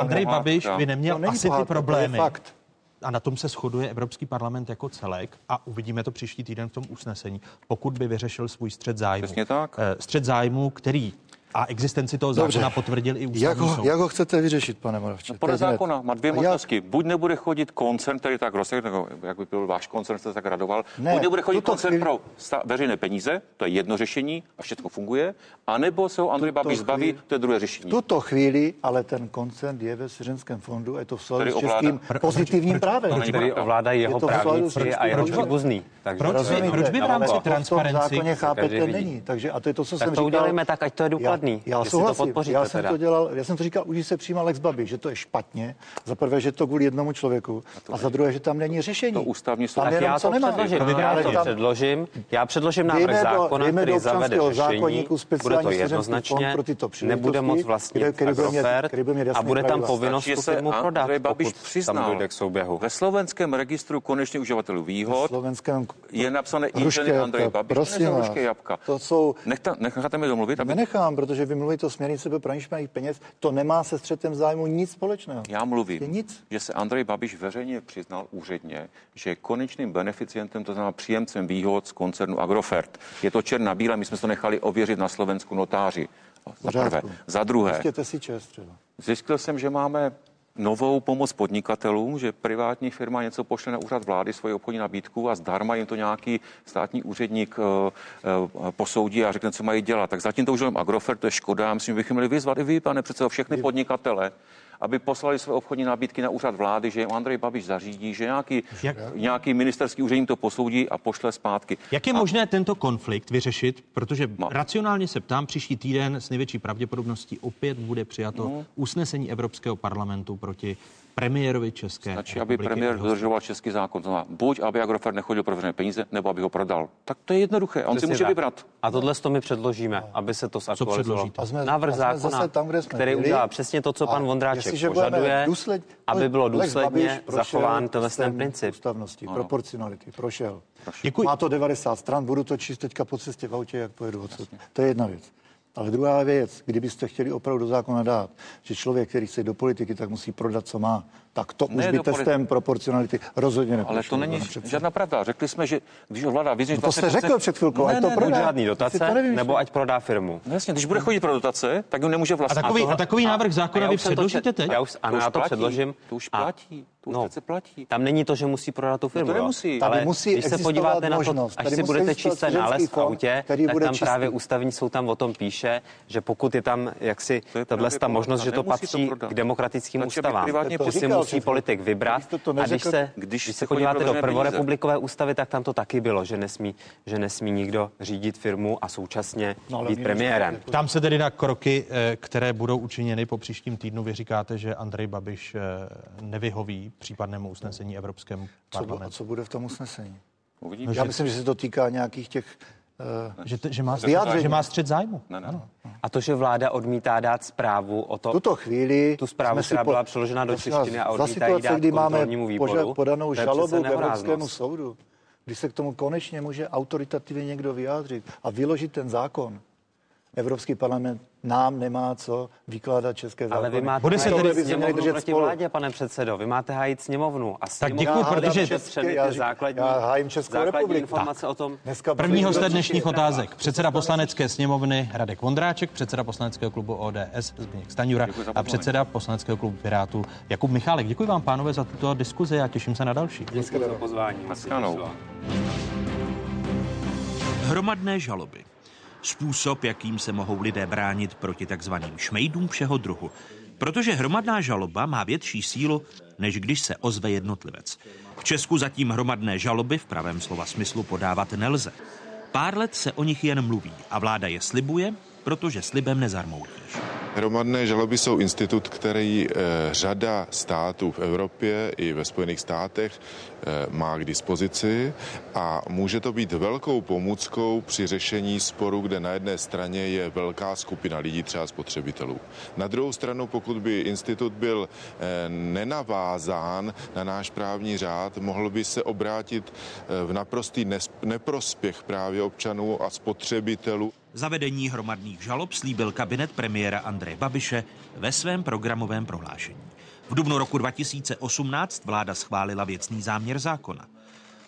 Andrej Babiš by neměl to asi pohádka, ty problémy. fakt. A na tom se shoduje Evropský parlament jako celek a uvidíme to příští týden v tom usnesení, pokud by vyřešil svůj střed zájmu. Přesně tak. Eh, střed zájmu, který a existenci toho zákona Dobře. potvrdil i ústavní jak ho, soud. Jak ho chcete vyřešit, pane Moravče? No, podle zákona má dvě možnosti. Jak? Buď nebude chodit koncern, který tak rozsah, jak by byl váš koncern, jste tak radoval. Ne, Buď nebude chodit koncern chvíli... pro sta- veřejné peníze, to je jedno řešení a všechno funguje, anebo se ho Andrej Babiš zbaví, to je druhé řešení. tuto chvíli, ale ten koncern je ve svěřenském fondu, je to v souladu s českým pozitivním právem. Který ovládají jeho právníci a jeho příbuzný. Proč by v rámci transparenci chápete není. Takže a to je to, co jsem říkal. to udělejme tak, ať to je důkladný. Já souhlasím podpoříte já jsem teda. to dělal, já jsem to říkal, už se přijímal Lex Babi, že to je špatně. Za prvé, že to kvůli jednomu člověku. A, a za druhé, že tam není řešení. To ústavní soud. Tak já to nemá. předložím. Já to předložím. Já předložím návrh zákona, který zavede řešení. Bude to jednoznačně. Nebude moc vlastnit Agrofert a bude tam povinnost tu firmu prodat, pokud tam dojde k souběhu. Ve slovenském registru konečně uživatelů výhod je napsané inženýr Andrej Babiš. Prosím to jsou... Necháte mi domluvit? Nenechám, protože vy mluvíte o směrnici pro praní špinavých peněz, to nemá se střetem zájmu nic společného. Já mluvím, je nic. že se Andrej Babiš veřejně přiznal úředně, že je konečným beneficientem, to znamená příjemcem výhod z koncernu Agrofert. Je to černá bílá, my jsme to nechali ověřit na Slovensku notáři. Za prvé. Za druhé. si čest třeba. Zjistil jsem, že máme novou pomoc podnikatelům, že privátní firma něco pošle na úřad vlády, svoji obchodní nabídku a zdarma jim to nějaký státní úředník uh, uh, posoudí a řekne, co mají dělat. Tak zatím to už jenom Agrofert, to je škoda. Myslím, že bychom měli vyzvat i vy, pane přece, všechny podnikatele, aby poslali své obchodní nabídky na úřad vlády, že Andrej Babiš zařídí, že nějaký, Jak? nějaký ministerský úředník to posoudí a pošle zpátky. Jak je a... možné tento konflikt vyřešit? Protože Ma. racionálně se ptám, příští týden s největší pravděpodobností opět bude přijato no. usnesení Evropského parlamentu proti premiérovi České Stačí, aby premiér dodržoval český zákon. To znamená, buď aby Agrofert nechodil pro veřejné peníze, nebo aby ho prodal. Tak to je jednoduché. On Přesně si může tak. vybrat. A tohle to my předložíme, aby se to zaktualizovalo. Návrh zákona, tam, který udělá přesně to, co pan a, Vondráček požaduje, důsled, aby bylo důsledně zachován ten princip. Ústavnosti, ano. proporcionality, prošel. Děkuji. Má to 90 stran, budu to číst teďka po cestě v autě, jak pojedu odsud. To je jedna věc. Ale druhá věc, kdybyste chtěli opravdu do zákona dát, že člověk, který chce do politiky, tak musí prodat, co má, tak to ne, už by testem politi- proporcionality rozhodně neprošlo. Ale to není žádná pravda. Řekli jsme, že když vláda vyzní... No to jste řekl před chvilkou, ne, ať to ne, prodá. žádný dotace, nevím, nebo ať prodá firmu. No jasně, když bude chodit pro dotace, tak on nemůže vlastnit. A takový, a, tohle, a takový návrh zákona vy předložíte teď? Já už, ano, já to předložím. To už platí. To no, přece platí. Tam není to, že musí prodat tu firmu. No to nemusí. Ale musí když se podíváte na to, až si budete číst ten nález v autě, tak tam právě ústavní soud tam o tom píše, že pokud je tam jaksi tahle ta možnost, že to patří k demokratickým ústavám, že si musí politik vybrat. A když se, když se podíváte do prvorepublikové ústavy, tak tam to taky bylo, že nesmí, že nesmí nikdo řídit firmu a současně no, být premiérem. Tam se tedy na kroky, eh, které budou učiněny po příštím týdnu. Vy říkáte, že Andrej Babiš eh, nevyhoví případnému usnesení Evropskému parlamentu. Co, co bude v tom usnesení? Uvidíme. Já myslím, že se to týká nějakých těch Uh, že, že, má, že má střed zájmu. Ne, ne. Ano. A to, že vláda odmítá dát zprávu o to, tuto chvíli tu zprávu, která po, byla přeložena do češtiny a odmítá ji dát kdy máme výboru, podanou žalobu k Evropskému soudu, kdy se k tomu konečně může autoritativně někdo vyjádřit a vyložit ten zákon, Evropský parlament nám nemá co vykládat české zákony. Ale vy máte Bude se tedy sněmovnu proti spolu. vládě, pane předsedo. Vy máte hájit sněmovnu. A tak děkuji, protože české, já, základní, já hájím Českou základní republiku. informace tak. o tom. Dneska První host dnešních otázek. Předseda poslanecké sněmovny Radek Vondráček, předseda poslaneckého klubu ODS Zbigněk Staňura a předseda poslaneckého klubu Pirátů Jakub Michálek. Děkuji vám, pánové, za tuto diskuzi a těším se na další. Děkuji za pozvání. Hromadné žaloby způsob, jakým se mohou lidé bránit proti takzvaným šmejdům všeho druhu. Protože hromadná žaloba má větší sílu, než když se ozve jednotlivec. V Česku zatím hromadné žaloby v pravém slova smyslu podávat nelze. Pár let se o nich jen mluví a vláda je slibuje, protože slibem nezarmoutíš. Hromadné žaloby jsou institut, který eh, řada států v Evropě i ve Spojených státech eh, má k dispozici a může to být velkou pomůckou při řešení sporu, kde na jedné straně je velká skupina lidí, třeba spotřebitelů. Na druhou stranu, pokud by institut byl eh, nenavázán na náš právní řád, mohl by se obrátit v naprostý neprospěch právě občanů a spotřebitelů. Zavedení hromadných žalob slíbil kabinet premiéra Andreje Babiše ve svém programovém prohlášení. V dubnu roku 2018 vláda schválila věcný záměr zákona.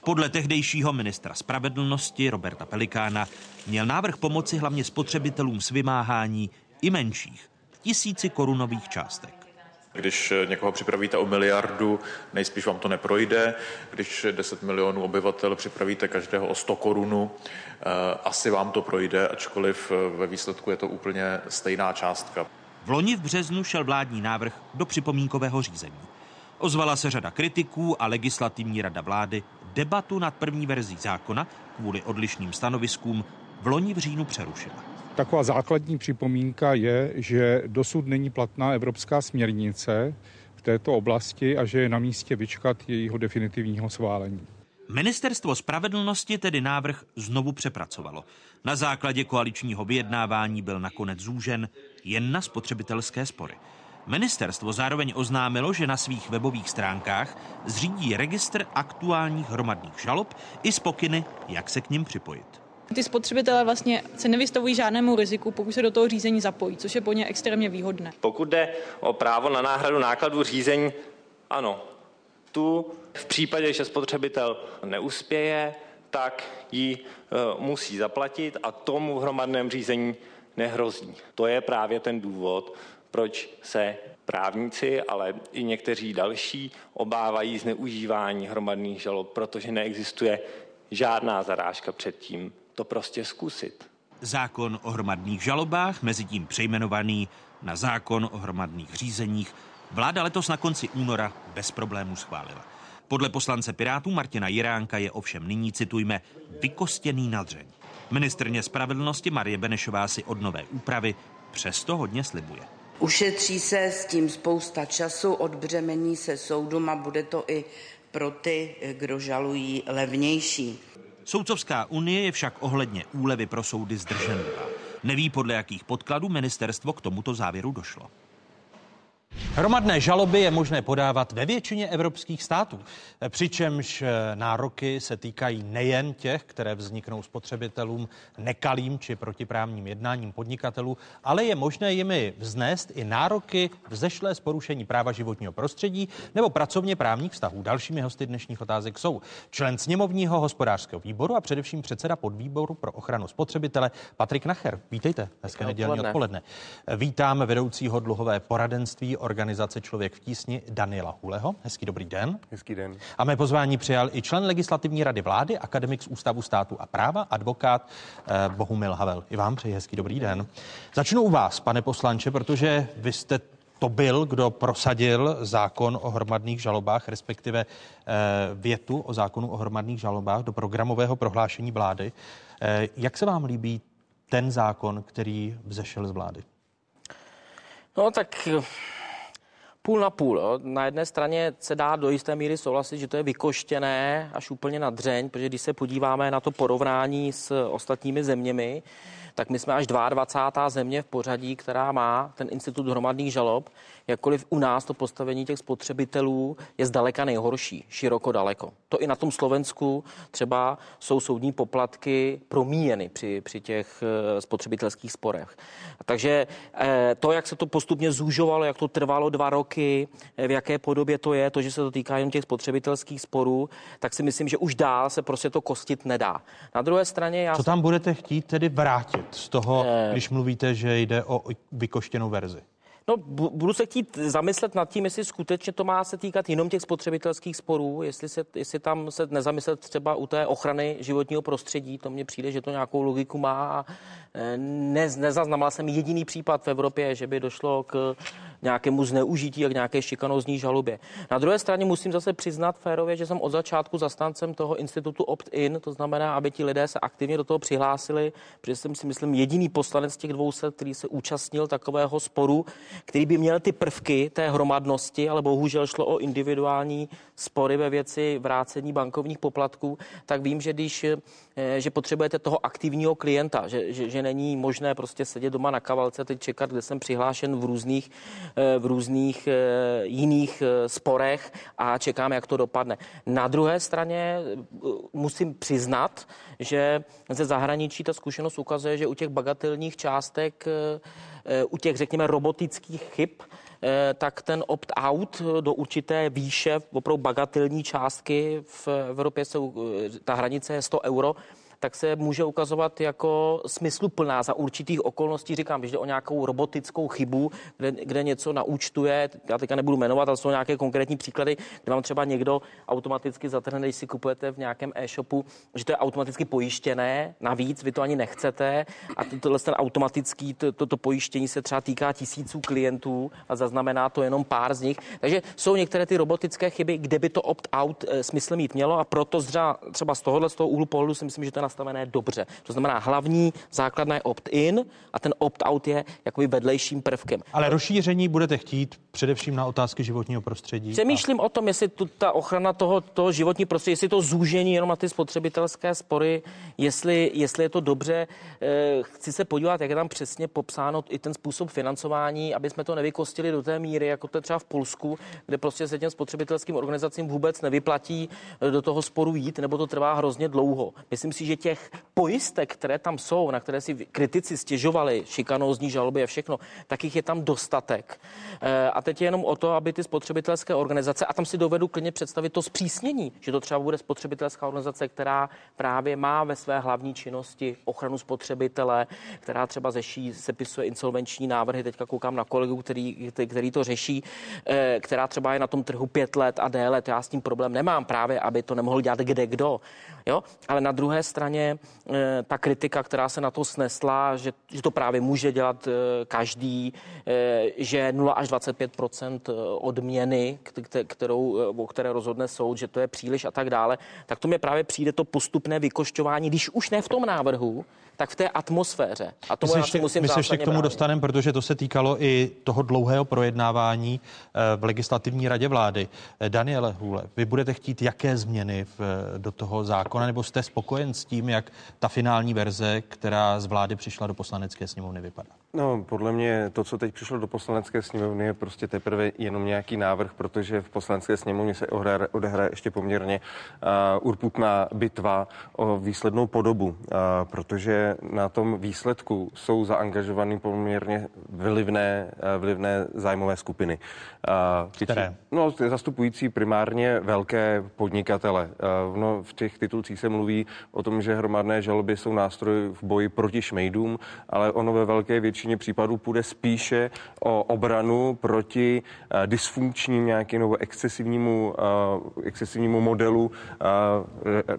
Podle tehdejšího ministra spravedlnosti Roberta Pelikána měl návrh pomoci hlavně spotřebitelům s vymáhání i menších, tisíci korunových částek. Když někoho připravíte o miliardu, nejspíš vám to neprojde. Když 10 milionů obyvatel připravíte každého o 100 korunu, eh, asi vám to projde, ačkoliv eh, ve výsledku je to úplně stejná částka. V loni v březnu šel vládní návrh do připomínkového řízení. Ozvala se řada kritiků a legislativní rada vlády debatu nad první verzí zákona kvůli odlišným stanoviskům v loni v říjnu přerušila. Taková základní připomínka je, že dosud není platná evropská směrnice v této oblasti a že je na místě vyčkat jejího definitivního schválení. Ministerstvo spravedlnosti tedy návrh znovu přepracovalo. Na základě koaličního vyjednávání byl nakonec zúžen jen na spotřebitelské spory. Ministerstvo zároveň oznámilo, že na svých webových stránkách zřídí registr aktuálních hromadných žalob i z pokyny, jak se k ním připojit. Ty spotřebitelé vlastně se nevystavují žádnému riziku, pokud se do toho řízení zapojí, což je pro ně extrémně výhodné. Pokud jde o právo na náhradu nákladů řízení, ano, tu v případě, že spotřebitel neuspěje, tak ji e, musí zaplatit a tomu v hromadném řízení nehrozí. To je právě ten důvod, proč se právníci, ale i někteří další obávají zneužívání hromadných žalob, protože neexistuje žádná zarážka před tím to prostě zkusit. Zákon o hromadných žalobách, mezi tím přejmenovaný na zákon o hromadných řízeních, vláda letos na konci února bez problémů schválila. Podle poslance Pirátů Martina Jiránka je ovšem nyní, citujme, vykostěný na dřeň. Ministrně spravedlnosti Marie Benešová si od nové úpravy přesto hodně slibuje. Ušetří se s tím spousta času, odbřemení se soudům a bude to i pro ty, kdo žalují, levnější. Soudcovská unie je však ohledně úlevy pro soudy zdrženlivá. Neví, podle jakých podkladů ministerstvo k tomuto závěru došlo. Hromadné žaloby je možné podávat ve většině evropských států, přičemž eh, nároky se týkají nejen těch, které vzniknou spotřebitelům nekalým či protiprávním jednáním podnikatelů, ale je možné jimi vznést i nároky vzešlé z porušení práva životního prostředí nebo pracovně právních vztahů. Dalšími hosty dnešních otázek jsou člen sněmovního hospodářského výboru a především předseda podvýboru pro ochranu spotřebitele Patrik Nacher. Vítejte dneska nedělní odpoledne. Vítám vedoucího dluhové poradenství organizace Člověk v tísni Daniela Huleho. Hezký dobrý den. Hezký den. A mé pozvání přijal i člen legislativní rady vlády, akademik z Ústavu státu a práva, advokát eh, Bohumil Havel. I vám přeji hezký dobrý den. Začnu u vás, pane poslanče, protože vy jste to byl, kdo prosadil zákon o hromadných žalobách, respektive eh, větu o zákonu o hromadných žalobách do programového prohlášení vlády. Eh, jak se vám líbí ten zákon, který vzešel z vlády? No tak půl na půl. Jo. Na jedné straně se dá do jisté míry souhlasit, že to je vykoštěné až úplně na dřeň, protože když se podíváme na to porovnání s ostatními zeměmi, tak my jsme až 22. země v pořadí, která má ten institut hromadných žalob jakkoliv u nás to postavení těch spotřebitelů je zdaleka nejhorší, široko daleko. To i na tom Slovensku třeba jsou soudní poplatky promíjeny při, při těch eh, spotřebitelských sporech. Takže eh, to, jak se to postupně zúžovalo, jak to trvalo dva roky, eh, v jaké podobě to je, to, že se to týká jen těch spotřebitelských sporů, tak si myslím, že už dál se prostě to kostit nedá. Na druhé straně já... Co tam budete chtít tedy vrátit z toho, když mluvíte, že jde o vykoštěnou verzi? No, budu se chtít zamyslet nad tím, jestli skutečně to má se týkat jenom těch spotřebitelských sporů, jestli, se, jestli tam se nezamyslet třeba u té ochrany životního prostředí, to mně přijde, že to nějakou logiku má e, ne, nezaznamenal jsem jediný případ v Evropě, že by došlo k nějakému zneužití a k nějaké šikanozní žalobě. Na druhé straně musím zase přiznat férově, že jsem od začátku zastáncem toho institutu opt-in, to znamená, aby ti lidé se aktivně do toho přihlásili, protože jsem si myslím jediný poslanec z těch 200, který se účastnil takového sporu, který by měl ty prvky té hromadnosti, ale bohužel šlo o individuální spory ve věci vrácení bankovních poplatků, tak vím, že když eh, že potřebujete toho aktivního klienta, že, že, že není možné prostě sedět doma na kavalce, teď čekat, kde jsem přihlášen v různých v různých jiných sporech a čekáme, jak to dopadne. Na druhé straně musím přiznat, že ze zahraničí ta zkušenost ukazuje, že u těch bagatelních částek, u těch, řekněme, robotických chyb, Eh, tak ten opt-out do určité výše, opravdu bagatelní částky v Evropě, jsou, eh, ta hranice je 100 euro, tak se může ukazovat jako smysluplná za určitých okolností. Říkám, když jde o nějakou robotickou chybu, kde, kde něco naúčtuje, já teďka nebudu jmenovat, ale jsou nějaké konkrétní příklady, kde vám třeba někdo automaticky zatrhne, když si kupujete v nějakém e-shopu, že to je automaticky pojištěné, navíc vy to ani nechcete a tohle ten automatický, to, to, to pojištění se třeba týká tisíců klientů a zaznamená to jenom pár z nich. Takže jsou některé ty robotické chyby, kde by to opt-out e, smysl mít mělo a proto třeba, třeba z tohohle z toho úhlu pohledu si myslím, že to je nastavené dobře. To znamená, hlavní základna je opt-in a ten opt-out je jakoby vedlejším prvkem. Ale rozšíření budete chtít především na otázky životního prostředí. Přemýšlím a... o tom, jestli tu, ta ochrana toho, toho životní prostředí, jestli to zúžení jenom na ty spotřebitelské spory, jestli, jestli je to dobře. Eh, chci se podívat, jak je tam přesně popsáno i ten způsob financování, aby jsme to nevykostili do té míry, jako to je třeba v Polsku, kde prostě se těm spotřebitelským organizacím vůbec nevyplatí do toho sporu jít, nebo to trvá hrozně dlouho. Myslím si, že těch pojistek, které tam jsou, na které si kritici stěžovali, šikanózní žaloby a všechno, tak jich je tam dostatek. Eh, a teď je jenom o to, aby ty spotřebitelské organizace, a tam si dovedu klidně představit to zpřísnění, že to třeba bude spotřebitelská organizace, která právě má ve své hlavní činnosti ochranu spotřebitele, která třeba řeší, sepisuje insolvenční návrhy, teďka koukám na kolegu, který, který to řeší, eh, která třeba je na tom trhu pět let a déle, já s tím problém nemám právě, aby to nemohl dělat kde kdo. Jo? Ale na druhé straně eh, ta kritika, která se na to snesla, že, že to právě může dělat eh, každý, eh, že 0 až 25% odměny, kterou, o které rozhodne soud, že to je příliš a tak dále, tak to mi právě přijde to postupné vykošťování, když už ne v tom návrhu, tak v té atmosféře. A tomu my se ještě, musím my se ještě k tomu dostaneme, protože to se týkalo i toho dlouhého projednávání v legislativní radě vlády. Daniele Hůle, vy budete chtít jaké změny v, do toho zákona, nebo jste spokojen s tím, jak ta finální verze, která z vlády přišla do poslanecké sněmovny, vypadá? No, podle mě to, co teď přišlo do poslanecké sněmovny, je prostě teprve jenom nějaký návrh, protože v poslanecké sněmovně se odehraje, odehraje ještě poměrně uh, urputná bitva o výslednou podobu, uh, protože na tom výsledku jsou zaangažovaný poměrně vlivné, uh, vlivné zájmové skupiny. Uh, Které? No, zastupující primárně velké podnikatele. Uh, no, v těch titulcích se mluví o tom, že hromadné žaloby jsou nástroj v boji proti šmejdům, ale ono ve velké většině většině případů půjde spíše o obranu proti uh, dysfunkčním nějakým nebo excesivnímu, uh, excesivnímu modelu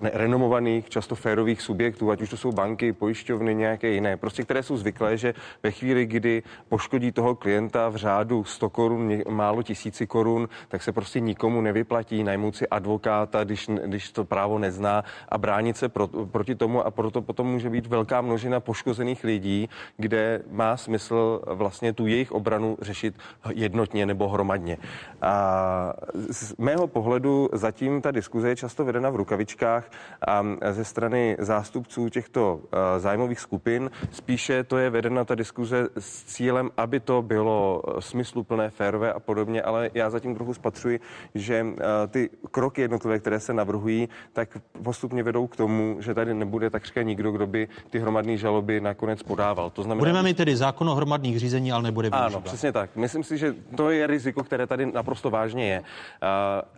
ne, renomovaných, často férových subjektů, ať už to jsou banky, pojišťovny, nějaké jiné, prostě které jsou zvyklé, že ve chvíli, kdy poškodí toho klienta v řádu 100 korun, málo tisíci korun, tak se prostě nikomu nevyplatí najmout si advokáta, když, když to právo nezná a bránit se pro, proti tomu a proto potom může být velká množina poškozených lidí, kde má smysl vlastně tu jejich obranu řešit jednotně nebo hromadně. A z mého pohledu zatím ta diskuze je často vedena v rukavičkách a ze strany zástupců těchto zájmových skupin spíše to je vedena ta diskuze s cílem, aby to bylo smysluplné, férové a podobně, ale já zatím trochu spatřuji, že ty kroky jednotlivé, které se navrhují, tak postupně vedou k tomu, že tady nebude takřka nikdo, kdo by ty hromadné žaloby nakonec podával. To znamená, Budeme mít tedy zákon o hromadných řízení, ale nebude využívat. Ano, přesně tak. Myslím si, že to je riziko, které tady naprosto vážně je.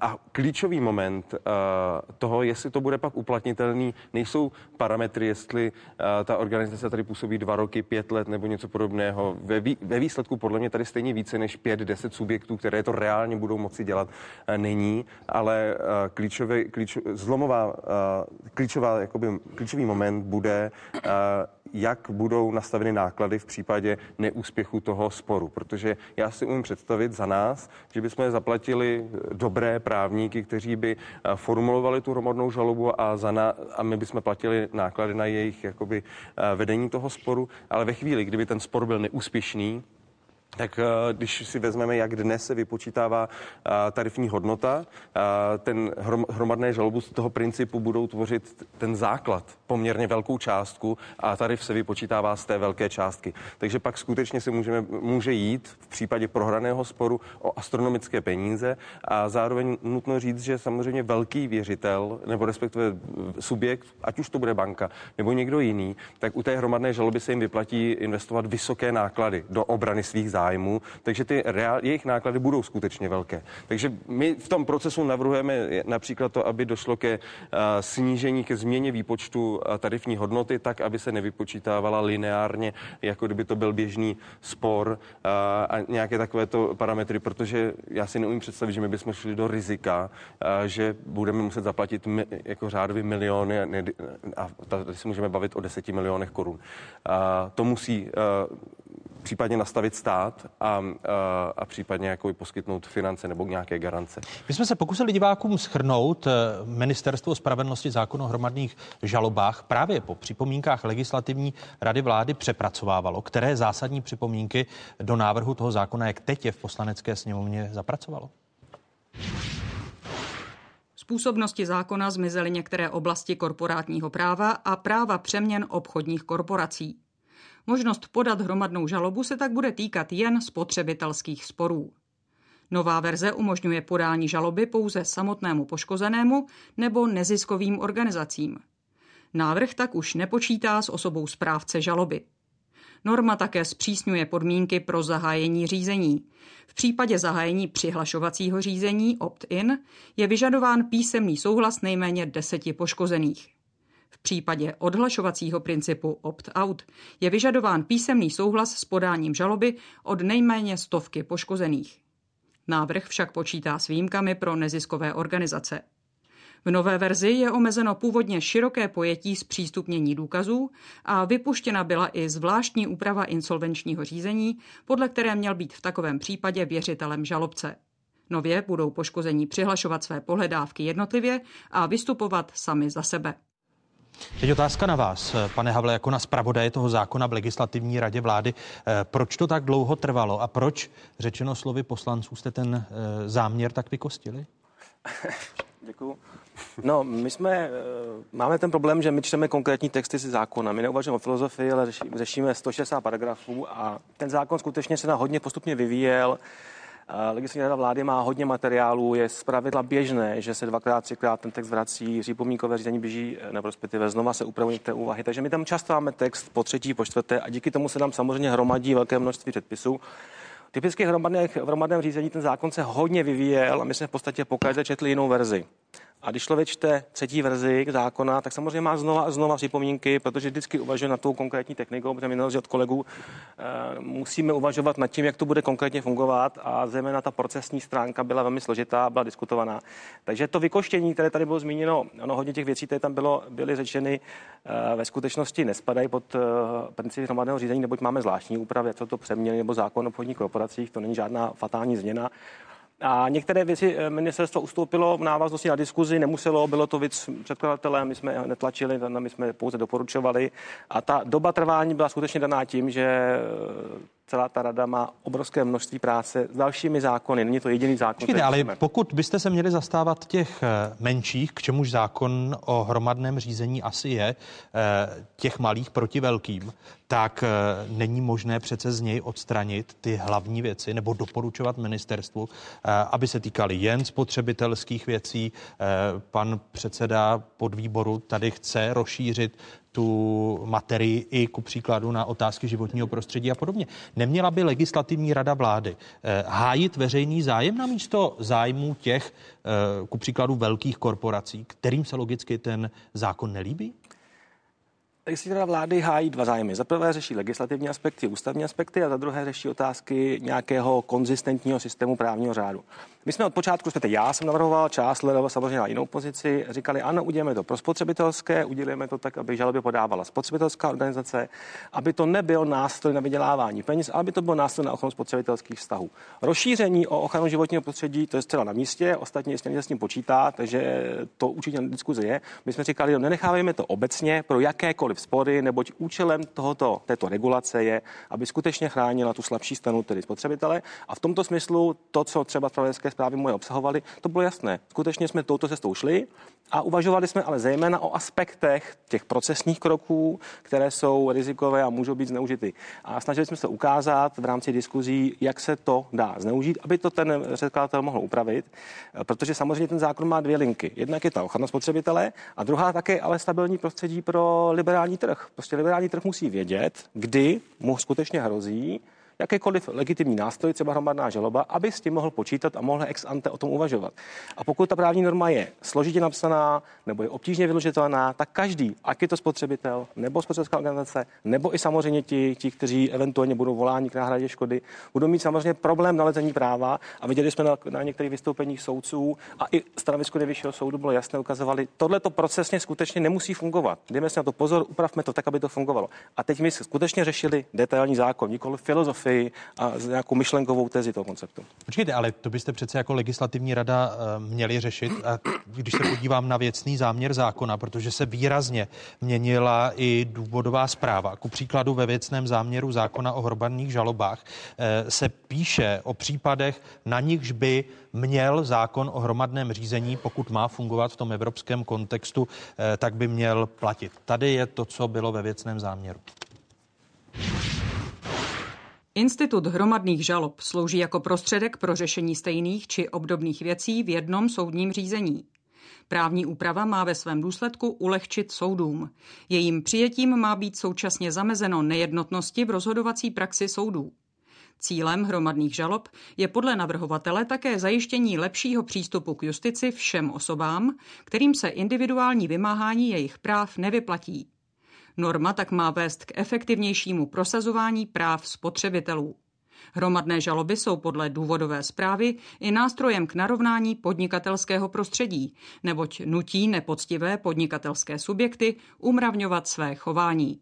A klíčový moment toho, jestli to bude pak uplatnitelný, nejsou parametry, jestli ta organizace tady působí dva roky, pět let nebo něco podobného. Ve, vý, ve výsledku podle mě tady stejně více než pět, deset subjektů, které to reálně budou moci dělat, není, ale klíčové, klíč, zlomová, klíčová, jakoby, klíčový moment bude jak budou nastaveny náklady v případě neúspěchu toho sporu. Protože já si umím představit za nás, že bychom zaplatili dobré právníky, kteří by eh, formulovali tu hromadnou žalobu a, za na, a my bychom platili náklady na jejich jakoby, eh, vedení toho sporu. Ale ve chvíli, kdyby ten spor byl neúspěšný, tak eh, když si vezmeme, jak dnes se vypočítává tarifní hodnota, ten hromadné žalobu z toho principu budou tvořit ten základ poměrně velkou částku a tarif se vypočítává z té velké částky. Takže pak skutečně si můžeme, může jít v případě prohraného sporu o astronomické peníze a zároveň nutno říct, že samozřejmě velký věřitel nebo respektive subjekt, ať už to bude banka nebo někdo jiný, tak u té hromadné žaloby se jim vyplatí investovat vysoké náklady do obrany svých zájmů, takže ty reál, jejich náklady budou skutečně velké. Takže my v tom procesu navrhujeme například to, aby došlo ke snížení, ke změně výpočtu tarifní hodnoty, tak, aby se nevypočítávala lineárně, jako kdyby to byl běžný spor a nějaké takovéto parametry, protože já si neumím představit, že my bychom šli do rizika, že budeme muset zaplatit jako řádově miliony a tady si můžeme bavit o deseti milionech korun. To musí případně nastavit stát a, a, a případně jako poskytnout finance nebo nějaké garance. My jsme se pokusili divákům schrnout eh, Ministerstvo spravedlnosti zákon o hromadných žalobách právě po připomínkách legislativní rady vlády přepracovávalo, které zásadní připomínky do návrhu toho zákona, jak teď je v poslanecké sněmovně, zapracovalo. Z působnosti zákona zmizely některé oblasti korporátního práva a práva přeměn obchodních korporací. Možnost podat hromadnou žalobu se tak bude týkat jen spotřebitelských sporů. Nová verze umožňuje podání žaloby pouze samotnému poškozenému nebo neziskovým organizacím. Návrh tak už nepočítá s osobou správce žaloby. Norma také zpřísňuje podmínky pro zahájení řízení. V případě zahájení přihlašovacího řízení opt-in je vyžadován písemný souhlas nejméně deseti poškozených. V případě odhlašovacího principu opt-out je vyžadován písemný souhlas s podáním žaloby od nejméně stovky poškozených. Návrh však počítá s výjimkami pro neziskové organizace. V nové verzi je omezeno původně široké pojetí zpřístupnění důkazů a vypuštěna byla i zvláštní úprava insolvenčního řízení, podle které měl být v takovém případě věřitelem žalobce. Nově budou poškození přihlašovat své pohledávky jednotlivě a vystupovat sami za sebe. Teď otázka na vás, pane Havle, jako na zpravodaje toho zákona v legislativní radě vlády. Eh, proč to tak dlouho trvalo a proč, řečeno slovy poslanců, jste ten eh, záměr tak vykostili? <laughs> Děkuju. No, my jsme, eh, máme ten problém, že my čteme konkrétní texty z zákona. My neuvažujeme o filozofii, ale řešíme 160 paragrafů a ten zákon skutečně se na hodně postupně vyvíjel. Legislativní rada vlády má hodně materiálů, je zpravidla běžné, že se dvakrát, třikrát ten text vrací, připomínkové řízení běží, nebo respektive znova se upravují některé úvahy. Takže my tam často máme text po třetí, po čtvrté a díky tomu se nám samozřejmě hromadí velké množství předpisů. Typicky v hromadném řízení ten zákon se hodně vyvíjel a my jsme v podstatě pokaždé četli jinou verzi. A když člověk čte třetí verzi zákona, tak samozřejmě má znova a znova připomínky, protože vždycky uvažuje na tou konkrétní technikou, protože na od kolegů e, musíme uvažovat nad tím, jak to bude konkrétně fungovat a zejména ta procesní stránka byla velmi složitá, byla diskutovaná. Takže to vykoštění, které tady bylo zmíněno, ono hodně těch věcí, které tam bylo, byly řečeny, e, ve skutečnosti nespadají pod e, principy hromadného řízení, neboť máme zvláštní úpravy, co to přeměny nebo zákon o obchodních korporacích, to není žádná fatální změna. A některé věci eh, ministerstvo ustoupilo v návaznosti na diskuzi, nemuselo, bylo to víc předkladatele, my jsme netlačili, my jsme pouze doporučovali. A ta doba trvání byla skutečně daná tím, že eh, celá ta rada má obrovské množství práce s dalšími zákony. Není to jediný zákon. Počkejte, ale jsme. pokud byste se měli zastávat těch eh, menších, k čemuž zákon o hromadném řízení asi je, těch malých proti velkým, tak není možné přece z něj odstranit ty hlavní věci nebo doporučovat ministerstvu, Eh, aby se týkaly jen spotřebitelských věcí. Eh, pan předseda podvýboru tady chce rozšířit tu materii i ku příkladu na otázky životního prostředí a podobně. Neměla by legislativní rada vlády eh, hájit veřejný zájem na místo zájmů těch ku příkladu velkých korporací, kterým se logicky ten zákon nelíbí? Legislativa vlády hájí dva zájmy. Za prvé řeší legislativní aspekty, ústavní aspekty a za druhé řeší otázky nějakého konzistentního systému právního řádu. My jsme od počátku, jsme já jsem navrhoval, část hledal samozřejmě na jinou pozici, říkali, ano, uděláme to pro spotřebitelské, uděláme to tak, aby žaloby podávala spotřebitelská organizace, aby to nebyl nástroj na vydělávání peněz, ale aby to byl nástroj na ochranu spotřebitelských vztahů. Rozšíření o ochranu životního prostředí, to je zcela na místě, ostatně se s tím počítá, takže to určitě na diskuzi je. My jsme říkali, no, nenechávejme to obecně pro jakékoliv spory, neboť účelem tohoto, této regulace je, aby skutečně chránila tu slabší stranu, tedy spotřebitele. A v tomto smyslu to, co třeba zprávy moje obsahovaly, to bylo jasné. Skutečně jsme touto cestou šli a uvažovali jsme ale zejména o aspektech těch procesních kroků, které jsou rizikové a můžou být zneužity. A snažili jsme se ukázat v rámci diskuzí, jak se to dá zneužít, aby to ten předkladatel mohl upravit, protože samozřejmě ten zákon má dvě linky. Jednak je ta ochrana spotřebitele a druhá také ale stabilní prostředí pro liberální trh. Prostě liberální trh musí vědět, kdy mu skutečně hrozí, jakýkoliv legitimní nástroj, třeba hromadná žaloba, aby s tím mohl počítat a mohl ex ante o tom uvažovat. A pokud ta právní norma je složitě napsaná nebo je obtížně vyložitelná, tak každý, ať je to spotřebitel, nebo spotřebitelská organizace, nebo i samozřejmě ti, ti, kteří eventuálně budou voláni k náhradě škody, budou mít samozřejmě problém nalezení práva. A viděli jsme na, na některých vystoupeních soudců a i stanovisko nejvyššího soudu bylo jasné, ukazovali, tohle to procesně skutečně nemusí fungovat. Dejme si na to pozor, upravme to tak, aby to fungovalo. A teď my skutečně řešili detailní zákon, nikoli filozofii filozofii a nějakou myšlenkovou tezi toho konceptu. Počkejte, ale to byste přece jako legislativní rada eh, měli řešit. A když se podívám na věcný záměr zákona, protože se výrazně měnila i důvodová zpráva. Ku příkladu ve věcném záměru zákona o hromadných žalobách eh, se píše o případech, na nichž by měl zákon o hromadném řízení, pokud má fungovat v tom evropském kontextu, eh, tak by měl platit. Tady je to, co bylo ve věcném záměru. Institut hromadných žalob slouží jako prostředek pro řešení stejných či obdobných věcí v jednom soudním řízení. Právní úprava má ve svém důsledku ulehčit soudům. Jejím přijetím má být současně zamezeno nejednotnosti v rozhodovací praxi soudů. Cílem hromadných žalob je podle navrhovatele také zajištění lepšího přístupu k justici všem osobám, kterým se individuální vymáhání jejich práv nevyplatí. Norma tak má vést k efektivnějšímu prosazování práv spotřebitelů. Hromadné žaloby jsou podle důvodové zprávy i nástrojem k narovnání podnikatelského prostředí, neboť nutí nepoctivé podnikatelské subjekty umravňovat své chování.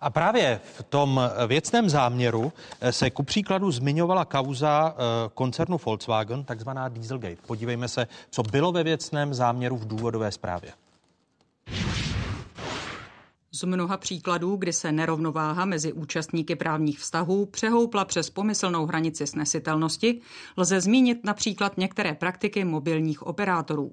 A právě v tom věcném záměru se ku příkladu zmiňovala kauza eh, koncernu Volkswagen, takzvaná Dieselgate. Podívejme se, co bylo ve věcném záměru v důvodové zprávě. Z mnoha příkladů, kdy se nerovnováha mezi účastníky právních vztahů přehoupla přes pomyslnou hranici snesitelnosti, lze zmínit například některé praktiky mobilních operátorů.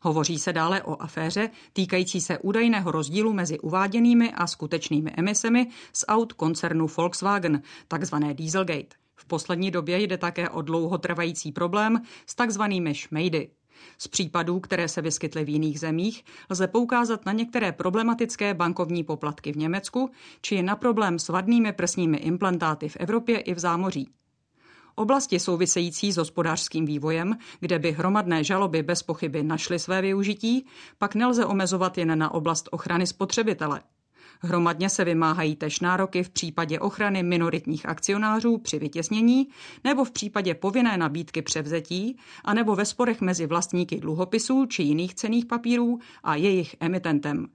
Hovoří se dále o aféře týkající se údajného rozdílu mezi uváděnými a skutečnými emisemi z aut koncernu Volkswagen, takzvané Dieselgate. V poslední době jde také o dlouhotrvající problém s takzvanými šmejdy. Z případů, které se vyskytly v jiných zemích, lze poukázat na některé problematické bankovní poplatky v Německu či na problém s vadnými prsními implantáty v Evropě i v zámoří. Oblasti související s hospodářským vývojem, kde by hromadné žaloby bez pochyby našly své využití, pak nelze omezovat jen na oblast ochrany spotřebitele – Hromadně se vymáhají tež nároky v případě ochrany minoritních akcionářů při vytěsnění nebo v případě povinné nabídky převzetí a nebo ve sporech mezi vlastníky dluhopisů či jiných cených papírů a jejich emitentem.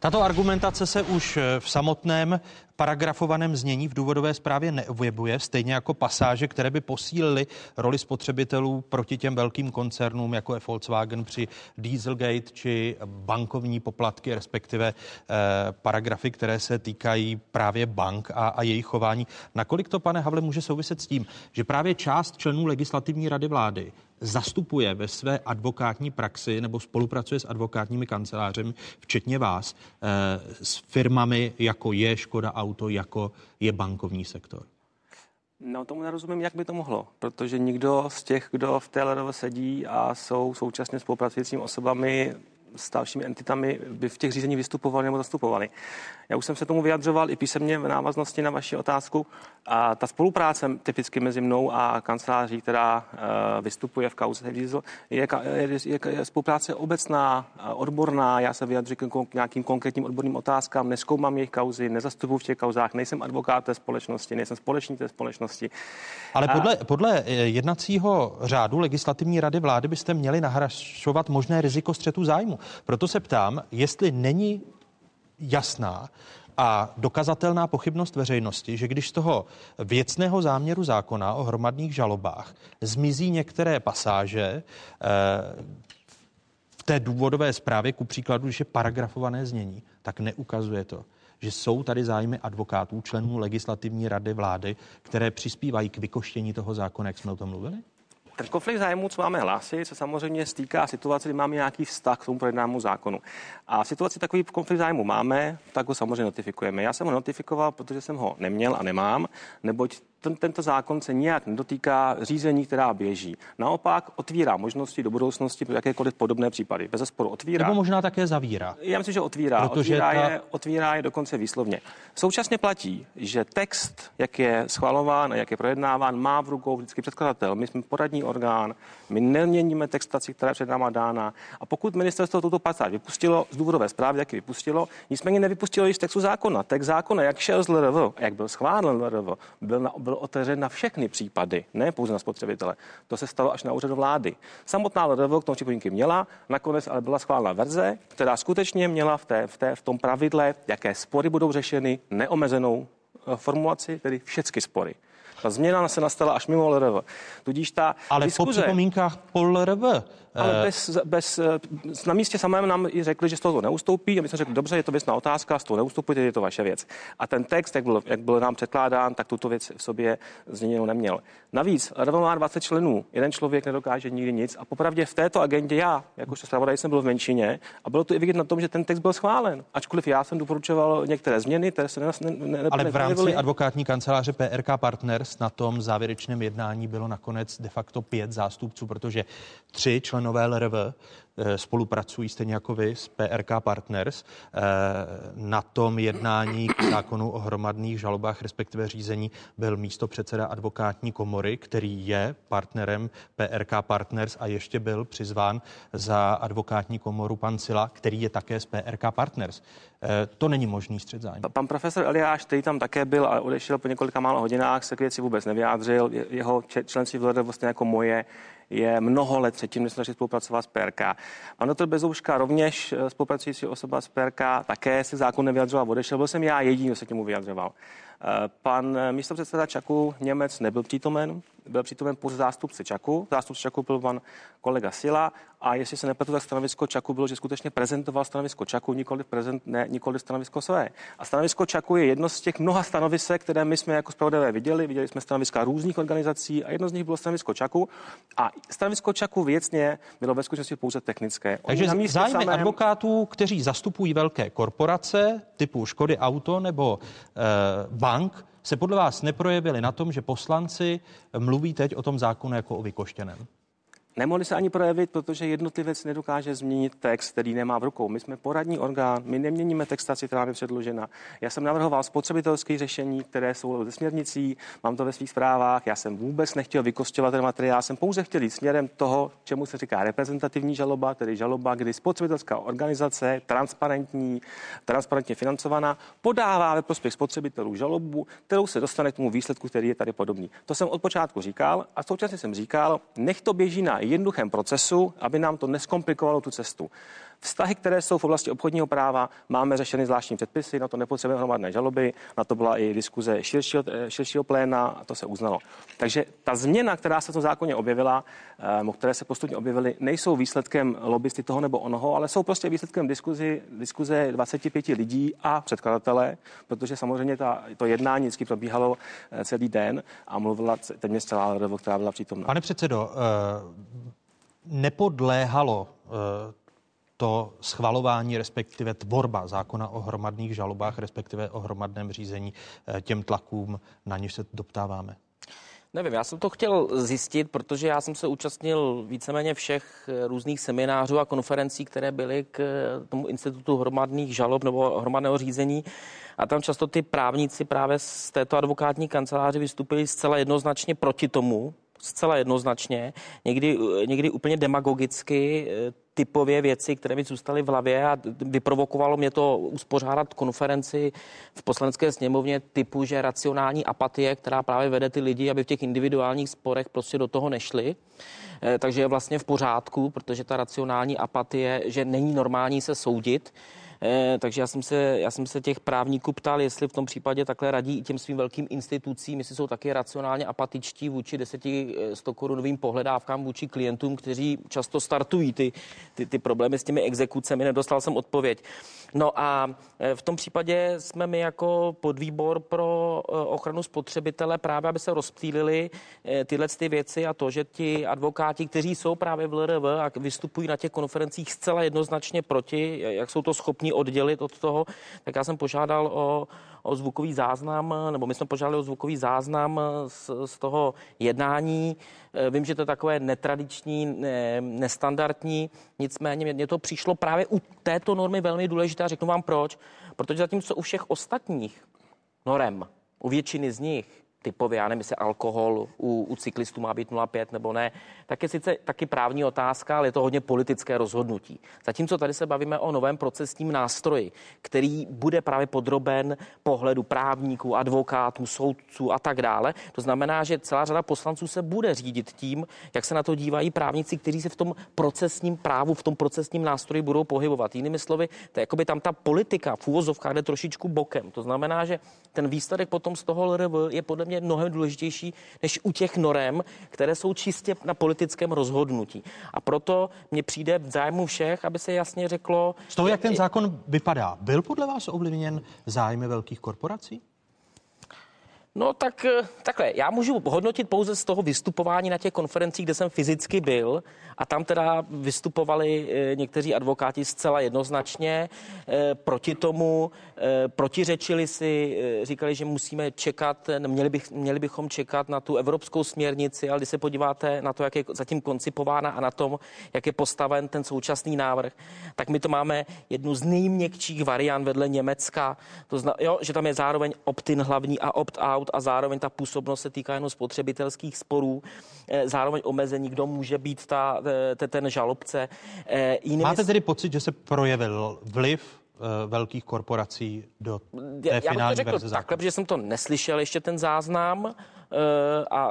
Tato argumentace se už v samotném paragrafovaném znění v důvodové zprávě neobjevuje, stejně jako pasáže, které by posílily roli spotřebitelů proti těm velkým koncernům, jako je Volkswagen při Dieselgate či bankovní poplatky, respektive eh, paragrafy, které se týkají právě bank a, a jejich chování. Nakolik to, pane Havle, může souviset s tím, že právě část členů legislativní rady vlády zastupuje ve své advokátní praxi nebo spolupracuje s advokátními kancelářemi, včetně vás, eh, s firmami, jako je Škoda Auto, jako je bankovní sektor? No tomu nerozumím, jak by to mohlo, protože nikdo z těch, kdo v té sedí a jsou současně spolupracujícími osobami, s dalšími entitami by v těch řízení vystupovali nebo zastupovali. Já už jsem se tomu vyjadřoval i písemně v návaznosti na vaši otázku. A ta spolupráce typicky mezi mnou a kanceláří, která uh, vystupuje v kauze Diesel, je, je, je, je spolupráce obecná, odborná. Já se vyjadřuji k nějakým konkrétním odborným otázkám, neskoumám jejich kauzy, nezastupuji v těch kauzách, nejsem advokát té společnosti, nejsem společník té společnosti. Ale podle, a... podle eh, jednacího řádu legislativní rady vlády byste měli nahrašovat možné riziko střetu zájmu. Proto se ptám, jestli není jasná a dokazatelná pochybnost veřejnosti, že když z toho věcného záměru zákona o hromadných žalobách zmizí některé pasáže eh, v té důvodové zprávě, ku příkladu, je paragrafované znění, tak neukazuje to, že jsou tady zájmy advokátů, členů legislativní rady vlády, které přispívají k vykoštění toho zákona, jak jsme o tom mluvili? Ten konflikt zájmu, co máme hlásit, se samozřejmě stýká situace, kdy máme nějaký vztah k tomu projednámu zákonu. A v situaci takový konflikt zájmu máme, tak ho samozřejmě notifikujeme. Já jsem ho notifikoval, protože jsem ho neměl a nemám, neboť ten, tento zákon se nijak nedotýká řízení, která běží. Naopak otvírá možnosti do budoucnosti pro jakékoliv podobné případy. Bez sporu otvírá. Nebo možná také zavírá. Já myslím, že otvírá. Protože otvírá, ta... je, otvírá je dokonce výslovně. Současně platí, že text, jak je schvalován a jak je projednáván, má v rukou vždycky předkladatel. My jsme poradní orgán, my neměníme textaci, která je před náma dána. A pokud ministerstvo tuto pasáž vypustilo z důvodové zprávy, jak ji vypustilo, nicméně nevypustilo již textu zákona. Text zákona, jak šel z LRV, jak byl schválen LRV, byl, na, byl otevřen na všechny případy, ne pouze na spotřebitele. To se stalo až na úřadu vlády. Samotná LRV k tomu připomínky měla, nakonec ale byla schválena verze, která skutečně měla v, té, v, té, v tom pravidle, jaké spory budou řešeny, neomezenou eh, formulaci, tedy všechny spory. Ta změna se nastala až mimo LRV. Tudíž ta Ale diskuze, po připomínkách po LRV ale eh, bez, bez, eh, na místě samém nám i řekli, že z toho neustoupí a my jsme řekli, dobře, je to věcná otázka, z toho neustupujte, je to vaše věc. A ten text, jak byl, jak byl nám předkládán, tak tuto věc v sobě změněnou neměl. Navíc Rada má 20 členů, jeden člověk nedokáže nikdy nic a popravdě v této agendě já, jakožto zpravodaj jsem byl v menšině a bylo to i vidět na tom, že ten text byl schválen. Ačkoliv já jsem doporučoval některé změny, které se ne, ne, ne, Ale v rámci advokátní kanceláře PRK Partners na tom závěrečném jednání bylo nakonec de facto pět zástupců, protože tři členové LRV eh, spolupracují stejně jako vy s PRK Partners eh, na tom jednání k zákonu o hromadných žalobách, respektive řízení, byl místo předseda advokátní komory, který je partnerem PRK Partners a ještě byl přizván za advokátní komoru pan Sila, který je také z PRK Partners. Eh, to není možný střed zájmu. Pan profesor Eliáš, který tam také byl a odešel po několika málo hodinách, se k věci vůbec nevyjádřil. Jeho členství v LRV vlastně jako moje je mnoho let předtím, než začali spolupracovat s PRK. Pan doktor Bezouška rovněž eh, spolupracující osoba s PRK také si zákon nevyjadřoval, odešel. Byl jsem já jediný, kdo se k němu vyjadřoval. Eh, pan místopředseda Čaku Němec nebyl přítomen, byl přítomen pouze zástupce Čaku. Zástupce Čaku byl pan kolega Sila a jestli se nepletu, tak stanovisko Čaku bylo, že skutečně prezentoval stanovisko Čaku, nikoli, prezent, ne, nikoli stanovisko své. A stanovisko Čaku je jedno z těch mnoha stanovisek, které my jsme jako zpravodajové viděli. Viděli jsme stanoviska různých organizací a jedno z nich bylo stanovisko Čaku. A stanovisko Čaku věcně bylo ve skutečnosti pouze technické. Oni Takže zájmy samém... advokátů, kteří zastupují velké korporace typu Škody Auto nebo e, bank, se podle vás neprojevily na tom, že poslanci mluví teď o tom zákonu jako o vykoštěném? Nemohli se ani projevit, protože jednotlivec nedokáže změnit text, který nemá v rukou. My jsme poradní orgán, my neměníme textaci, která je předložena. Já jsem navrhoval spotřebitelské řešení, které jsou ze směrnicí, mám to ve svých zprávách. Já jsem vůbec nechtěl vykostěvat ten materiál, jsem pouze chtěl jít směrem toho, čemu se říká reprezentativní žaloba, tedy žaloba, kdy spotřebitelská organizace, transparentní, transparentně financovaná, podává ve prospěch spotřebitelů žalobu, kterou se dostane k tomu výsledku, který je tady podobný. To jsem od počátku říkal a současně jsem říkal, nech to běží na jednoduchém procesu, aby nám to neskomplikovalo tu cestu. Vztahy, které jsou v oblasti obchodního práva, máme řešeny zvláštní předpisy, na to nepotřebujeme hromadné žaloby, na to byla i diskuze širšího, eh, širšího pléna a to se uznalo. Takže ta změna, která se v tom zákoně objevila, eh, které se postupně objevily, nejsou výsledkem lobbysty toho nebo onoho, ale jsou prostě výsledkem diskuzi, diskuze 25 lidí a předkladatele, protože samozřejmě ta, to jednání vždycky probíhalo eh, celý den a mluvila téměř celá Ledovo, která byla přítomná. Pane předsedo, nepodléhalo to schvalování, respektive tvorba zákona o hromadných žalobách, respektive o hromadném řízení eh, těm tlakům, na něž se doptáváme? Nevím, já jsem to chtěl zjistit, protože já jsem se účastnil víceméně všech eh, různých seminářů a konferencí, které byly k eh, tomu institutu hromadných žalob nebo hromadného řízení. A tam často ty právníci právě z této advokátní kanceláře vystupují zcela jednoznačně proti tomu, zcela jednoznačně, někdy, někdy úplně demagogicky typově věci, které mi zůstaly v hlavě a vyprovokovalo mě to uspořádat konferenci v poslanecké sněmovně typu, že racionální apatie, která právě vede ty lidi, aby v těch individuálních sporech prostě do toho nešli. Eh, takže je vlastně v pořádku, protože ta racionální apatie, že není normální se soudit, takže já jsem, se, já jsem se těch právníků ptal, jestli v tom případě takhle radí i těm svým velkým institucím, jestli jsou taky racionálně apatičtí vůči 10 100 korunovým pohledávkám vůči klientům, kteří často startují ty, ty, ty problémy s těmi exekucemi. Nedostal jsem odpověď. No a eh, v tom případě jsme my jako podvýbor pro eh, ochranu spotřebitele právě, aby se rozptýlili tyhle ty věci a to, že ti advokáti, kteří jsou právě v LRV a vystupují na těch konferencích zcela jednoznačně proti, jak jsou to schopni oddělit od toho, tak já jsem požádal o, o zvukový záznam, nebo my jsme požádali o zvukový záznam z, z toho jednání. E, vím, že to je takové netradiční, ne, nestandardní, nicméně mně to přišlo právě u této normy velmi důležité a řeknu vám proč. Protože zatímco u všech ostatních norem, u většiny z nich, typově, já nevím, jestli alkohol u, u cyklistů má být 0,5 nebo ne, tak je sice taky právní otázka, ale je to hodně politické rozhodnutí. Zatímco tady se bavíme o novém procesním nástroji, který bude právě podroben pohledu právníků, advokátů, soudců a tak dále. To znamená, že celá řada poslanců se bude řídit tím, jak se na to dívají právníci, kteří se v tom procesním právu, v tom procesním nástroji budou pohybovat. Jinými slovy, to je jakoby tam ta politika v úvozovkách jde trošičku bokem. To znamená, že ten výsledek potom z toho je podle mě mnohem důležitější než u těch norem, které jsou čistě na politickém rozhodnutí. A proto mně přijde v zájmu všech, aby se jasně řeklo. Z toho, jak ten zákon vypadá, byl podle vás ovlivněn zájmy velkých korporací? No tak eh, takhle, já můžu hodnotit pouze z toho vystupování na těch konferencích, kde jsem fyzicky byl a tam teda vystupovali eh, někteří advokáti zcela jednoznačně eh, proti tomu, protiřečili si, říkali, že musíme čekat, měli, bych, měli bychom čekat na tu evropskou směrnici, ale když se podíváte na to, jak je zatím koncipována a na tom, jak je postaven ten současný návrh, tak my to máme jednu z nejměkčích variant vedle Německa, to zna, jo, že tam je zároveň opt-in hlavní a opt-out soud a zároveň ta působnost se týká jenom spotřebitelských sporů, eh, zároveň omezení, kdo může být ta, eh, ten žalobce. Eh, jinými... Máte tedy pocit, že se projevil vliv velkých korporací do té já finální bych to řekl verze takhle, protože jsem to neslyšel ještě ten záznam. Eh, a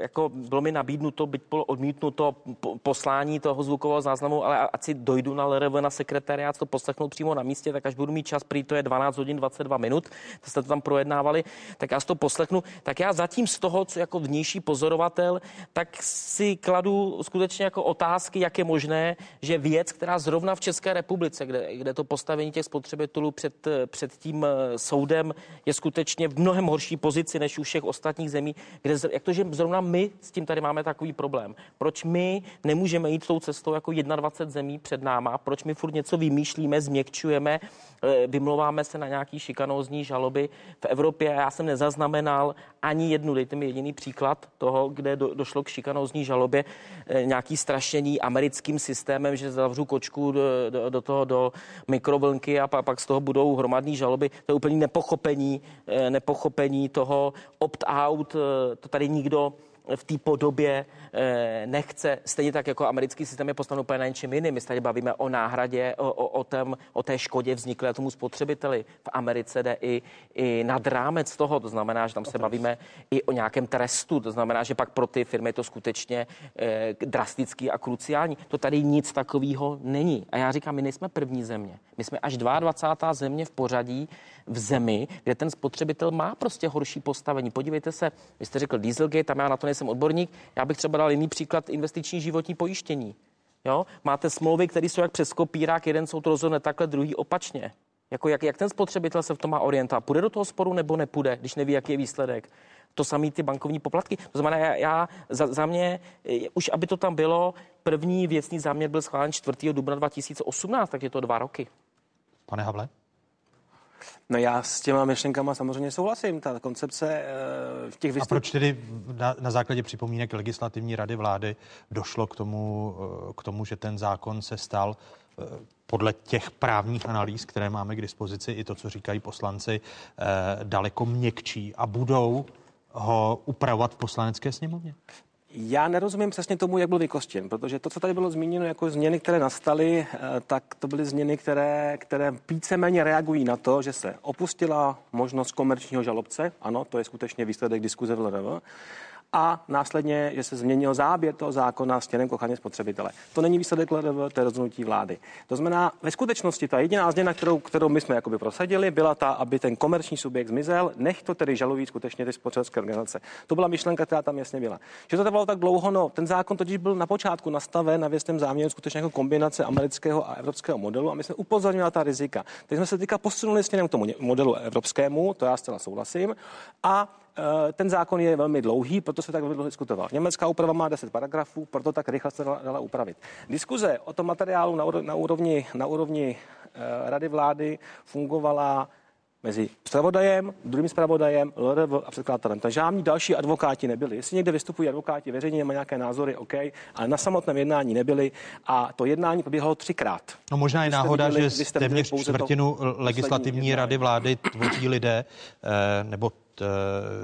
jako bylo mi nabídnuto, byť bylo odmítnuto poslání toho zvukového záznamu, ale ať si dojdu na LRV na sekretariát to poslechnout přímo na místě, tak až budu mít čas, prý to je 12 hodin 22 minut, to jste to tam projednávali, tak já si to poslechnu. Tak já zatím z toho, co jako vnější pozorovatel, tak si kladu skutečně jako otázky, jak je možné, že věc, která zrovna v České republice, kde, kde to postavení těch spotřebitelů před, před tím eh, soudem je skutečně v mnohem horší pozici než u všech ostatních ostatních zemí, kde, jak to, že zrovna my s tím tady máme takový problém. Proč my nemůžeme jít tou cestou jako 21 zemí před náma? Proč my furt něco vymýšlíme, změkčujeme, vymlouváme se na nějaký šikanózní žaloby v Evropě? Já jsem nezaznamenal ani jednu, dejte mi jediný příklad toho, kde do, došlo k šikanózní žalobě, eh, nějaký strašení americkým systémem, že zavřu kočku do, do, do toho do mikrovlnky a pak, pak z toho budou hromadné žaloby. To je úplně nepochopení, eh, nepochopení toho opt out, eh, to tady nikdo v té podobě eh, nechce. Stejně tak jako americký systém je postaven úplně na něčem jiným. My se tady bavíme o náhradě, o, o, o, tém, o té škodě vzniklé tomu spotřebiteli. V Americe jde i, i nad rámec toho, to znamená, že tam se bavíme i o nějakém trestu, to znamená, že pak pro ty firmy je to skutečně eh, drastický a kruciální. To tady nic takového není. A já říkám, my nejsme první země. My jsme až 22. země v pořadí v zemi, kde ten spotřebitel má prostě horší postavení. Podívejte se, vy jste řekl Dieselgate, tam já na to nejsem odborník, já bych třeba dal jiný příklad investiční životní pojištění. Jo? Máte smlouvy, které jsou jak přes kopírák, jeden soud rozhodne takhle, druhý opačně. Jako jak, jak ten spotřebitel se v tom má orientovat? Půjde do toho sporu nebo nepůjde, když neví, jaký je výsledek? To samé ty bankovní poplatky. To znamená, já, já za, za mě, eh, už aby to tam bylo, první věcný záměr byl schválen 4. dubna 2018, tak je to dva roky. Pane Havle? No já s těma myšlenkama samozřejmě souhlasím. Ta koncepce eh, v těch vystup... A proč tedy na, na základě připomínek legislativní rady vlády došlo k tomu, eh, k tomu, že ten zákon se stal eh, podle těch právních analýz, které máme k dispozici, i to, co říkají poslanci, daleko měkčí a budou ho upravovat v poslanecké sněmovně? Já nerozumím přesně tomu, jak byl vykostěn, protože to, co tady bylo zmíněno jako změny, které nastaly, eh, tak to byly změny, které, které víceméně reagují na to, že se opustila možnost komerčního žalobce. Ano, to je skutečně výsledek diskuze v LRV a následně, že se změnil záběr toho zákona směrem k ochraně spotřebitele. To není výsledek LRV, to je rozhodnutí vlády. To znamená, ve skutečnosti ta jediná změna, kterou, kterou my jsme jakoby prosadili, byla ta, aby ten komerční subjekt zmizel, nech to tedy žalují skutečně ty spotřebitelské organizace. To byla myšlenka, která tam jasně byla. Že to trvalo tak dlouho, no, ten zákon totiž byl na počátku nastaven na věcném záměru skutečně jako kombinace amerického a evropského modelu a my jsme upozornili na ta rizika. Teď jsme se teďka posunuli směrem k tomu modelu evropskému, to já zcela souhlasím, a ten zákon je velmi dlouhý, proto se tak velmi dlouho diskutoval. Německá úprava má 10 paragrafů, proto tak rychle se dala, upravit. Diskuze o tom materiálu na, na úrovni, na úrovni uh, Rady vlády fungovala mezi zpravodajem, druhým zpravodajem, LRV a předkladatelem. Takže žádní další advokáti nebyli. Jestli někde vystupují advokáti veřejně, mají nějaké názory, OK, ale na samotném jednání nebyli a to jednání probíhalo třikrát. No možná je náhoda, viděli, že téměř čtvrtinu legislativní rady vlády tvoří lidé, eh, nebo Eh,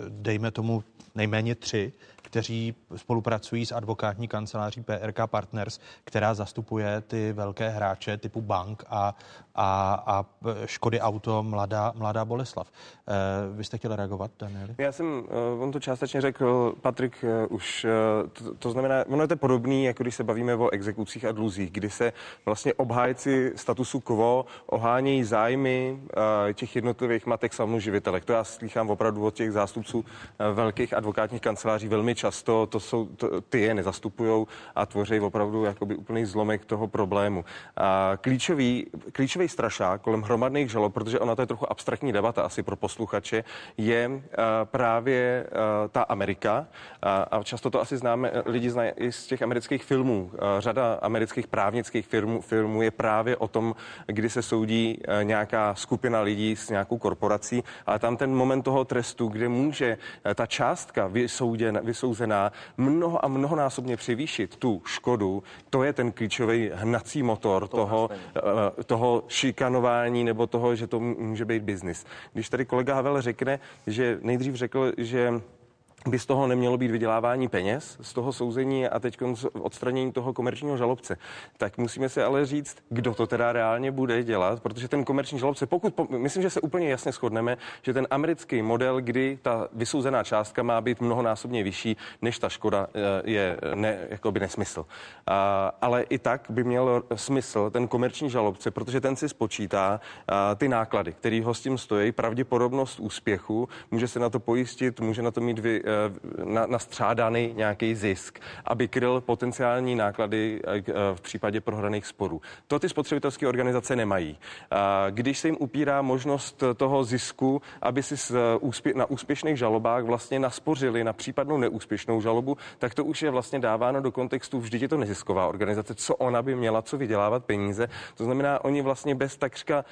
dejme tomu nejméně tři, kteří spolupracují s advokátní kanceláří PRK Partners, která zastupuje ty velké hráče typu bank a, a, a Škody Auto Mladá, Mladá Boleslav. Eh, vy jste chtěl reagovat, Danieli? Já jsem, eh, on to částečně řekl, Patrik už, to, to znamená, ono je to podobný, jako když se bavíme o exekucích a dluzích, kdy se vlastně obhájci statusu quo ohánějí zájmy těch jednotlivých matek samoživitelek. To já slychám opravdu od těch zástupců velkých advokátních kanceláří velmi často to jsou, to, ty je nezastupují a tvoří opravdu jakoby úplný zlomek toho problému. A klíčový, klíčový strašák kolem hromadných žalob, protože ona to je trochu abstraktní debata asi pro posluchače, je uh, právě uh, ta Amerika. A, často to asi známe, lidi znají i z těch amerických filmů. Uh, řada amerických právnických filmů, filmů je právě o tom, kdy se soudí nějaká skupina lidí s nějakou korporací, ale tam ten moment toho trestu, kde může ta částka vysouděna, vysouděna odsouzená mnoho a mnohonásobně převýšit tu škodu, to je ten klíčový hnací motor to toho, uh, toho šikanování nebo toho, že to může být biznis. Když tady kolega Havel řekne, že nejdřív řekl, že by z toho nemělo být vydělávání peněz, z toho souzení a teď odstranění toho komerčního žalobce. Tak musíme si ale říct, kdo to teda reálně bude dělat, protože ten komerční žalobce, pokud, myslím, že se úplně jasně shodneme, že ten americký model, kdy ta vysouzená částka má být mnohonásobně vyšší, než ta škoda, eh, je ne, jakoby nesmysl. A, ale i tak by měl smysl ten komerční žalobce, protože ten si spočítá a, ty náklady, který ho s tím stojí, pravděpodobnost úspěchu, může se na to pojistit, může na to mít vy, na, nastřádaný nějaký zisk, aby kryl potenciální náklady eh, eh, v případě prohraných sporů. To ty spotřebitelské organizace nemají. Když se jim upírá možnost toho zisku, aby si na úspěšných žalobách vlastně naspořili na případnou neúspěšnou žalobu, tak to už je vlastně dáváno do kontextu, vždyť je to nezisková organizace, co ona by měla, co vydělávat peníze. To znamená, oni vlastně bez takřka,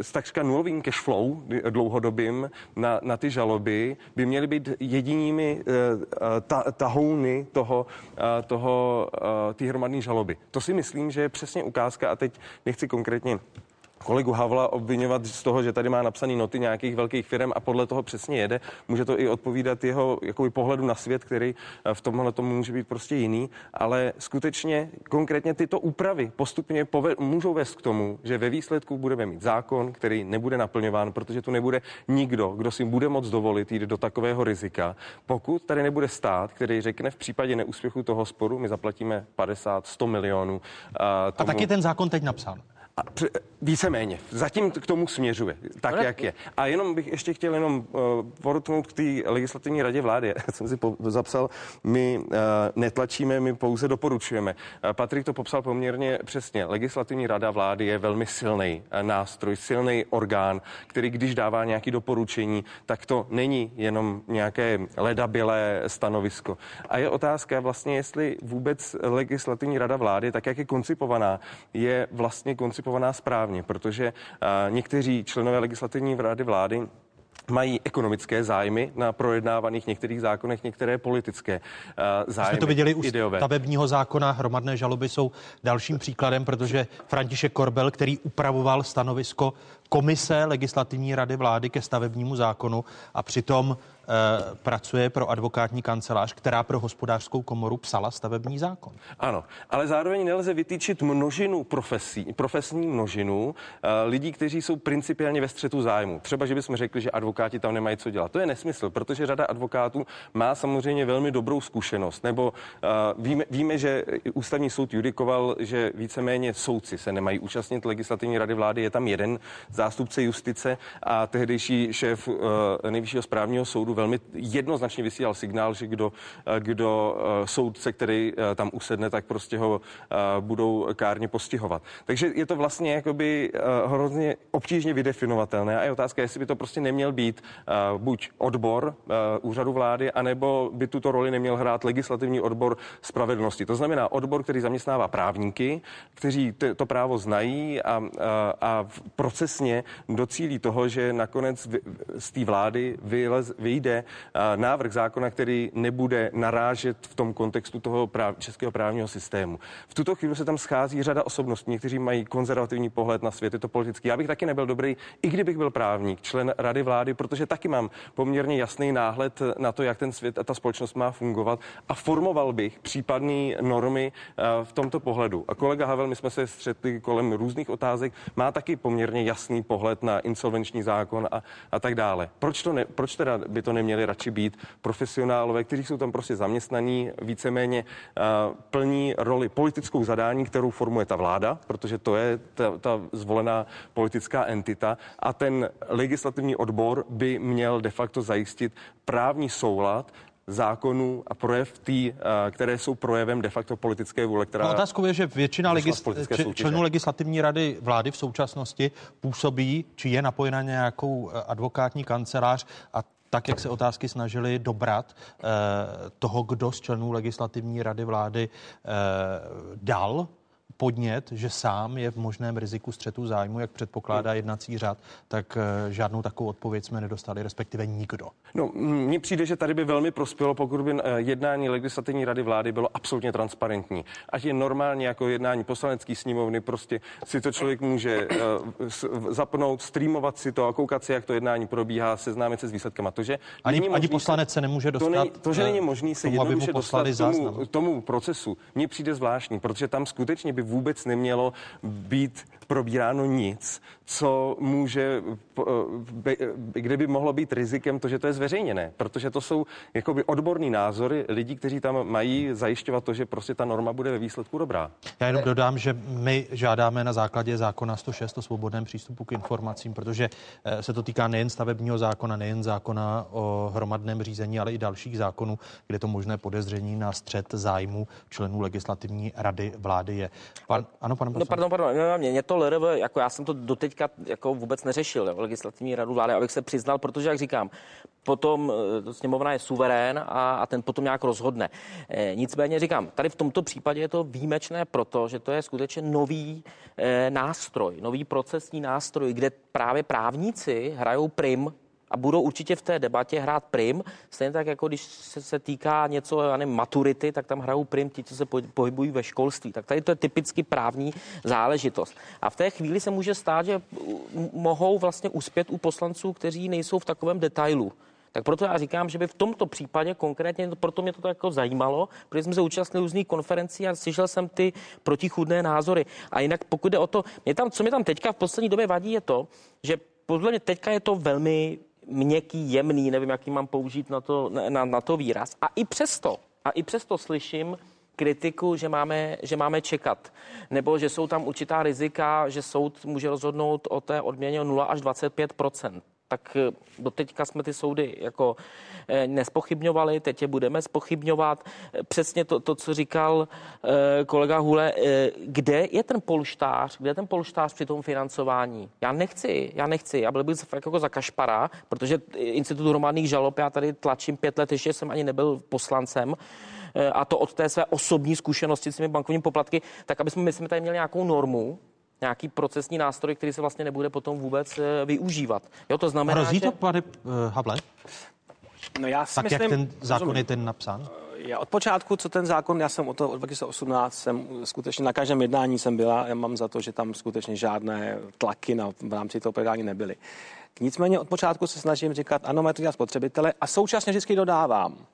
s takřka nulovým cash flow dlouhodobým na, na ty žaloby by měli být jediní jedinými eh, eh, ta, tahouny toho, eh, toho, té hromadné žaloby. To si myslím, že je přesně ukázka a teď nechci konkrétně kolegu Havla obvinovat z toho, že tady má napsaný noty nějakých velkých firm a podle toho přesně jede. Může to i odpovídat jeho jakoby, pohledu na svět, který v tomhle tomu může být prostě jiný, ale skutečně konkrétně tyto úpravy postupně pove- můžou vést k tomu, že ve výsledku budeme mít zákon, který nebude naplňován, protože tu nebude nikdo, kdo si bude moc dovolit jít do takového rizika. Pokud tady nebude stát, který řekne v případě neúspěchu toho sporu, my zaplatíme 50-100 milionů. A, tomu... a taky ten zákon teď napsán. A víceméně. Zatím k tomu směřuje, tak Ale... jak je. A jenom bych ještě chtěl jenom uh, podotknout k té legislativní radě vlády. <laughs> Já jsem si po, zapsal, my uh, netlačíme, my pouze doporučujeme. Uh, Patrik to popsal poměrně přesně. Legislativní rada vlády je velmi silný uh, nástroj, silný orgán, který když dává nějaké doporučení, tak to není jenom nějaké ledabilé stanovisko. A je otázka vlastně, jestli vůbec legislativní rada vlády, tak jak je koncipovaná, je vlastně koncipovaná koncipovaná správně, protože někteří členové legislativní rady vlády mají ekonomické zájmy na projednávaných některých zákonech, některé politické zájmy. Jsme to viděli u stavebního zákona, hromadné žaloby jsou dalším příkladem, protože František Korbel, který upravoval stanovisko komise legislativní rady vlády ke stavebnímu zákonu a přitom pracuje pro advokátní kancelář, která pro hospodářskou komoru psala stavební zákon. Ano, ale zároveň nelze vytýčit množinu profesí, profesní množinu lidí, kteří jsou principiálně ve střetu zájmu. Třeba, že bychom řekli, že advokáti tam nemají co dělat. To je nesmysl, protože řada advokátů má samozřejmě velmi dobrou zkušenost. Nebo uh, víme, víme, že ústavní soud judikoval, že víceméně soudci se nemají účastnit legislativní rady vlády. Je tam jeden zástupce justice a tehdejší šéf nejvyššího správního soudu velmi jednoznačně vysílal signál, že kdo, uh, kdo uh, soudce, který uh, tam usedne, tak prostě ho budou kárně postihovat. Takže je to vlastně jakoby hrozně obtížně vydefinovatelné a je otázka, jestli by to prostě neměl být buď odbor úřadu vlády, anebo by tuto roli neměl hrát legislativní odbor spravedlnosti. To znamená odbor, který zaměstnává právníky, kteří to právo znají a, a, a procesně docílí toho, že nakonec z té vlády vyjde návrh zákona, který nebude narážet v tom kontextu toho práv, českého právního systému. V tuto chvíli se tam schází řada osobností, kteří mají konzervativní pohled na svět, je to politický. Já bych taky nebyl dobrý, i kdybych byl právník, člen rady vlády, protože taky mám poměrně jasný náhled na to, jak ten svět a ta společnost má fungovat a formoval bych případné normy v tomto pohledu. A kolega Havel, my jsme se střetli kolem různých otázek, má taky poměrně jasný pohled na insolvenční zákon a, a tak dále. Proč, to ne, proč teda by to neměli radši být profesionálové, kteří jsou tam prostě zaměstnaní, víceméně uh, plní roli politickou zadání, kterou formuje ta vláda, protože to je ta, ta zvolená politická entita. A ten legislativní odbor by měl de facto zajistit právní soulad zákonů a projev tý, eh, které jsou projevem de facto politické vůle, která... No, otázkou je, že většina legis- členů legislativní rady vlády v současnosti působí, či je napojena nějakou eh, advokátní kancelář a tak, jak se otázky snažili dobrat eh, toho, kdo z členů legislativní rady vlády eh, dal podnět, že sám je v možném riziku střetu zájmu, jak předpokládá jednací řád, tak eh, žádnou takovou odpověď jsme nedostali, respektive nikdo. No, mně přijde, že tady by velmi prospělo, pokud by eh, jednání legislativní rady vlády bylo absolutně transparentní. Ať je normálně jako jednání poslanecké sněmovny, prostě si to člověk může uh, zapnout, streamovat si to a koukat si, jak to jednání probíhá, seznámit se s výsledkem. A to, že ani, ani poslanec se nemůže dostat. To, není, to že není možný se tomu, jednoduše dostat tomu, tomu procesu, mně přijde zvláštní, protože tam skutečně by vůbec nemělo být probíráno nic, co může, eh, kde by mohlo být rizikem to, že to je zveřejněné, protože to jsou jakoby odborní názory lidí, kteří tam mají zajišťovat to, že prostě ta norma bude ve výsledku dobrá. Já jenom dodám, že my žádáme na základě zákona 106 o svobodném přístupu k informacím, protože eh, se to týká nejen stavebního zákona, nejen zákona o hromadném řízení, ale i dalších zákonů, kde to možné podezření na střed zájmu členů legislativní rady vlády je. Pan, ano, pane No, pardon, pardon, no, mě, mě to LRV, jako já jsem to doteďka jako vůbec neřešil, jo, legislativní radu vlády, abych se přiznal, protože, jak říkám, potom eh, sněmovna je suverén a, a ten potom nějak rozhodne. E, nicméně říkám, tady v tomto případě je to výjimečné proto, že to je skutečně nový e, nástroj, nový procesní nástroj, kde právě právníci hrajou prim a budou určitě v té debatě hrát prim, stejně tak jako když se, se týká něco, já nevím, maturity, tak tam hrajou prim ti, co se pohybují ve školství. Tak tady to je typicky právní záležitost. A v té chvíli se může stát, že mohou vlastně uspět u poslanců, kteří nejsou v takovém detailu. Tak proto já říkám, že by v tomto případě konkrétně, proto mě to jako zajímalo, protože jsme se účastnili různých konferencí a slyšel jsem ty protichůdné názory. A jinak pokud jde o to, mě tam, co mi tam teďka v poslední době vadí, je to, že podle mě teďka je to velmi měkký, jemný, nevím, jaký mám použít na to, na, na to výraz. A i přesto, a i přesto slyším kritiku, že máme, že máme čekat. Nebo že jsou tam určitá rizika, že soud může rozhodnout o té odměně o 0 až 25 tak eh, do teďka jsme ty soudy jako eh, nespochybňovali, teď je budeme spochybňovat. Eh, přesně to, to co říkal kolega Hule, kde je ten polštář, kde je ten polštář při tom financování? Já nechci, já nechci, já byl bych fakt jako za kašpara, protože institut hromadných žalob, já tady tlačím pět let, ještě jsem ani nebyl poslancem, a to od té své osobní zkušenosti s těmi bankovními poplatky, tak aby jsme, my jsme tady měli nějakou normu, nějaký procesní nástroj, který se vlastně nebude potom vůbec eh, využívat. Jo, to znamená, Hrozí že... to, pane uh, Havle? No já si tak myslím, jak ten zákon rozumím. je ten napsán? Já od počátku, co ten zákon, já jsem od toho od 2018, jsem skutečně na každém jednání jsem byla, já mám za to, že tam skutečně žádné tlaky na, v rámci toho projednání nebyly. Nicméně od počátku se snažím říkat, ano, mají to dělat spotřebitele a současně vždycky dodávám,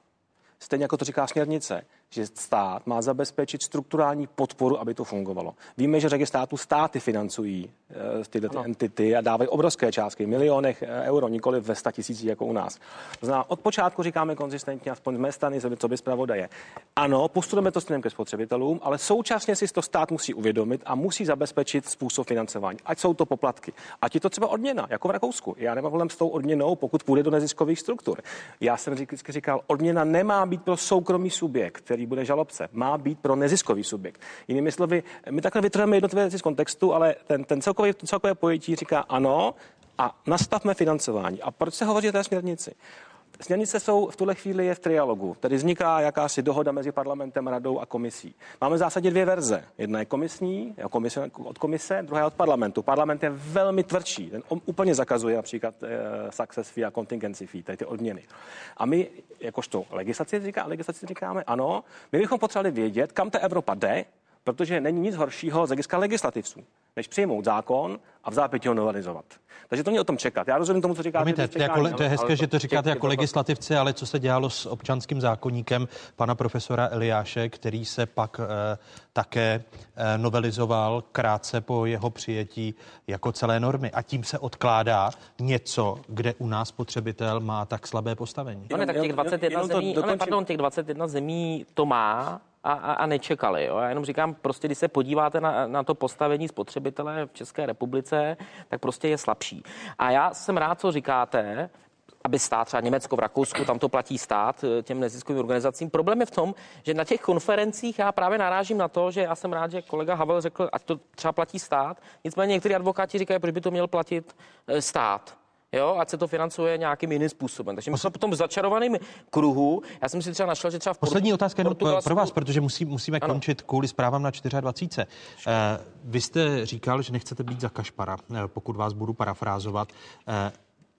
stejně jako to říká směrnice, že stát má zabezpečit strukturální podporu, aby to fungovalo. Víme, že řadě států státy financují uh, tyhle ty entity a dávají obrovské částky, milionech uh, euro, nikoli ve sta tisících jako u nás. Zná, od počátku říkáme konzistentně, aspoň z mé strany, co by zpravodaje. Ano, postupujeme to směrem ke spotřebitelům, ale současně si to stát musí uvědomit a musí zabezpečit způsob financování. Ať jsou to poplatky, ať je to třeba odměna, jako v Rakousku. Já nemám problém s tou odměnou, pokud půjde do neziskových struktur. Já jsem vždycky říkal, odměna nemá být pro soukromý subjekt, který který bude žalobce, má být pro neziskový subjekt. Jinými slovy, my takhle vytrhneme jednotlivé věci z kontextu, ale ten, ten celkový, celkové pojetí říká ano a nastavme financování. A proč se hovoří o té směrnici? Směrnice jsou v tuhle chvíli je v trialogu, tedy vzniká jakási dohoda mezi parlamentem, radou a komisí. Máme v zásadě dvě verze. Jedna je komisní, komise, od komise, druhá je od parlamentu. Parlament je velmi tvrdší, ten úplně zakazuje například eh, success fee a contingency fee, tedy ty odměny. A my, jakožto legislaci, říká, legislaci říkáme, ano, my bychom potřebovali vědět, kam ta Evropa jde, protože není nic horšího z hlediska legislativců, než přijmout zákon a v zápětí ho novelizovat. Takže to není o tom čekat. Já rozumím tomu, co říkáte. Promiňte, to, jako, to je hezké, ale že to říkáte jako legislativci, ale co se dělalo s občanským zákonníkem pana profesora Eliáše, který se pak eh, také eh, novelizoval krátce po jeho přijetí jako celé normy. A tím se odkládá něco, kde u nás potřebitel má tak slabé postavení. No ne, tak těch 21 zemí, no ne, pardon, těch 21 zemí to má, a, a, a nečekali. Jo? Já jenom říkám, prostě když se podíváte na, na to postavení spotřebitele v České republice, tak prostě je slabší. A já jsem rád, co říkáte, aby stát, třeba Německo v Rakousku, tam to platí stát eh, těm neziskovým organizacím. Problém je v tom, že na těch konferencích já právě narážím na to, že já jsem rád, že kolega Havel řekl, ať to třeba platí stát. Nicméně někteří advokáti říkají, proč by to měl platit eh, stát jo, ať se to financuje nějakým jiným způsobem. Takže my jsme potom v začarovaném kruhu. Já jsem si třeba našel, že třeba v Poslední otázka jenom Portugalsku... pro vás, protože musí, musíme ano. končit kvůli zprávám na 24. Uh, vy jste říkal, že nechcete být za kašpara, uh, pokud vás budu parafrázovat. Uh,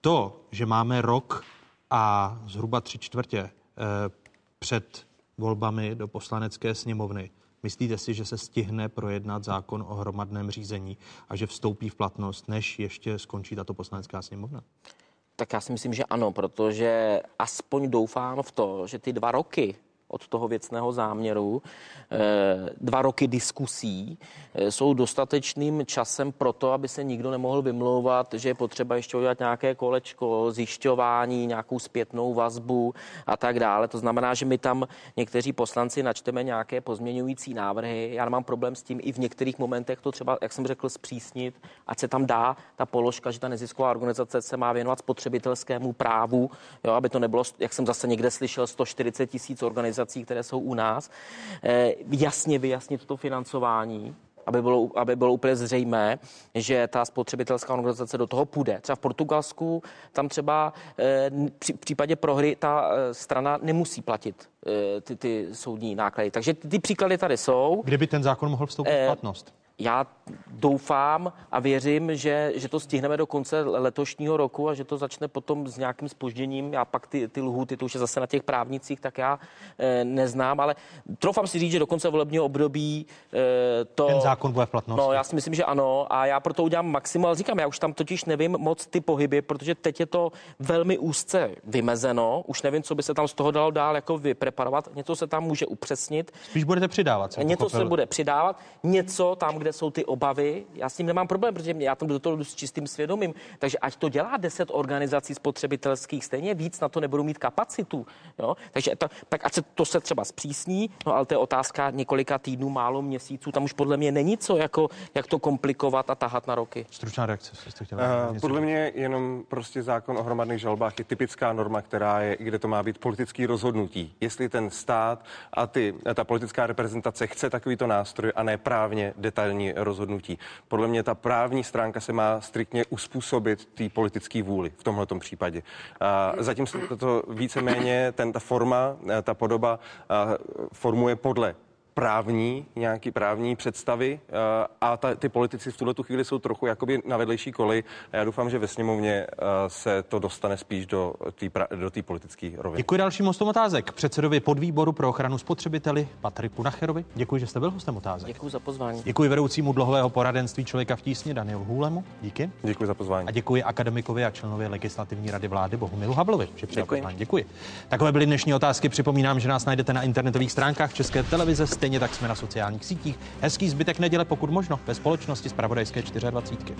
to, že máme rok a zhruba tři čtvrtě uh, před volbami do poslanecké sněmovny, Myslíte si, že se stihne projednat zákon o hromadném řízení a že vstoupí v platnost, než ještě skončí tato poslanecká sněmovna? Tak já si myslím, že ano, protože aspoň doufám v to, že ty dva roky od toho věcného záměru. Eh, dva roky diskusí eh, jsou dostatečným časem pro to, aby se nikdo nemohl vymlouvat, že je potřeba ještě udělat nějaké kolečko, zjišťování, nějakou zpětnou vazbu a tak dále. To znamená, že my tam někteří poslanci načteme nějaké pozměňující návrhy. Já nemám problém s tím i v některých momentech to třeba, jak jsem řekl, zpřísnit, ať se tam dá ta položka, že ta nezisková organizace se má věnovat spotřebitelskému právu, jo, aby to nebylo, jak jsem zase někde slyšel, 140 tisíc organizací organizací, které jsou u nás, eh, jasně vyjasnit to financování, aby bylo, aby bylo úplně zřejmé, že ta spotřebitelská organizace do toho půjde. Třeba v Portugalsku tam třeba eh, při případě prohry ta eh, strana nemusí platit ty, ty soudní náklady. Takže ty, ty příklady tady jsou. Kdyby ten zákon mohl vstoupit v platnost? Já doufám a věřím, že, že to stihneme do konce letošního roku a že to začne potom s nějakým spožděním. Já pak ty, ty lhuty, to už je zase na těch právnicích, tak já e, neznám, ale troufám si říct, že do konce volebního období e, to... Ten zákon bude v platnosti. No, já si myslím, že ano a já proto udělám maximum, ale říkám, já už tam totiž nevím moc ty pohyby, protože teď je to velmi úzce vymezeno, už nevím, co by se tam z toho dalo dál jako vypreparovat, něco se tam může upřesnit. Spíš budete přidávat. Něco pochopil. se bude přidávat, něco tam, kde jsou ty obavy, já s tím nemám problém, protože já tam do toho jdu s čistým svědomím. Takže ať to dělá 10 organizací spotřebitelských, stejně víc na to nebudou mít kapacitu. Jo? Takže to, tak ať se to se třeba zpřísní, no ale to je otázka několika týdnů, málo měsíců. Tam už podle mě není co, jako, jak to komplikovat a tahat na roky. Stručná reakce, jste chtěla. Uh, podle mě jenom prostě zákon o hromadných žalbách je typická norma, která je, kde to má být politický rozhodnutí. Jestli ten stát a ty, ta politická reprezentace chce takovýto nástroj a ne právně detailní finální rozhodnutí. Podle mě ta právní stránka se má striktně uspůsobit té politické vůli v tomhle případě. A zatím se to víceméně, ten, ta forma, ta podoba formuje podle právní, nějaký právní představy a ta, ty politici v tuhle tu chvíli jsou trochu jakoby na vedlejší koli a já doufám, že ve sněmovně se to dostane spíš do té do politické roviny. Děkuji dalším hostům otázek. Předsedovi podvýboru pro ochranu spotřebiteli Patriku Nacherovi. Děkuji, že jste byl hostem otázek. Děkuji za pozvání. Děkuji vedoucímu dlouhého poradenství člověka v tísni Danielu Hůlemu. Díky. Děkuji za pozvání. A děkuji akademikovi a členovi legislativní rady vlády Bohumilu Hablovi. Že děkuji. děkuji. Takové byly dnešní otázky. Připomínám, že nás najdete na internetových stránkách České televize, stejně tak jsme na sociálních sítích. Hezký zbytek neděle, pokud možno, ve společnosti z Pravodajské 24.